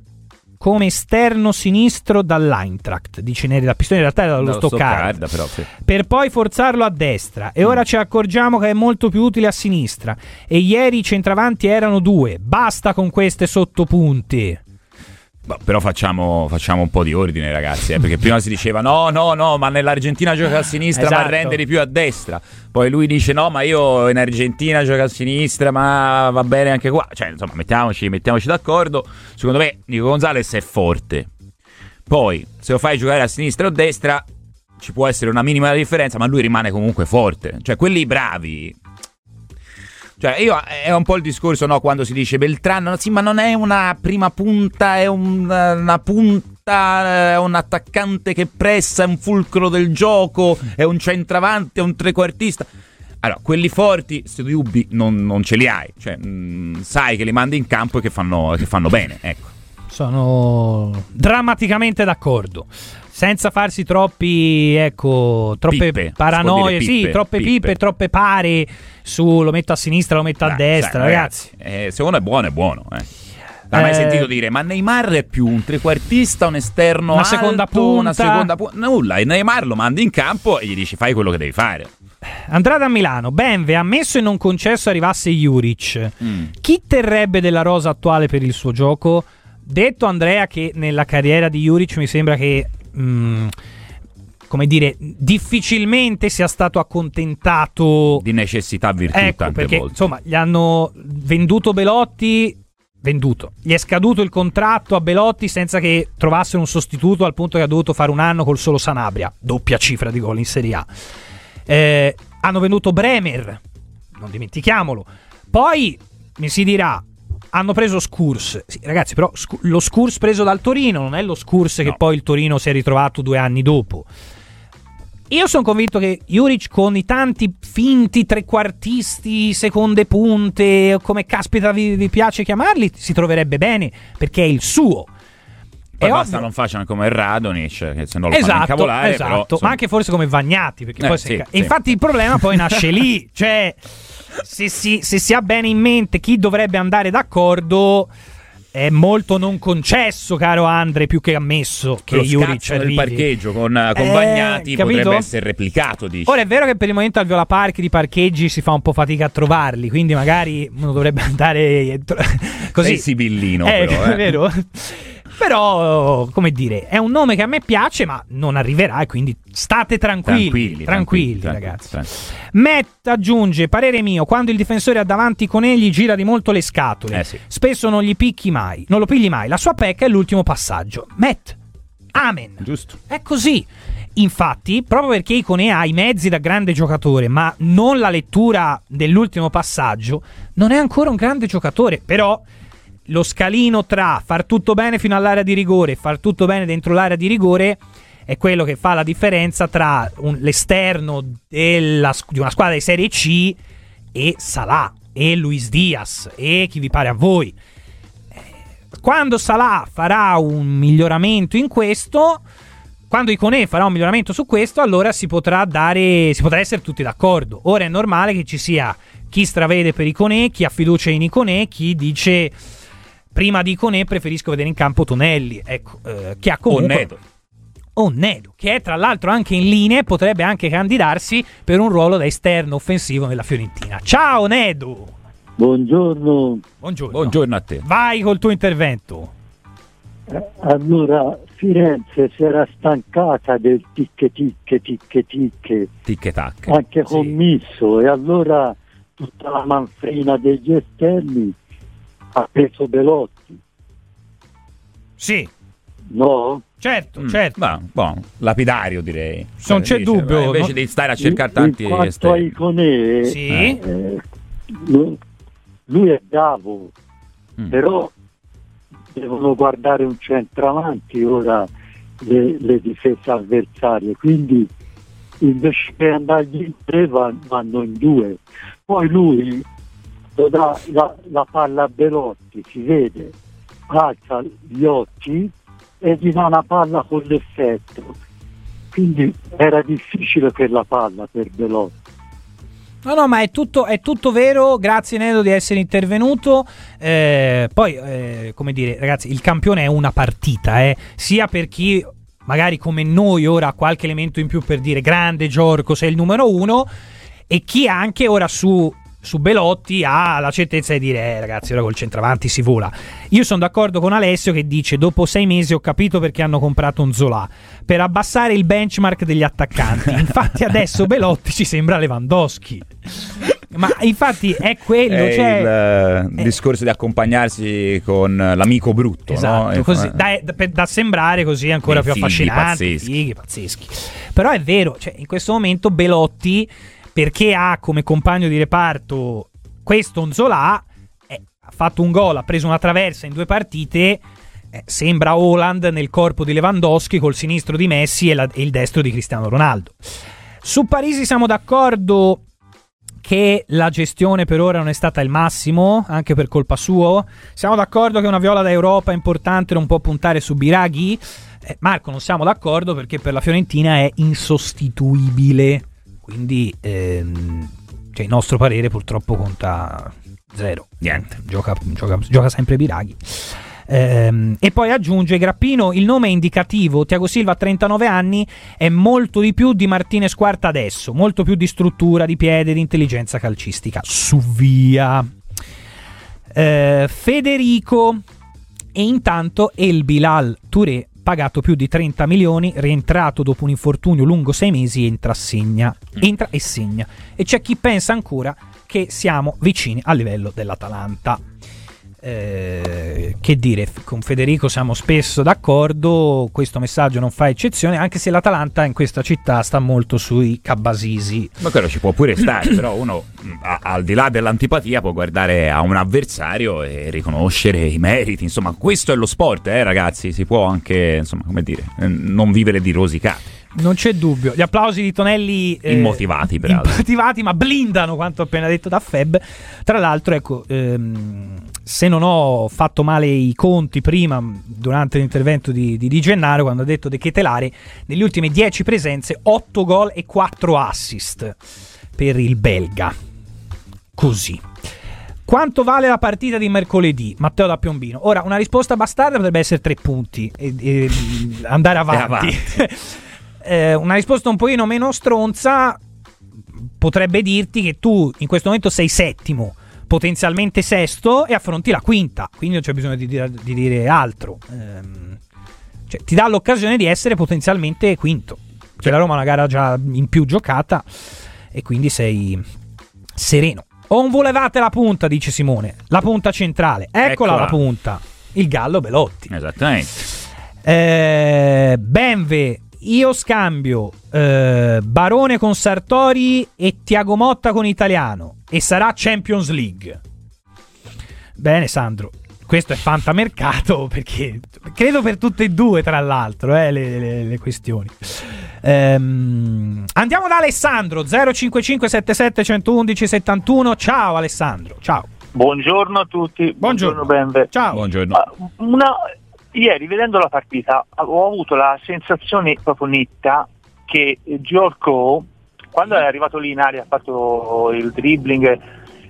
[SPEAKER 3] come esterno sinistro dall'Eintracht, dice Neri da Pistone, in realtà era dallo,
[SPEAKER 4] Dallo
[SPEAKER 3] Stoccarda
[SPEAKER 4] Stoccarda, però, sì.
[SPEAKER 3] per poi forzarlo a destra. E
[SPEAKER 4] Mm.
[SPEAKER 3] ora ci accorgiamo che è molto più utile a sinistra. E ieri i centravanti erano due. Basta con queste sottopunti
[SPEAKER 4] Boh, però facciamo, facciamo un po' di ordine, ragazzi. eh, perché prima si diceva no, no, no, ma nell'Argentina gioca a sinistra, ma
[SPEAKER 3] Esatto.
[SPEAKER 4] rende di più a destra. Poi lui dice no, ma io in Argentina gioco a sinistra, ma va bene anche qua. Cioè, insomma, mettiamoci, mettiamoci d'accordo. Secondo me Nico Gonzalez è forte. Poi, se lo fai giocare a sinistra o a destra, ci può essere una minima differenza, ma lui rimane comunque forte. Cioè, quelli bravi. Cioè, io è un po' il discorso, no, quando si dice Beltrano, no, sì, ma non è una prima punta, è un- una punta, è un attaccante che pressa, è un fulcro del gioco, è un centravanti, è un trequartista. Allora, quelli forti, questi dubbi non, non ce li hai. Cioè, mh, sai che li mandi in campo e che fanno, che fanno bene, ecco.
[SPEAKER 3] sono drammaticamente d'accordo senza farsi troppi ecco troppe
[SPEAKER 4] Pippe,
[SPEAKER 3] paranoie
[SPEAKER 4] dire
[SPEAKER 3] sì
[SPEAKER 4] pippe,
[SPEAKER 3] troppe pippe,
[SPEAKER 4] pippe.
[SPEAKER 3] troppe pare su lo metto a sinistra lo metto a destra
[SPEAKER 4] sai,
[SPEAKER 3] ragazzi
[SPEAKER 4] eh, secondo me è buono, è buono. Eh. L'hai mai
[SPEAKER 3] Eh,
[SPEAKER 4] sentito dire, ma Neymar è più un trequartista, un esterno
[SPEAKER 3] Una
[SPEAKER 4] alto,
[SPEAKER 3] seconda
[SPEAKER 4] una
[SPEAKER 3] punta?
[SPEAKER 4] seconda punta? Nulla, e Neymar lo mandi in campo e gli dici fai quello che devi fare.
[SPEAKER 3] Andrada a Milano Benve ammesso e non concesso arrivasse Juric
[SPEAKER 4] Mm.
[SPEAKER 3] chi terrebbe della rosa attuale per il suo gioco detto Andrea che nella carriera di Juric mi sembra che mm, come dire difficilmente sia stato accontentato
[SPEAKER 4] Di necessità virtù
[SPEAKER 3] Ecco,
[SPEAKER 4] tante
[SPEAKER 3] perché
[SPEAKER 4] volte.
[SPEAKER 3] insomma gli hanno venduto Belotti. Venduto. Gli è scaduto il contratto a Belotti senza che trovassero un sostituto al punto che ha dovuto fare un anno col solo Sanabria. Doppia cifra di gol in Serie A. Eh, hanno venduto Bremer, non dimentichiamolo. Poi mi si dirà. Hanno preso Scurs. Sì, ragazzi, però Scu- lo Scurs preso dal Torino non è lo Scurs che poi il Torino si è ritrovato due anni dopo. Io sono convinto che Juric con i tanti finti trequartisti, seconde punte, come caspita vi, vi piace chiamarli, si troverebbe bene perché è il suo.
[SPEAKER 4] Poi basta
[SPEAKER 3] ovvio-
[SPEAKER 4] non facciano come Radonic, che se no lo fanno
[SPEAKER 3] Esatto,
[SPEAKER 4] incavolare.
[SPEAKER 3] esatto.
[SPEAKER 4] però,
[SPEAKER 3] ma anche forse come Vagnati, perché
[SPEAKER 4] Eh,
[SPEAKER 3] poi
[SPEAKER 4] sì,
[SPEAKER 3] inca-
[SPEAKER 4] sì.
[SPEAKER 3] Infatti il problema poi nasce lì, cioè se si, se si ha bene in mente chi dovrebbe andare d'accordo è molto non concesso, caro Andre, più che ammesso che
[SPEAKER 4] lo
[SPEAKER 3] Juric arrivi.
[SPEAKER 4] parcheggio con, con
[SPEAKER 3] Eh,
[SPEAKER 4] Bagnati
[SPEAKER 3] capito?
[SPEAKER 4] potrebbe essere replicato, dici.
[SPEAKER 3] Ora è vero che per il momento al Viola Park di parcheggi si fa un po' fatica a trovarli, quindi magari uno dovrebbe andare così.
[SPEAKER 4] Sei sibillino,
[SPEAKER 3] Eh,
[SPEAKER 4] però, eh.
[SPEAKER 3] è vero. Però, come dire, è un nome che a me piace, ma non arriverà e quindi state tranquilli.
[SPEAKER 4] Tranquilli,
[SPEAKER 3] Tranquilli,
[SPEAKER 4] tranquilli,
[SPEAKER 3] ragazzi.
[SPEAKER 4] tranquilli.
[SPEAKER 3] Matt aggiunge, parere mio, quando il difensore ha davanti con egli gira di molto le scatole.
[SPEAKER 4] Eh sì.
[SPEAKER 3] Spesso non gli picchi mai, non lo pigli mai. La sua pecca è l'ultimo passaggio. Matt, amen.
[SPEAKER 4] Giusto.
[SPEAKER 3] È così. Infatti, proprio perché Icone ha i mezzi da grande giocatore, ma non la lettura dell'ultimo passaggio, non è ancora un grande giocatore. Però lo scalino tra far tutto bene fino all'area di rigore e far tutto bene dentro l'area di rigore è quello che fa la differenza tra un, l'esterno della, di una squadra di Serie C e Salah e Luis Diaz e chi vi pare a voi. Eh, quando Salah farà un miglioramento in questo, quando Iconè farà un miglioramento su questo, allora si potrà dare, si potrà essere tutti d'accordo. Ora è normale che ci sia chi stravede per Iconè, chi ha fiducia in Iconè, chi dice prima di Iconè preferisco vedere in campo Tonelli. Ecco, eh, chi ha comunque...
[SPEAKER 4] O Nedo.
[SPEAKER 3] O Nedo, che è tra l'altro anche in linea e potrebbe anche candidarsi per un ruolo da esterno offensivo nella Fiorentina. Ciao Nedo!
[SPEAKER 14] Buongiorno.
[SPEAKER 3] Buongiorno.
[SPEAKER 4] Buongiorno a te.
[SPEAKER 3] Vai col tuo intervento.
[SPEAKER 14] Eh, Allora, Firenze si era stancata del ticche ticche ticche ticche,
[SPEAKER 4] Ticche tac.
[SPEAKER 14] anche commisso, e allora tutta la manfrina degli esterni ha preso Belotti.
[SPEAKER 3] Sì.
[SPEAKER 14] No?
[SPEAKER 3] Certo,
[SPEAKER 4] Mm,
[SPEAKER 3] certo.
[SPEAKER 4] ma, boh, lapidario direi.
[SPEAKER 3] Non c'è
[SPEAKER 4] Dice,
[SPEAKER 3] dubbio,
[SPEAKER 4] Invece
[SPEAKER 3] non-
[SPEAKER 4] di stare a cercare tanti
[SPEAKER 14] in quanto a
[SPEAKER 4] esterni.
[SPEAKER 14] Iconè,
[SPEAKER 3] Sì.
[SPEAKER 14] eh, lu- lui è bravo,
[SPEAKER 4] Mm.
[SPEAKER 14] però devono guardare un centravanti ora le, le difese avversarie, quindi invece che andargli in tre van- vanno in due. Poi lui lo dà la, la palla a Belotti, si vede, alza gli occhi e gli dà una palla con l'effetto. Quindi era difficile per la palla per Belotti.
[SPEAKER 3] No, no, ma è tutto, è tutto vero. Grazie Nedo di essere intervenuto. Eh, poi, eh, come dire, ragazzi, il campione è una partita, eh, sia per chi magari come noi ora ha qualche elemento in più per dire grande Giorco sei il numero uno, e chi anche ora su, su Belotti ha la certezza di dire, eh, ragazzi, ora col centravanti si vola. Io sono d'accordo con Alessio che dice: Dopo sei mesi ho capito perché hanno comprato un Zola per abbassare il benchmark degli attaccanti. Infatti, adesso Belotti ci sembra Lewandowski. Ma infatti è quello.
[SPEAKER 4] È
[SPEAKER 3] cioè,
[SPEAKER 4] il eh, discorso di accompagnarsi con l'amico brutto,
[SPEAKER 3] Esatto,
[SPEAKER 4] no?
[SPEAKER 3] così,
[SPEAKER 4] Eh,
[SPEAKER 3] da, da- da sembrare così ancora più
[SPEAKER 4] fighi
[SPEAKER 3] affascinanti.
[SPEAKER 4] pazzeschi.
[SPEAKER 3] Fighi pazzeschi. Però è vero, cioè, in questo momento Belotti, perché ha come compagno di reparto questo Nzola, eh, ha fatto un gol, ha preso una traversa in due partite. eh, sembra Holland nel corpo di Lewandowski col sinistro di Messi e, la- e il destro di Cristiano Ronaldo. Su Parisi siamo d'accordo che la gestione per ora non è stata il massimo, anche per colpa sua. Siamo d'accordo che una viola da Europa importante non può puntare su Biraghi. Eh, Marco, non siamo d'accordo perché per la Fiorentina è insostituibile. Quindi, ehm, cioè, il nostro parere purtroppo conta zero.
[SPEAKER 4] Niente.
[SPEAKER 3] Gioca, gioca- gioca sempre Biraghi. Ehm, e poi aggiunge Grappino, il nome è indicativo, Tiago Silva a 39 anni è molto di più di Martinez Quarta adesso, molto più di struttura, di piede, di intelligenza calcistica. Su via. Eh, Federico e intanto El Bilal Touré pagato più di 30 milioni, rientrato dopo un infortunio lungo sei mesi, entra, segna, entra e segna. E c'è chi pensa ancora che siamo vicini al livello dell'Atalanta. Eh, che dire, con Federico siamo spesso d'accordo, questo messaggio non fa eccezione, anche se l'Atalanta in questa città sta molto sui cabasisi.
[SPEAKER 4] Ma quello ci può pure stare, però uno mh, a- al di là dell'antipatia può guardare a un avversario e riconoscere i meriti. Insomma, questo è lo sport, eh, ragazzi. Si può anche, insomma, come dire, eh, non vivere di rosicate.
[SPEAKER 3] Non c'è dubbio. Gli applausi di Tonelli. eh,
[SPEAKER 4] Immotivati, peraltro.
[SPEAKER 3] Immotivati, ma blindano quanto appena detto da Feb. Tra l'altro, ecco, ehm, se non ho fatto male i conti prima, durante l'intervento di, di Di Gennaro, quando ha detto De Ketelare, negli ultimi 10 presenze, 8 gol e 4 assist per il belga. Così. Quanto vale la partita di mercoledì? Matteo da Piombino. Ora, una risposta bastarda potrebbe essere 3 punti e, e andare avanti. Eh, una risposta un pochino meno stronza potrebbe dirti che tu in questo momento sei settimo, potenzialmente sesto e affronti la quinta, quindi non c'è bisogno di, dire- di dire altro. Ehm, cioè, ti dà l'occasione di essere potenzialmente quinto. Che la Roma ha una gara già in più giocata e quindi sei sereno. O non volevate la punta, dice Simone. La punta centrale. Eccola,
[SPEAKER 4] Eccola.
[SPEAKER 3] la punta. Il Gallo Belotti.
[SPEAKER 4] Esattamente.
[SPEAKER 3] Eh, Benve, io scambio eh, Barone con Sartori e Tiago Motta con Italiano e sarà Champions League. Bene, Sandro. questo è fantamercato perché credo per tutte e due, tra l'altro, eh, le, le, le, questioni. Ehm, andiamo da Alessandro 055 77 111 71. Ciao Alessandro, ciao.
[SPEAKER 15] Buongiorno a tutti.
[SPEAKER 3] Buongiorno,
[SPEAKER 15] Buongiorno
[SPEAKER 3] Ciao.
[SPEAKER 4] Buongiorno.
[SPEAKER 15] Una, ieri vedendo la partita ho avuto la sensazione proprio netta che Giorco quando è arrivato lì in aria ha fatto il dribbling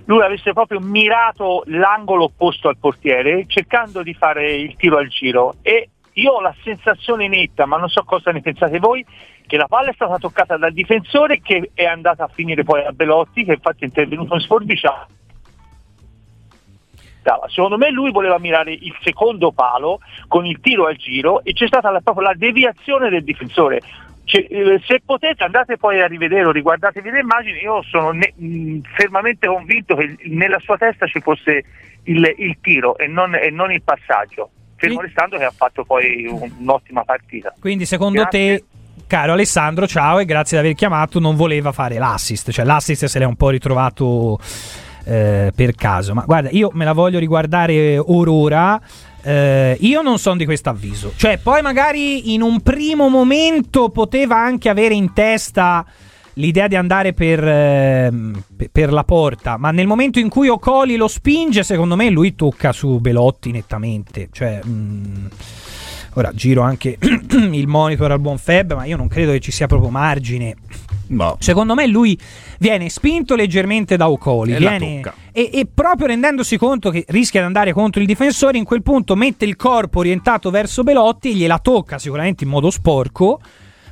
[SPEAKER 15] lui avesse proprio mirato l'angolo opposto al portiere cercando di fare il tiro al giro e io ho la sensazione netta, ma non so cosa ne pensate voi, che la palla è stata toccata dal difensore che è andata a finire poi a Belotti, che infatti è intervenuto in sforbiciato. Secondo me lui voleva mirare il secondo palo con il tiro al giro e c'è stata la, proprio la deviazione del difensore. Cioè, eh, se potete andate poi a rivedere o riguardatevi le immagini, io sono ne- mh, fermamente convinto che nella sua testa ci fosse il, il tiro e non, e non, il passaggio, fermo restando che ha fatto poi un, un'ottima partita.
[SPEAKER 3] Quindi secondo
[SPEAKER 15] Grazie.
[SPEAKER 3] te, caro Alessandro, ciao e grazie di aver chiamato, non voleva fare l'assist, cioè l'assist se l'è un po' ritrovato eh, per caso, ma guarda, io me la voglio riguardare ora. Eh, io non sono di questo avviso. Cioè, poi magari in un primo momento poteva anche avere in testa l'idea di andare per, eh, per la porta, ma nel momento in cui Ocoli lo spinge, secondo me lui tocca su Belotti nettamente. Cioè, mh, ora giro anche il monitor al buon Feb, ma io non credo che ci sia proprio margine.
[SPEAKER 4] No.
[SPEAKER 3] Secondo me lui viene spinto leggermente da Ocoli
[SPEAKER 4] E
[SPEAKER 3] viene- e, e proprio rendendosi conto che rischia di andare contro il difensore, in quel punto mette il corpo orientato verso Belotti e gliela tocca sicuramente in modo sporco,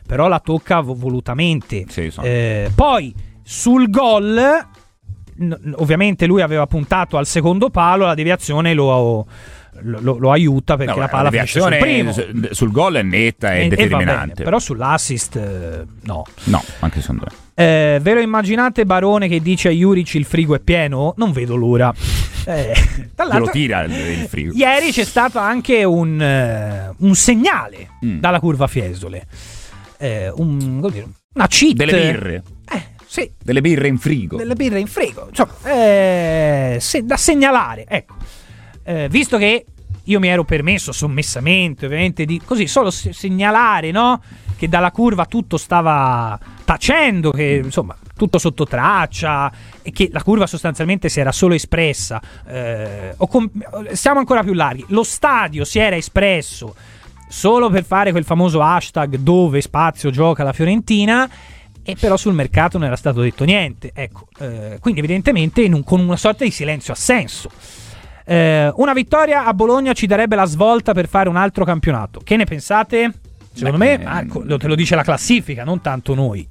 [SPEAKER 3] però la tocca vo- volutamente. Eh, poi sul gol, ovviamente lui aveva puntato al secondo palo, la deviazione lo, lo- lo aiuta perché
[SPEAKER 4] No,
[SPEAKER 3] la palla finisce sul primo.
[SPEAKER 4] su- sul gol è netta e,
[SPEAKER 3] E- e va bene,
[SPEAKER 4] determinante.
[SPEAKER 3] però sull'assist eh, no.
[SPEAKER 4] No, anche secondo me.
[SPEAKER 3] Eh, ve lo immaginate Barone che dice a Juric il frigo è pieno? Non vedo l'ora. Eh, l'altro,
[SPEAKER 4] tira il, il frigo.
[SPEAKER 3] ieri c'è stato anche un, eh, un segnale
[SPEAKER 4] Mm.
[SPEAKER 3] dalla curva Fiesole. Eh, un- dire, una cheat.
[SPEAKER 4] Delle birre.
[SPEAKER 3] Eh, sì.
[SPEAKER 4] Delle birre in frigo.
[SPEAKER 3] Delle birre in frigo. Insomma, eh, se- da segnalare. Ecco. Eh, visto che io mi ero permesso sommessamente, ovviamente, di così solo se- segnalare, no? Che dalla curva tutto stava tacendo, che insomma tutto sotto traccia e che la curva sostanzialmente si era solo espressa. Eh, com- siamo ancora più larghi. Lo stadio si era espresso solo per fare quel famoso hashtag dove spazio gioca la Fiorentina. E però sul mercato non era stato detto niente. Ecco, eh, quindi evidentemente un- con una sorta di silenzio assenso. Eh, una vittoria a Bologna ci darebbe la svolta per fare un altro campionato. Che ne pensate? Secondo
[SPEAKER 4] Beh,
[SPEAKER 3] me, ah, co- te lo dice la classifica, non tanto noi.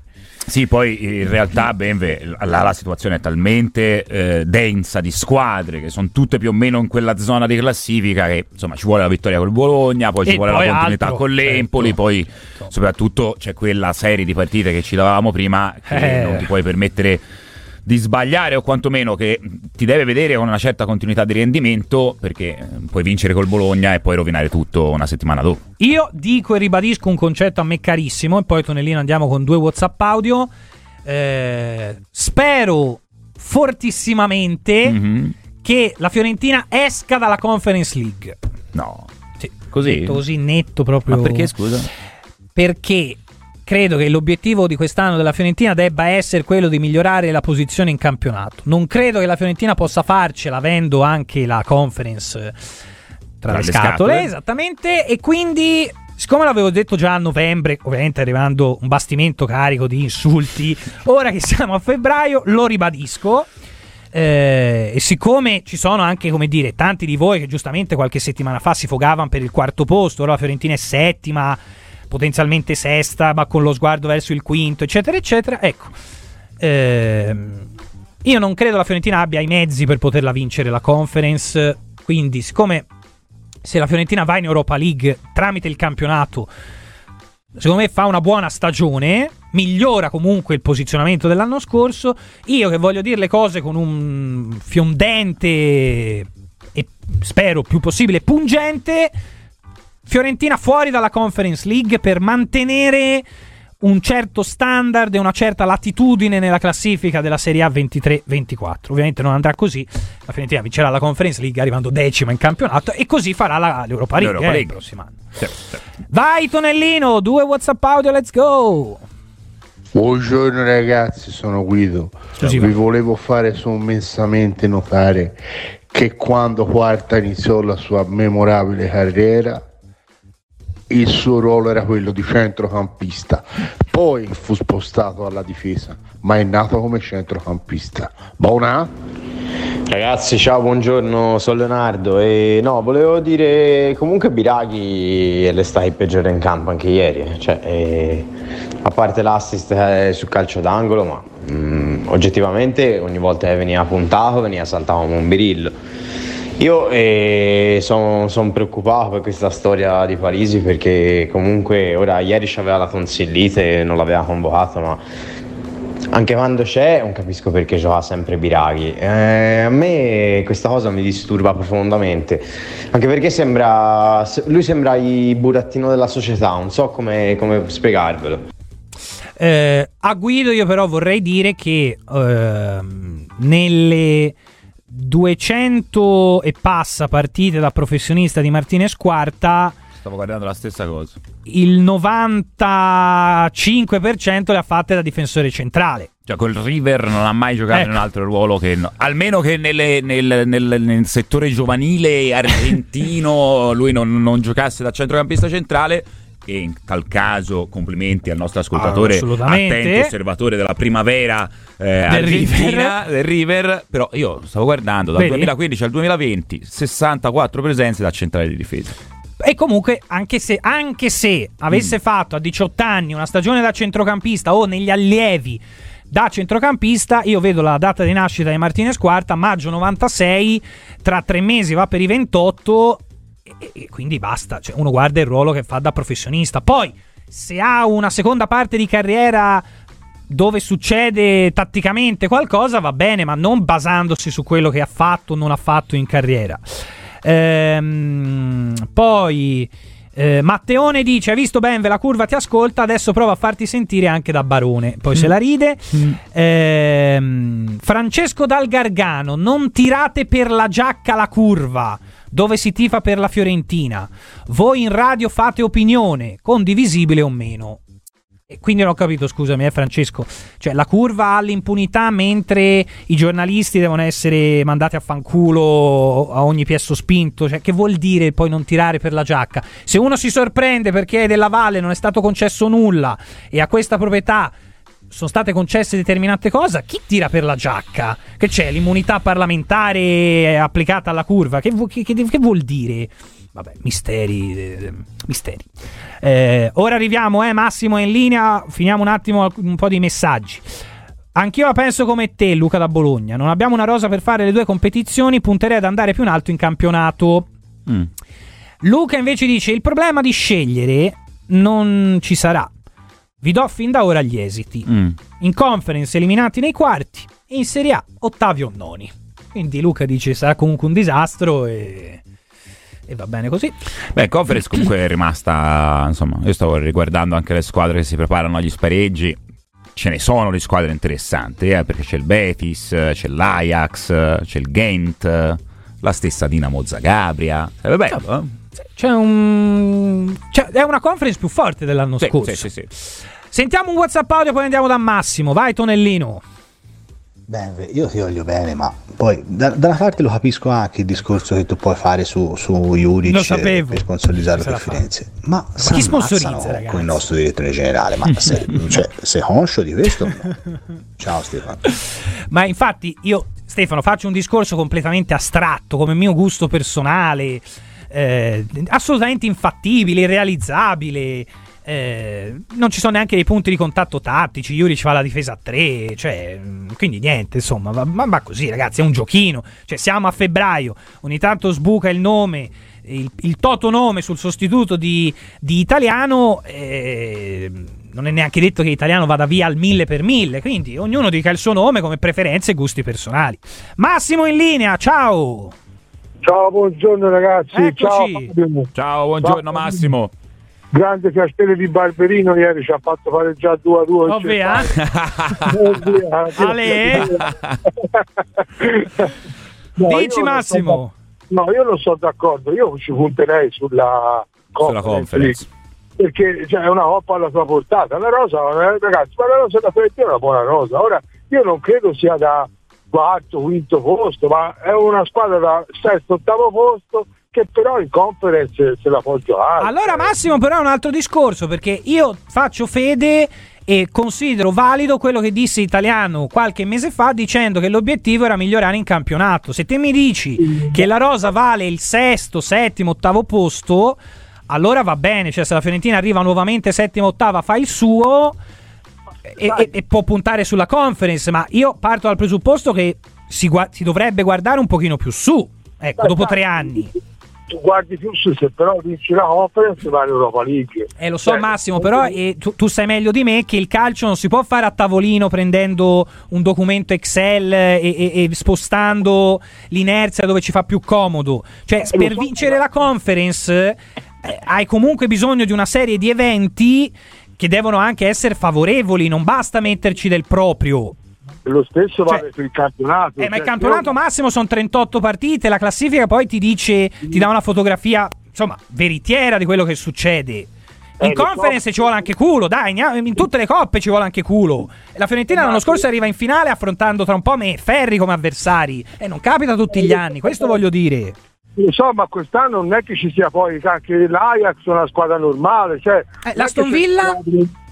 [SPEAKER 4] Sì, poi in realtà Benve, la, la situazione è talmente eh, densa di squadre che sono tutte più o meno in quella zona di classifica che insomma ci vuole la vittoria col Bologna, poi ci
[SPEAKER 3] E
[SPEAKER 4] vuole
[SPEAKER 3] poi
[SPEAKER 4] la continuità
[SPEAKER 3] altro,
[SPEAKER 4] con l'Empoli,
[SPEAKER 3] certo.
[SPEAKER 4] poi soprattutto c'è quella serie di partite che ci davamo prima che
[SPEAKER 3] Eh.
[SPEAKER 4] non ti puoi permettere di sbagliare o quantomeno che ti deve vedere con una certa continuità di rendimento perché eh, puoi vincere col Bologna e poi rovinare tutto una settimana dopo.
[SPEAKER 3] Io dico e ribadisco un concetto a me carissimo, e poi Tonellino andiamo con due WhatsApp audio. Eh, spero fortissimamente
[SPEAKER 4] Mhm.
[SPEAKER 3] che la Fiorentina esca dalla Conference League.
[SPEAKER 4] No.
[SPEAKER 3] Sì,
[SPEAKER 4] Così?
[SPEAKER 3] detto così netto proprio.
[SPEAKER 4] Ma perché scusa?
[SPEAKER 3] Perché credo che l'obiettivo di quest'anno della Fiorentina debba essere quello di migliorare la posizione in campionato. Non credo che la Fiorentina possa farcela avendo anche la Conference eh, tra,
[SPEAKER 4] Tra
[SPEAKER 3] le
[SPEAKER 4] le
[SPEAKER 3] scatole,
[SPEAKER 4] scatole.
[SPEAKER 3] esattamente, e quindi siccome l'avevo detto già a novembre, ovviamente arrivando un bastimento carico di insulti, ora che siamo a febbraio lo ribadisco. Eh, e siccome ci sono anche, come dire, tanti di voi che giustamente qualche settimana fa si fogavano per il quarto posto, ora la Fiorentina è settima, potenzialmente sesta, ma con lo sguardo verso il quinto, eccetera, eccetera. Ecco, ehm, io non credo la Fiorentina abbia i mezzi per poterla vincere la conference. Quindi, siccome se la Fiorentina va in Europa League tramite il campionato, secondo me fa una buona stagione, migliora comunque il posizionamento dell'anno scorso. Io che voglio dire le cose con un fiondente e spero più possibile pungente. Fiorentina fuori dalla Conference League per mantenere un certo standard e una certa latitudine nella classifica della Serie A 23-24. Ovviamente non andrà così, la Fiorentina vincerà la Conference League arrivando decima in campionato e così farà la, l'Europa League,
[SPEAKER 4] L'Europa
[SPEAKER 3] eh,
[SPEAKER 4] League.
[SPEAKER 3] il prossimo anno.
[SPEAKER 4] Sì, sì.
[SPEAKER 3] Vai Tonellino, due WhatsApp audio, let's go!
[SPEAKER 16] Buongiorno ragazzi, sono Guido.
[SPEAKER 3] Scusi,
[SPEAKER 16] Vi
[SPEAKER 3] va.
[SPEAKER 16] volevo fare sommessamente notare che quando Quarta iniziò la sua memorabile carriera, il suo ruolo era quello di centrocampista. Poi fu spostato alla difesa, ma è nato come centrocampista. Buona?
[SPEAKER 17] Ragazzi, ciao, buongiorno, sono Leonardo e no, volevo dire comunque Biraghi le sta il peggiore in campo anche ieri, eh. cioè, eh, a parte l'assist eh, sul calcio d'angolo, ma mm, oggettivamente ogni volta che veniva puntato veniva saltato come un birillo. Io sono preoccupato per questa storia di Parisi perché comunque ora ieri c'aveva la tonsillite e non l'aveva convocato, ma anche quando c'è non capisco perché gioca sempre Biraghi. Eh, a me questa cosa mi disturba profondamente, anche perché sembra, se- lui sembra il burattino della società, non so come, come spiegarvelo.
[SPEAKER 3] Eh, a Guido io però vorrei dire che ehm, nelle 200 e passa partite da professionista di Martinez Quarta
[SPEAKER 4] Stavo guardando la stessa cosa.
[SPEAKER 3] il 95% le ha fatte da difensore centrale.
[SPEAKER 4] Cioè, col River non ha mai giocato
[SPEAKER 3] Ecco.
[SPEAKER 4] in un altro ruolo che. no- almeno che nelle- nel, nel- nel settore giovanile argentino lui non, non giocasse da centrocampista centrale. E in tal caso, complimenti al nostro ascoltatore, attento osservatore della primavera eh, argentina, del River. Però io stavo guardando dal
[SPEAKER 3] Vedi?
[SPEAKER 4] 2015 al 2020, 64 presenze da centrale di difesa.
[SPEAKER 3] E comunque, anche se, anche se avesse
[SPEAKER 4] Mm.
[SPEAKER 3] fatto a 18 anni una stagione da centrocampista o negli allievi da centrocampista, io vedo la data di nascita di Martinez Quarta, maggio 96, tra tre mesi va per i 28 e, e quindi basta, cioè uno guarda il ruolo che fa da professionista. Poi, se ha una seconda parte di carriera dove succede tatticamente qualcosa va bene, ma non basandosi su quello che ha fatto o non ha fatto in carriera. Ehm, poi eh, Matteone dice: Hai visto Benve, la curva ti ascolta. Adesso prova a farti sentire anche da Barone. Poi se la ride. Ehm, Francesco Dal Gargano: Non tirate per la giacca la curva. Dove si tifa per la Fiorentina. Voi in radio fate opinione, condivisibile o meno. E quindi non ho capito, scusami, eh, Francesco. Cioè, la curva ha l'impunità mentre i giornalisti devono essere mandati a fanculo a ogni piesso spinto. Cioè, che vuol dire poi non tirare per la giacca? Se uno si sorprende perché della Valle non è stato concesso nulla e a questa proprietà sono state concesse determinate cose, chi tira per la giacca? Che c'è l'immunità parlamentare applicata alla curva? Che, vu- che- che- che vuol dire? Vabbè, misteri. eh, misteri. Eh, ora arriviamo, eh, Massimo è in linea. Finiamo un attimo un po' di messaggi. Anch'io la penso come te, Luca da Bologna. Non abbiamo una rosa per fare le due competizioni. Punterei ad andare più in alto in campionato.
[SPEAKER 4] Mm.
[SPEAKER 3] Luca invece dice: Il problema di scegliere non ci sarà. Vi do fin da ora gli esiti.
[SPEAKER 4] Mm.
[SPEAKER 3] In conference eliminati nei quarti e in Serie A Ottavio Noni. Quindi Luca dice sarà comunque un disastro e, e va bene così.
[SPEAKER 4] Beh, Conference comunque è rimasta. Insomma, io stavo riguardando anche le squadre che si preparano agli spareggi. Ce ne sono di squadre interessanti, eh, perché c'è il Betis, eh, c'è l'Ajax, eh, c'è il Ghent, eh, la stessa Dinamo Zagabria. Sarebbe bello, eh?
[SPEAKER 3] C'è un. Cioè, è una conference più forte dell'anno
[SPEAKER 4] Sì,
[SPEAKER 3] scorso.
[SPEAKER 4] sì, sì, sì.
[SPEAKER 3] Sentiamo un WhatsApp audio, poi andiamo da Massimo. Vai, Tonellino.
[SPEAKER 18] Beh, io ti voglio bene, ma poi da, da una parte lo capisco anche il discorso che tu puoi fare su, su Juric
[SPEAKER 3] Lo sapevo.
[SPEAKER 18] per
[SPEAKER 3] la
[SPEAKER 18] per. Firenze. Ma,
[SPEAKER 3] chi
[SPEAKER 18] s'ammazzano
[SPEAKER 3] sponsorizza, ragazzi?
[SPEAKER 18] con il nostro direttore generale? Ma se, cioè, sei conscio di questo? no? Ciao Stefano.
[SPEAKER 3] Ma infatti io, Stefano, faccio un discorso completamente astratto, come mio gusto personale, eh, assolutamente infattibile, irrealizzabile. eh, non ci sono neanche dei punti di contatto tattici. Juric fa la difesa a 3, cioè, mm, quindi niente, insomma, ma va così, ragazzi. È un giochino. Cioè, siamo a febbraio, ogni tanto sbuca il nome. Il, il toto nome sul sostituto di, di italiano eh, non è neanche detto che italiano vada via al mille per mille quindi ognuno dica il suo nome come preferenze e gusti personali Massimo in linea ciao
[SPEAKER 19] Ciao, buongiorno ragazzi.
[SPEAKER 3] Eccoci.
[SPEAKER 19] Ciao.
[SPEAKER 4] Ciao, buongiorno. Massimo.
[SPEAKER 19] grande cartello di Barberino ieri ci ha fatto fare già 2 a 2
[SPEAKER 3] Ovvia. Ale.
[SPEAKER 19] No,
[SPEAKER 3] Dici Massimo.
[SPEAKER 19] no, io non sono d'accordo, io ci punterei sulla
[SPEAKER 4] Sulla conference.
[SPEAKER 19] perché cioè, è una coppa alla sua portata. La rosa, eh, ragazzi, ma la rosa da Fiorentina è una buona rosa. Ora, io non credo sia da quarto, quinto posto, ma è una squadra da sesto, ottavo posto che però in conference se la può giocare.
[SPEAKER 3] Allora Massimo però è un altro discorso perché io faccio fede e considero valido quello che disse Italiano qualche mese fa dicendo che l'obiettivo era migliorare in campionato. Se te mi dici che la Rosa vale il sesto, settimo, ottavo posto, allora va bene, cioè se la Fiorentina arriva nuovamente settima, ottava, fa il suo e, e- e può puntare sulla conference, ma io parto dal presupposto che si, gua- si dovrebbe guardare un pochino più su, ecco,
[SPEAKER 19] Dai,
[SPEAKER 3] dopo
[SPEAKER 19] dai.
[SPEAKER 3] tre anni.
[SPEAKER 19] Tu guardi più su, se però vinci la conference va in Europa League.
[SPEAKER 3] Eh, lo so
[SPEAKER 19] Cioè,
[SPEAKER 3] Massimo, però eh, tu, tu sai meglio di me che il calcio non si può fare a tavolino prendendo un documento Excel e, e- e spostando l'inerzia dove ci fa più comodo. Cioè,
[SPEAKER 19] lo
[SPEAKER 3] per
[SPEAKER 19] so,
[SPEAKER 3] vincere la conference eh, hai comunque bisogno di una serie di eventi che devono anche essere favorevoli, non basta metterci del proprio.
[SPEAKER 19] Lo stesso vale per il campionato.
[SPEAKER 3] Eh, ma il
[SPEAKER 19] cioè,
[SPEAKER 3] campionato
[SPEAKER 19] io-
[SPEAKER 3] massimo sono 38 partite, la classifica poi ti dice, ti dà una fotografia, insomma, veritiera di quello che succede.
[SPEAKER 19] Eh,
[SPEAKER 3] In
[SPEAKER 19] lo
[SPEAKER 3] conference
[SPEAKER 19] so.
[SPEAKER 3] ci vuole anche culo, dai, in tutte le coppe ci vuole anche culo. La Fiorentina l'anno scorso arriva in finale affrontando tra un po' me Ferri come avversari. E non capita tutti gli anni, questo voglio dire.
[SPEAKER 19] Lo so, ma quest'anno non è che ci sia poi anche l'Ajax una squadra normale. Cioè,
[SPEAKER 3] Eh, l'Aston Villa?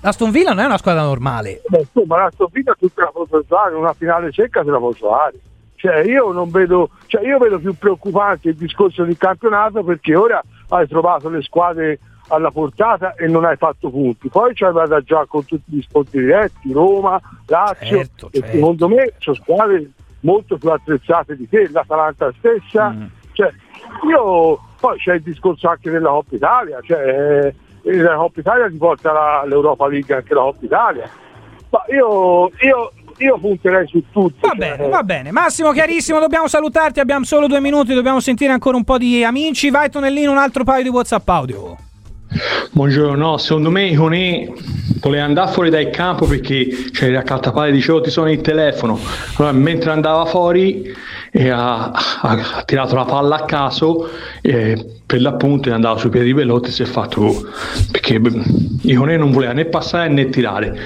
[SPEAKER 3] L'Aston Villa non è una squadra normale.
[SPEAKER 19] Beh, insomma, l'Aston Villa tutta la può giocare, una finale secca se la può giocare. Cioè, io non vedo, cioè, io vedo più preoccupante il discorso del campionato perché ora hai trovato le squadre alla portata e non hai fatto punti. Poi ci hai andata già con tutti gli scontri diretti, Roma, Lazio,
[SPEAKER 3] Certo,
[SPEAKER 19] e
[SPEAKER 3] certo.
[SPEAKER 19] secondo me sono squadre molto più attrezzate di te, l'Atalanta stessa.
[SPEAKER 3] Mm.
[SPEAKER 19] Cioè, io poi c'è il discorso anche della Coppa Italia, cioè eh, la Coppa Italia ti porta la- l'Europa League anche la Coppa Italia. Ma io, io, io punterei su tutto.
[SPEAKER 3] Va bene, va bene. Massimo, chiarissimo, dobbiamo salutarti, abbiamo solo due minuti, dobbiamo sentire ancora un po' di amici. Vai Tonellino, un altro paio di WhatsApp audio.
[SPEAKER 20] Buongiorno, no, secondo me Iconè voleva andare fuori dal campo perché c'era il caltapale dicevo ti sono il telefono. Allora mentre andava fuori eh, ha, ha- tirato la palla a caso e per l'appunto è andato sui piedi di Velotti e si è fatto perché Iconè non voleva né passare né tirare.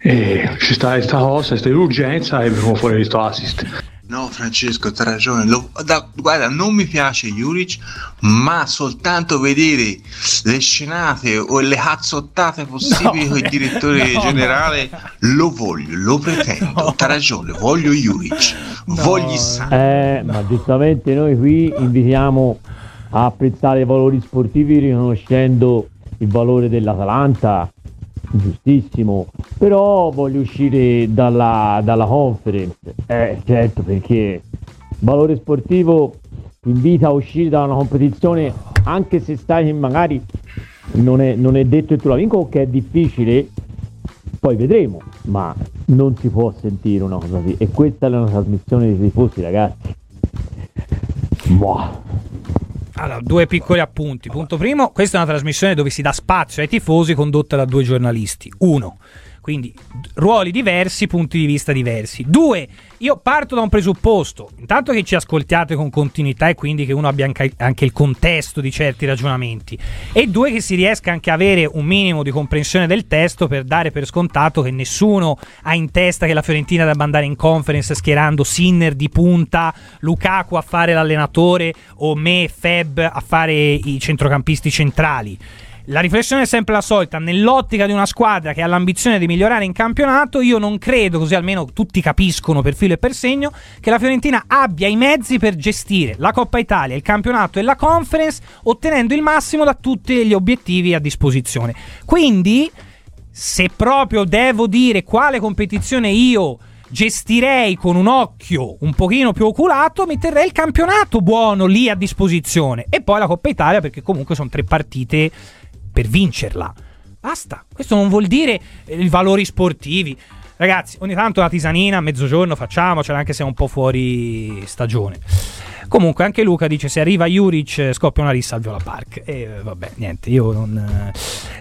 [SPEAKER 20] E ci sta questa cosa, questa urgenza e venuto fuori questo assist
[SPEAKER 21] No, Francesco, hai ragione. Lo- da- guarda, non mi piace Juric, ma soltanto vedere le scenate o le cazzottate possibili
[SPEAKER 22] No,
[SPEAKER 21] con il direttore
[SPEAKER 22] no.
[SPEAKER 21] generale, lo voglio, lo pretendo. T'ha ragione, voglio Juric, voglio sangue.
[SPEAKER 22] Eh, ma giustamente noi qui invitiamo a apprezzare i valori sportivi riconoscendo il valore dell'Atalanta, giustissimo, però voglio uscire dalla, dalla conference, eh certo perché valore sportivo ti invita a uscire da una competizione anche se sai che magari non è, non è detto che tu la vinca o che è difficile, poi vedremo, ma non si può sentire una cosa così. E questa è una trasmissione di tifosi, ragazzi. Boh.
[SPEAKER 3] Allora, due piccoli appunti. Punto primo, questa è una trasmissione dove si dà spazio ai tifosi condotta da due giornalisti. Uno, quindi ruoli diversi, punti di vista diversi. Due, io parto da un presupposto. Intanto che ci ascoltiate con continuità e quindi che uno abbia anche, il contesto di certi ragionamenti. E due, che si riesca anche a avere un minimo di comprensione del testo per dare per scontato che nessuno ha in testa che la Fiorentina debba andare in conference schierando Sinner di punta, Lukaku a fare l'allenatore o me Feb a fare i centrocampisti centrali. La riflessione è sempre la solita, nell'ottica di una squadra che ha l'ambizione di migliorare in campionato, io non credo, così almeno tutti capiscono per filo e per segno, che la Fiorentina abbia i mezzi per gestire la Coppa Italia, il campionato e la conference, ottenendo il massimo da tutti gli obiettivi a disposizione. Quindi, se proprio devo dire quale competizione io gestirei con un occhio un pochino più oculato, mi terrei il campionato buono lì a disposizione e poi la Coppa Italia perché comunque sono tre partite per vincerla. Basta, questo non vuol dire eh, i valori sportivi. Ragazzi, ogni tanto la tisanina a mezzogiorno facciamocela anche se è un po' fuori stagione. Comunque anche Luca dice se arriva Juric eh, scoppia una rissa al Viola Park. E eh, vabbè, niente, io non...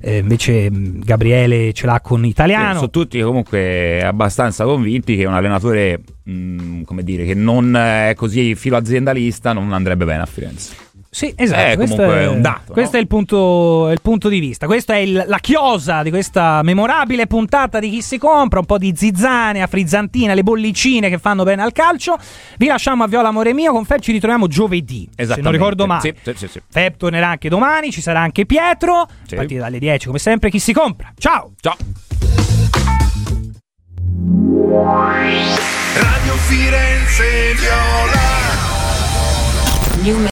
[SPEAKER 3] eh, invece mh, Gabriele ce l'ha con Italiano.
[SPEAKER 4] Sono tutti comunque abbastanza convinti che un allenatore, mh, come dire, che non è così filo aziendalista non andrebbe bene a Firenze.
[SPEAKER 3] Sì, esatto.
[SPEAKER 4] È
[SPEAKER 3] questo
[SPEAKER 4] comunque un dato,
[SPEAKER 3] Questo è, il punto, è il punto di vista. Questa è il- la chiosa di questa memorabile puntata di chi si compra. Un po' di zizzania, frizzantina, le bollicine che fanno bene al calcio. Vi lasciamo a Viola Amore Mio. Con Feb ci ritroviamo giovedì. Se non ricordo male.
[SPEAKER 4] Sì, sì, sì, sì.
[SPEAKER 3] Feb tornerà anche domani. Ci sarà anche Pietro.
[SPEAKER 4] Sì.
[SPEAKER 3] A partire dalle 10, come sempre, chi si compra. Ciao.
[SPEAKER 4] Ciao.
[SPEAKER 1] Radio Firenze Viola.